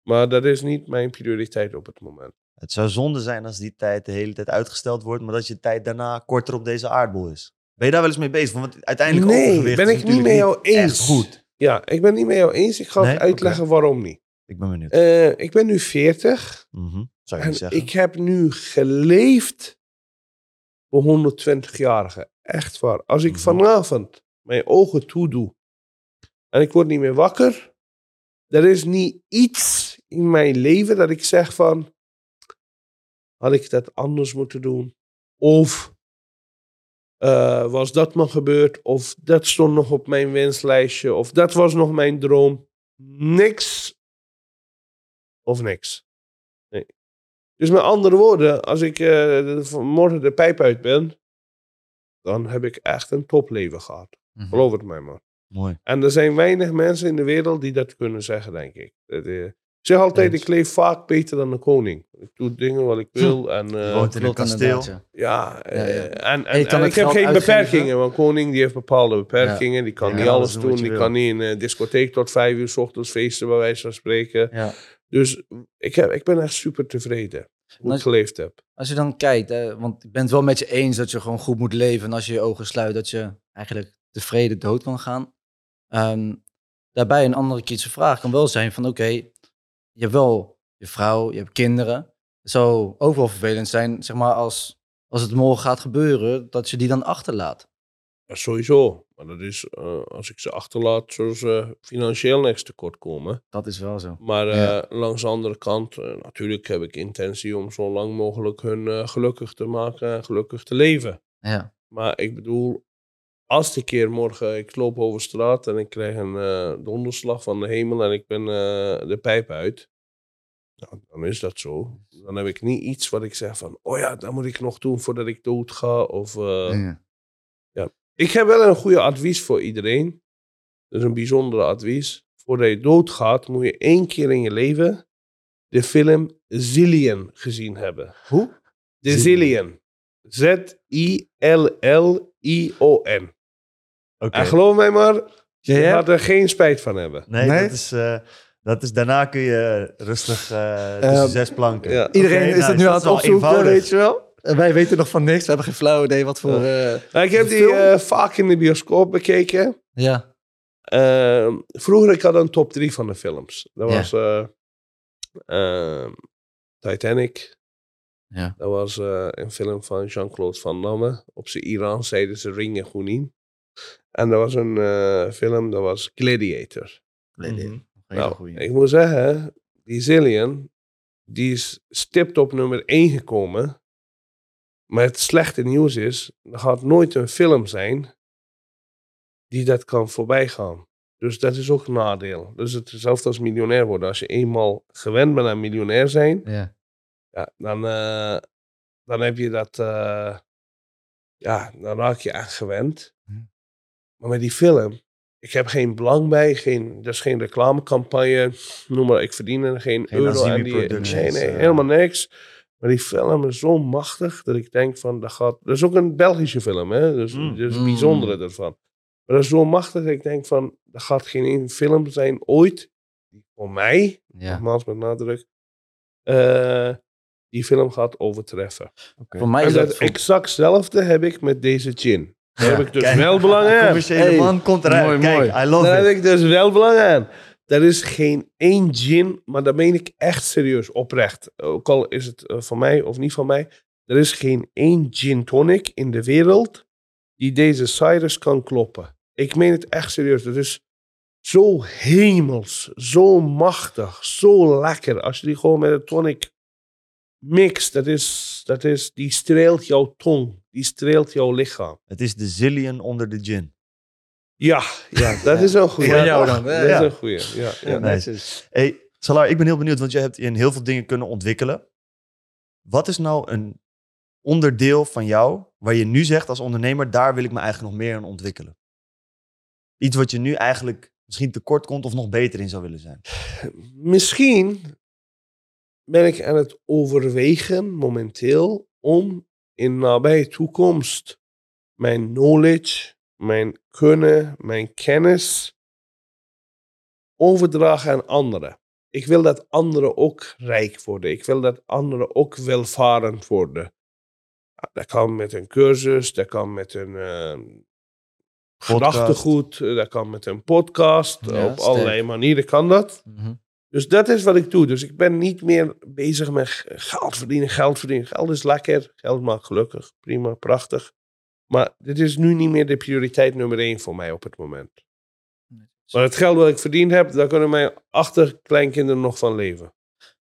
Maar dat is niet mijn prioriteit op het moment. Het zou zonde zijn als die tijd de hele tijd uitgesteld wordt, maar dat je tijd daarna korter op deze aardbol is. Ben je daar wel eens mee bezig? Want uiteindelijk Nee, ben ik niet met jou eens. goed. Ja, ik ben niet met jou eens. Ik ga Nee? uitleggen waarom niet. Ik ben benieuwd. Eh, ik ben nu 40. Mhm. Zou je En zeggen? ik heb nu geleefd voor 120-jarigen. Echt waar. Als ik Mhm. vanavond mijn ogen toedoe en ik word niet meer wakker, er is niet iets in mijn leven dat ik zeg van, had ik dat anders moeten doen? Of eh, was dat nog gebeurd? Of dat stond nog op mijn wenslijstje? Of dat was nog mijn droom? Niks of niks. Nee. Dus met andere woorden, als ik eh, morgen de pijp uit ben, dan heb ik echt een topleven gehad. Mhm. Geloof het mij maar. Mooi. En er zijn weinig mensen in de wereld die dat kunnen zeggen, denk ik. Dat, eh, ik zeg altijd, ik leef vaak beter dan de koning. Ik doe dingen wat ik wil. En, eh, woont in een kasteel. inderdaad, ja. ja, eh, Ja, ja. en, En ik heb geen uitgeven. beperkingen, want koning die heeft bepaalde beperkingen. Die kan Ja, niet alles alles doen Die wil. kan niet in een discotheek tot vijf uur s ochtends feesten, bij wijze van spreken. Ja. Dus ik, heb, ik ben echt super tevreden hoe ik geleefd heb. Als je dan kijkt, hè, want ik ben het wel met je eens dat je gewoon goed moet leven. En als je je ogen sluit, dat je eigenlijk tevreden dood kan gaan. Ehm, daarbij een andere kritische vraag kan wel zijn van oké, je hebt wel je vrouw, je hebt kinderen. Het zou wel vervelend zijn, zeg maar, als, als het morgen gaat gebeuren, dat je die dan achterlaat. Ja, sowieso. Maar dat is, eh, als ik ze achterlaat, zullen ze financieel niks tekort komen. Dat is wel zo. Maar eh, Ja. langs de andere kant, eh, natuurlijk heb ik intentie om zo lang mogelijk hun gelukkig te maken en gelukkig te leven. Ja, Maar ik bedoel, als de keer morgen ik loop over straat en ik krijg een eh, donderslag van de hemel en ik ben eh, de pijp uit, nou, dan is dat zo. Dan heb ik niet iets wat ik zeg van, oh ja, dat moet ik nog doen voordat ik dood ga. Of, eh, ja. Ik heb wel een goede advies voor iedereen. Dat is een bijzondere advies. Voordat je doodgaat, moet je één keer in je leven de film Zillion gezien hebben. Hoe? De Zillion. Z-I-L-L-I-O-N. En geloof mij maar, je Ja, gaat er geen spijt van hebben. Nee, Nee? Dat, is, eh, dat is daarna kun je rustig eh tussen Ehm, zes planken. ja. Iedereen is het nice. nu aan het opzoeken, eenvoudig. weet je wel. En wij weten nog van niks. We hebben geen flauw idee wat voor... eh, Nou, ik heb die eh, vaak in de bioscoop bekeken. ja. Ehm, vroeger ik had een top 3 van de films. Dat Ja. was eh, ehm, Titanic. Ja. Dat was eh, een film van Jean-Claude Van Damme. Op zijn Iran zeiden ze ringen Gounin. En dat was een eh, film, dat was Gladiator. Mhm. Nou, ik moet zeggen, die Zillion, die is stipt op nummer 1 gekomen. Maar het slechte nieuws is, er gaat nooit een film zijn die dat kan voorbij gaan. Dus dat is ook een nadeel. Dus het is hetzelfde als miljonair worden. Als je eenmaal gewend bent aan miljonair zijn, Ja. ja, dan, eh, dan heb je dat, eh, ja, dan raak je aan gewend. Maar met die film, ik heb geen belang bij, geen, is geen reclamecampagne, noem maar, ik verdien er geen, Geen euro aan die, nee, nee, eh. helemaal niks. Maar die film is zo machtig dat ik denk van, dat gaat, dat is ook een Belgische film, hè, dus Mm. is het Mm. bijzondere ervan. Maar dat is zo machtig dat ik denk van, dat gaat geen één film zijn ooit, die voor mij, ja. nogmaals met nadruk, eh, die film gaat overtreffen. Voor mij En is dat dat... exact hetzelfde heb ik met deze gin. Daar Ja, heb ik dus kijk. wel belang De aan. commerciële Hey, man komt eruit. mooi, Kijk, mooi. I love Daar it. heb ik dus wel belang aan. Er is geen één gin, maar dat meen ik echt serieus, oprecht. Ook al is het eh, van mij of niet van mij. Er is geen één gin tonic in de wereld die deze Cyrus kan kloppen. Ik meen het echt serieus. Dat is zo hemels, zo machtig, zo lekker. Als je die gewoon met een tonic mixt, dat is, dat is, die streelt jouw tong. Die streelt jouw lichaam. Het is de zillion onder de gin. Ja, ja dat is een goede. Van jou dan, Dat is Ja. een goede. Ja, ja. nice. Hey, Salar, ik ben heel benieuwd, want je hebt in heel veel dingen kunnen ontwikkelen. Wat is nou een onderdeel van jou waar je nu zegt als ondernemer, daar wil ik me eigenlijk nog meer in ontwikkelen? Iets wat je nu eigenlijk misschien tekort komt of nog beter in zou willen zijn. Misschien ben ik aan het overwegen momenteel om in nabije toekomst mijn knowledge, mijn kunnen, mijn kennis overdragen aan anderen. Ik wil dat anderen ook rijk worden. Ik wil dat anderen ook welvarend worden. Ja, Dat kan met een cursus, dat kan met een eh, gedachtegoed, eh, dat kan met een podcast. Ja, Op sterk. allerlei manieren kan dat. Mhm. Dus dat is wat ik doe. Dus ik ben niet meer bezig met geld verdienen, geld verdienen. Geld is lekker, geld maakt gelukkig, prima, prachtig. Maar dit is nu niet meer de prioriteit nummer één voor mij op het moment. Maar het geld wat ik verdiend heb, daar kunnen mijn achterkleinkinderen nog van leven.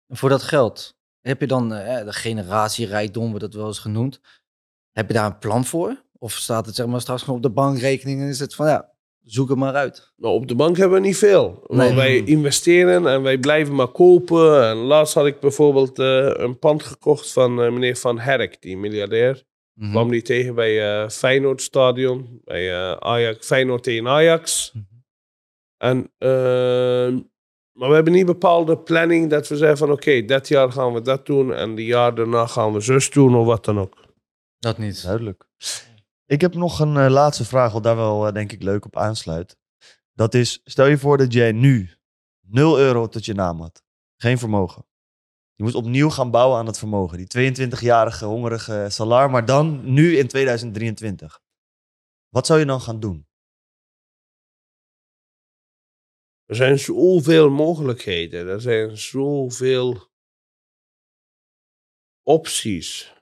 En voor dat geld, heb je dan eh, de generatierijkdom, wordt dat wel eens genoemd. Heb je daar een plan voor? Of staat het zeg maar straks gewoon op de bankrekening en is het van ja, zoek het maar uit. Maar op de bank hebben we niet veel. Want Nee. wij investeren en wij blijven maar kopen. En laatst had ik bijvoorbeeld eh, een pand gekocht van eh, meneer Van Herk, die miljardair. Mhm. kwam die tegen bij eh Feyenoord Stadion. Bij eh, Ajax, Feyenoord tegen Ajax. Mhm. En, ehm, maar we hebben niet bepaalde planning dat we zeggen van oké, dat jaar gaan we dat doen en die jaar daarna gaan we zus doen of wat dan ook. Dat niet. Duidelijk. Ik heb nog een eh, laatste vraag, wat daar wel eh, denk ik leuk op aansluit. Dat is, stel je voor dat jij nu 0 euro tot je naam had. Geen vermogen. Je moest opnieuw gaan bouwen aan het vermogen. Die 22-jarige hongerige Salar, maar dan nu in 2023. Wat zou je dan gaan doen? Er zijn zoveel mogelijkheden. Er zijn zoveel opties.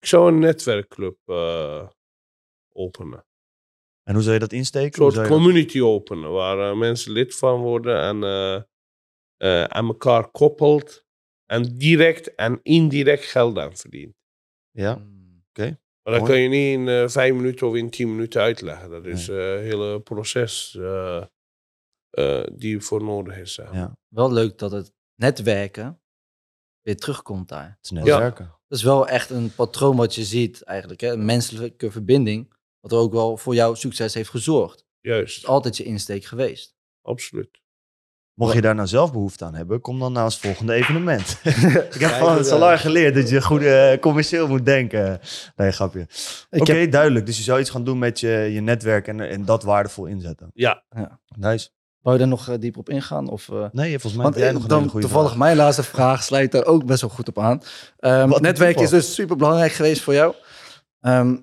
Ik zou een netwerkclub eh, openen. En hoe zou je dat insteken? Een soort dat- community openen, waar eh, mensen lid van worden en eh, eh, aan elkaar koppelt. En direct en indirect geld aan verdient. Ja, Mm. Maar dat Mooi. kan je niet in vijf minuten of in tien minuten uitleggen. Dat is eh, een hele proces eh, eh, die voor nodig is. ja. Wel leuk dat het netwerken weer terugkomt daar. Het is netwerken. Dat is wel echt een patroon wat je ziet eigenlijk. Hè? Een menselijke verbinding Wat ook wel voor jouw succes heeft gezorgd. Het Juist, is altijd je insteek geweest. absoluut. Mocht je daar nou zelf behoefte aan hebben, kom dan naar ons volgende evenement. ik heb van het eh, Salar geleerd dat je goed eh, commercieel moet denken. Nee, grapje. Ik Oké, heb, duidelijk. Dus je zou iets gaan doen met je, je netwerk en, en dat waardevol inzetten. Ja, Nice. Wou je daar nog eh, dieper op ingaan? Of, eh, Nee, volgens mij Want heb jij nog een dan goede toevallig vraag. mijn laatste vraag sluit daar ook best wel goed op aan. Ehm, Wat een netwerk is dus super belangrijk geweest voor jou. Ehm,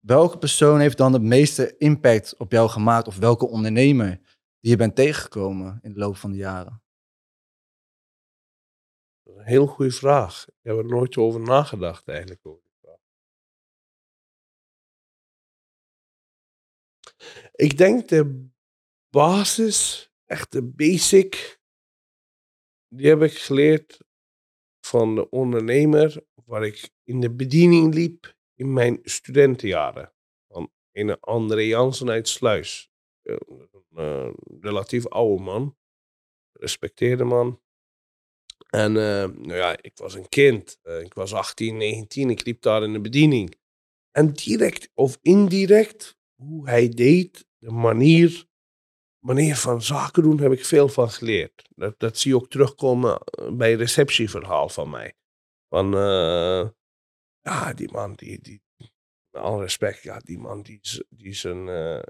welke persoon heeft dan de meeste impact op jou gemaakt? Of welke ondernemer die je bent tegengekomen in de loop van de jaren? een heel goede vraag. Ik heb er nooit over nagedacht eigenlijk. Over die vraag. Ik denk de basis, echt de basic, die heb ik geleerd van de ondernemer waar ik in de bediening liep in mijn studentenjaren. Van een André Jansen uit Sluis. Een eh, relatief oude man. Respecteerde man. En eh, nou ja, ik was een kind. Eh, ik was 18, 19. Ik liep daar in de bediening. En direct of indirect, hoe hij deed, de manier, manier van zaken doen, heb ik veel van geleerd. Dat, dat zie je ook terugkomen eh, bij receptieverhaal van mij. Van, eh, ja, die man, die, die, met respect, ja, die man, die is, die is een, eh,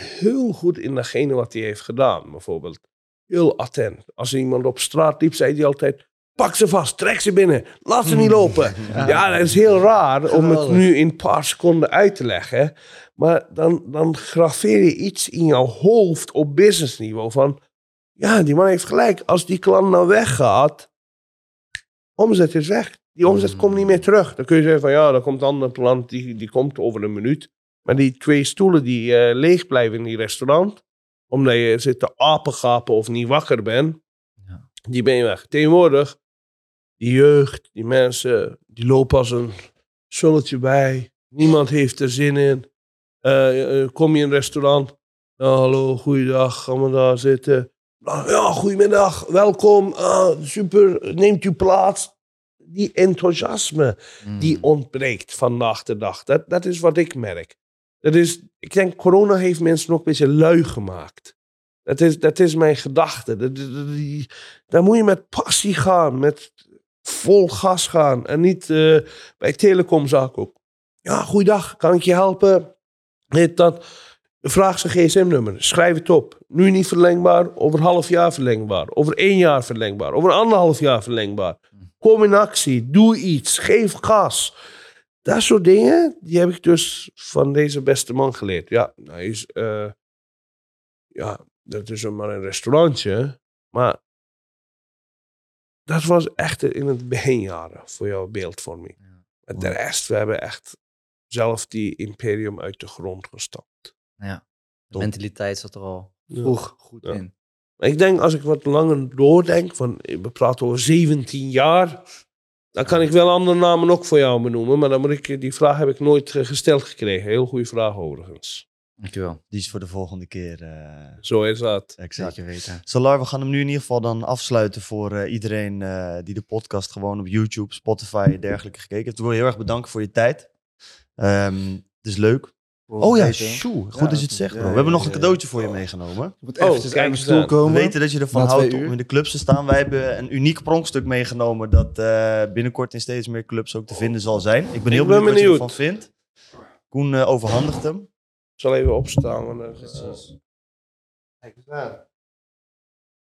heel goed in datgene wat hij heeft gedaan. Bijvoorbeeld, heel attent. Als iemand op straat liep, zei hij altijd, pak ze vast, trek ze binnen, laat ze niet lopen. Ja, dat is heel raar om het nu in een paar seconden uit te leggen. Maar dan, dan graveer je iets in jouw hoofd op businessniveau van... Ja, die man heeft gelijk. Als die klant nou weggaat, omzet is weg. Die omzet komt niet meer terug. Dan kun je zeggen van ja, dan komt een andere klant, die, die komt over een minuut. Maar die twee stoelen die eh, leeg blijven in die restaurant, omdat je zit te apengapen of niet wakker bent, Ja. die ben je weg. Tegenwoordig, die jeugd, die mensen, die lopen als een sulletje bij. Niemand heeft er zin in. Eh, eh, kom je in een restaurant? Hallo, goeiedag, gaan we daar zitten? Nou, ja, goedemiddag, welkom, ah, super, neemt u plaats. Die enthousiasme, die Mm. ontbreekt vandaag de dag. Dat, dat is wat ik merk. Dat is, ik denk, corona heeft mensen nog een beetje lui gemaakt. Dat is, dat is mijn gedachte. Dat, dat- dat- die- daar moet je met passie gaan, met vol gas gaan. En niet eh, bij telecomzaak ook. Ja, goeiedag, kan ik je helpen? Dit, dat. Vraag zijn gsm-nummer, schrijf het op. Nu niet verlengbaar, over half jaar verlengbaar. Over één jaar verlengbaar, over anderhalf jaar verlengbaar. Kom in actie, doe iets, geef gas. Dat soort dingen, die heb ik dus van deze beste man geleerd. Ja, hij is, eh, ja, dat is maar een restaurantje, maar dat was echt in het beginjaren voor jouw beeldvorming. Ja. De rest, we hebben echt zelf die imperium uit de grond gestampt. Ja. De mentaliteit zat er al Ja. vroeg goed Ja. in. Ik denk, als ik wat langer doordenk, van, we praten over 17 jaar, dan kan ik wel andere namen ook voor jou benoemen. Maar dan moet ik, die vraag heb ik nooit eh, gesteld gekregen. Heel goede vraag overigens. Dankjewel. Die is voor de volgende keer. eh, Zo is dat. exact. Zeker weten. Solar, we gaan hem nu in ieder geval dan afsluiten voor eh, iedereen eh, die de podcast gewoon op YouTube, Spotify en dergelijke gekeken heeft. Ik wil je heel erg bedanken voor je tijd. Ehm, het is leuk. Oh ja, sjoe. Goed Ja, dat je het zegt, bro. ja, We hebben nog een ja. cadeautje voor je meegenomen. Je moet Oh, eventjes kijk uit mijn eens stoel aan. We komen. weten dat je ervan houdt om in de clubs te staan. Wij hebben een uniek pronkstuk meegenomen dat eh, binnenkort in steeds meer clubs ook te vinden zal zijn. Ik ben heel Ik ben benieuwd, wat je benieuwd. ervan vindt. Koen overhandigt hem. Ik zal even opstaan. Want dan, Precies. Kijk eens aan.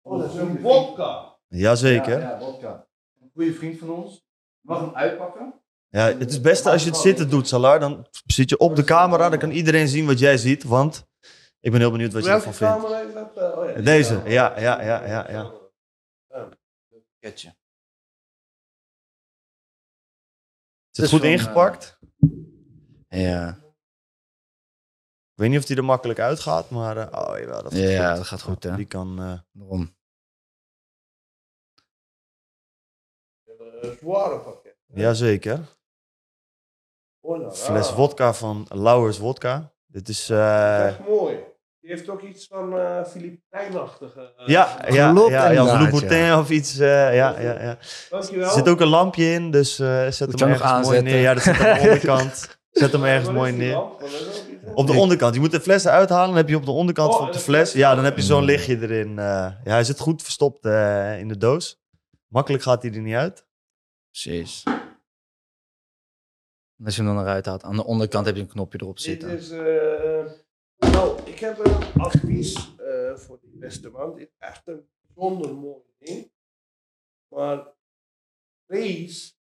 Oh, dat is een vodka. Jazeker. Ja, ja, vodka. Een goede vriend van ons. Mag hem uitpakken? Ja, het is het beste als je het zitten doet, Salar. Dan zit je op de camera, dan kan iedereen zien wat jij ziet. Want ik ben heel benieuwd wat je ervan vindt. camera? Eh, oh ja, Deze, ja, ja, ja, ja, ja. Ketje. Is het goed van, ingepakt? Ja. Ik weet niet of die er makkelijk uitgaat, maar eh, oh jawel, dat gaat Ja, goed. dat gaat goed, hè. Die kan, eh, Daarom. Een zware pakket. jazeker. Fles vodka van Lauwers Vodka. Dit is, eh, Echt mooi. Die heeft ook iets van eh Filipijnachtige. eh, ja, ja, Klopt ja, ja, Louboutin ja. of iets. eh, ja, ja, ja. Dankjewel. Er zit ook een lampje in, dus eh zet Moet hem ergens mooi neer. Ja, dat zit aan de onderkant. Zet hem ergens mooi neer. Op de onderkant. Je moet de fles eruit halen. Dan heb je op de onderkant Oh, van de fles. Ja, dan heb je zo'n lichtje erin. eh. ja, hij zit goed verstopt eh, in de doos. Makkelijk gaat hij er niet uit. Precies. Als je hem dan eruit haalt, aan de onderkant heb je een knopje erop Dit zitten. is, eh, nou, ik heb een advies eh, voor die beste man. Dit is echt een bijzonder mooi ding. Maar vrees,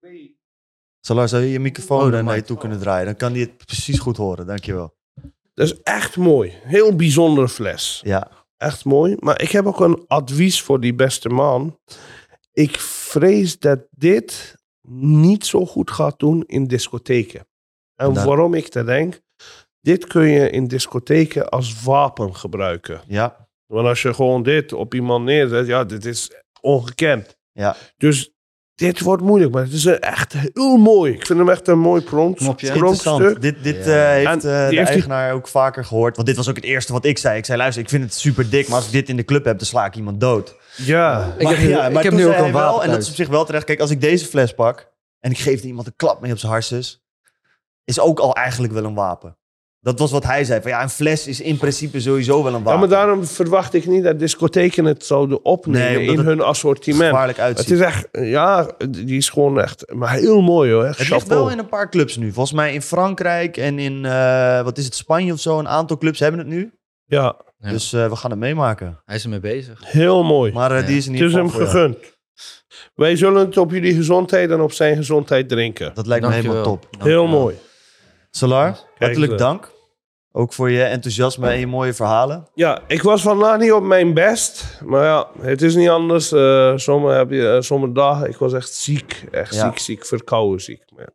vrees. Salar, zou je je microfoon Oh, naar je mag. toe kunnen draaien? Dan kan hij het precies goed horen. Dankjewel. Dat is echt mooi. Heel bijzonder fles. Ja, Echt mooi. Maar ik heb ook een advies voor die beste man. Ik vrees dat dit niet zo goed gaat doen in discotheken. En waarom ik dat denk? Dit kun je in discotheken als wapen gebruiken. ja, Want als je gewoon dit op iemand neerzet, ja, dit is ongekend. ja. Dus dit wordt moeilijk, maar het is echt heel mooi. Ik vind hem echt een mooi Knopje. Interessant. Dit, dit Ja. eh, heeft En eh, de heeft die- eigenaar ook vaker gehoord. Want dit was ook het eerste wat ik zei. Ik zei, luister, ik vind het super dik. Maar als ik dit in de club heb, dan sla ik iemand dood. Ja, Ik heb nu- ik heb nu ook een wel, wapen En dat is op zich wel terecht. Kijk, als ik deze fles pak en ik geef iemand een klap mee op zijn harses, is ook al eigenlijk wel een wapen. Dat was wat hij zei. Van, ja, een fles is in principe sowieso wel een ja, wapen. maar daarom verwacht ik niet dat discotheken het zouden opnemen Nee, in hun assortiment. gevaarlijk uitziet. Het is echt, ja, die is gewoon echt, maar heel mooi hoor. Echt Het ligt wel in een paar clubs nu. Volgens mij in Frankrijk en in, eh, wat is het, Spanje of zo. Een aantal clubs hebben het nu. Ja, Ja. Dus eh, we gaan het meemaken. Hij is ermee bezig. heel mooi. Maar eh, Ja. die is in het is hem jou. gegund. Wij zullen het op jullie gezondheid en op zijn gezondheid drinken. Dat lijkt me helemaal top. Heel mooi. Salar, hartelijk dank. Ook voor je enthousiasme en je mooie verhalen. Ja, ik was vandaag niet op mijn best. Maar ja, het is niet anders. Sommige, heb je, eh, sommige dagen, ik was echt ziek. Echt Ja. ziek, ziek, verkouden ziek. Ja.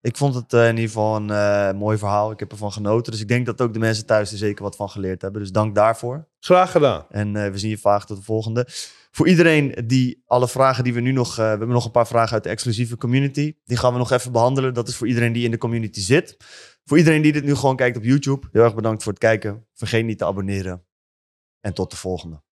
Ik vond het eh, in ieder geval een mooi verhaal. Ik heb ervan genoten. Dus ik denk dat ook de mensen thuis er zeker wat van geleerd hebben. Dus dank daarvoor. Graag gedaan. En we zien je vaak tot de volgende. Voor iedereen die alle vragen die we nu nog... we hebben nog een paar vragen uit de exclusieve community. Die gaan we nog even behandelen. Dat is voor iedereen die in de community zit. Voor iedereen die dit nu gewoon kijkt op YouTube. Heel erg bedankt voor het kijken. Vergeet niet te abonneren. En tot de volgende.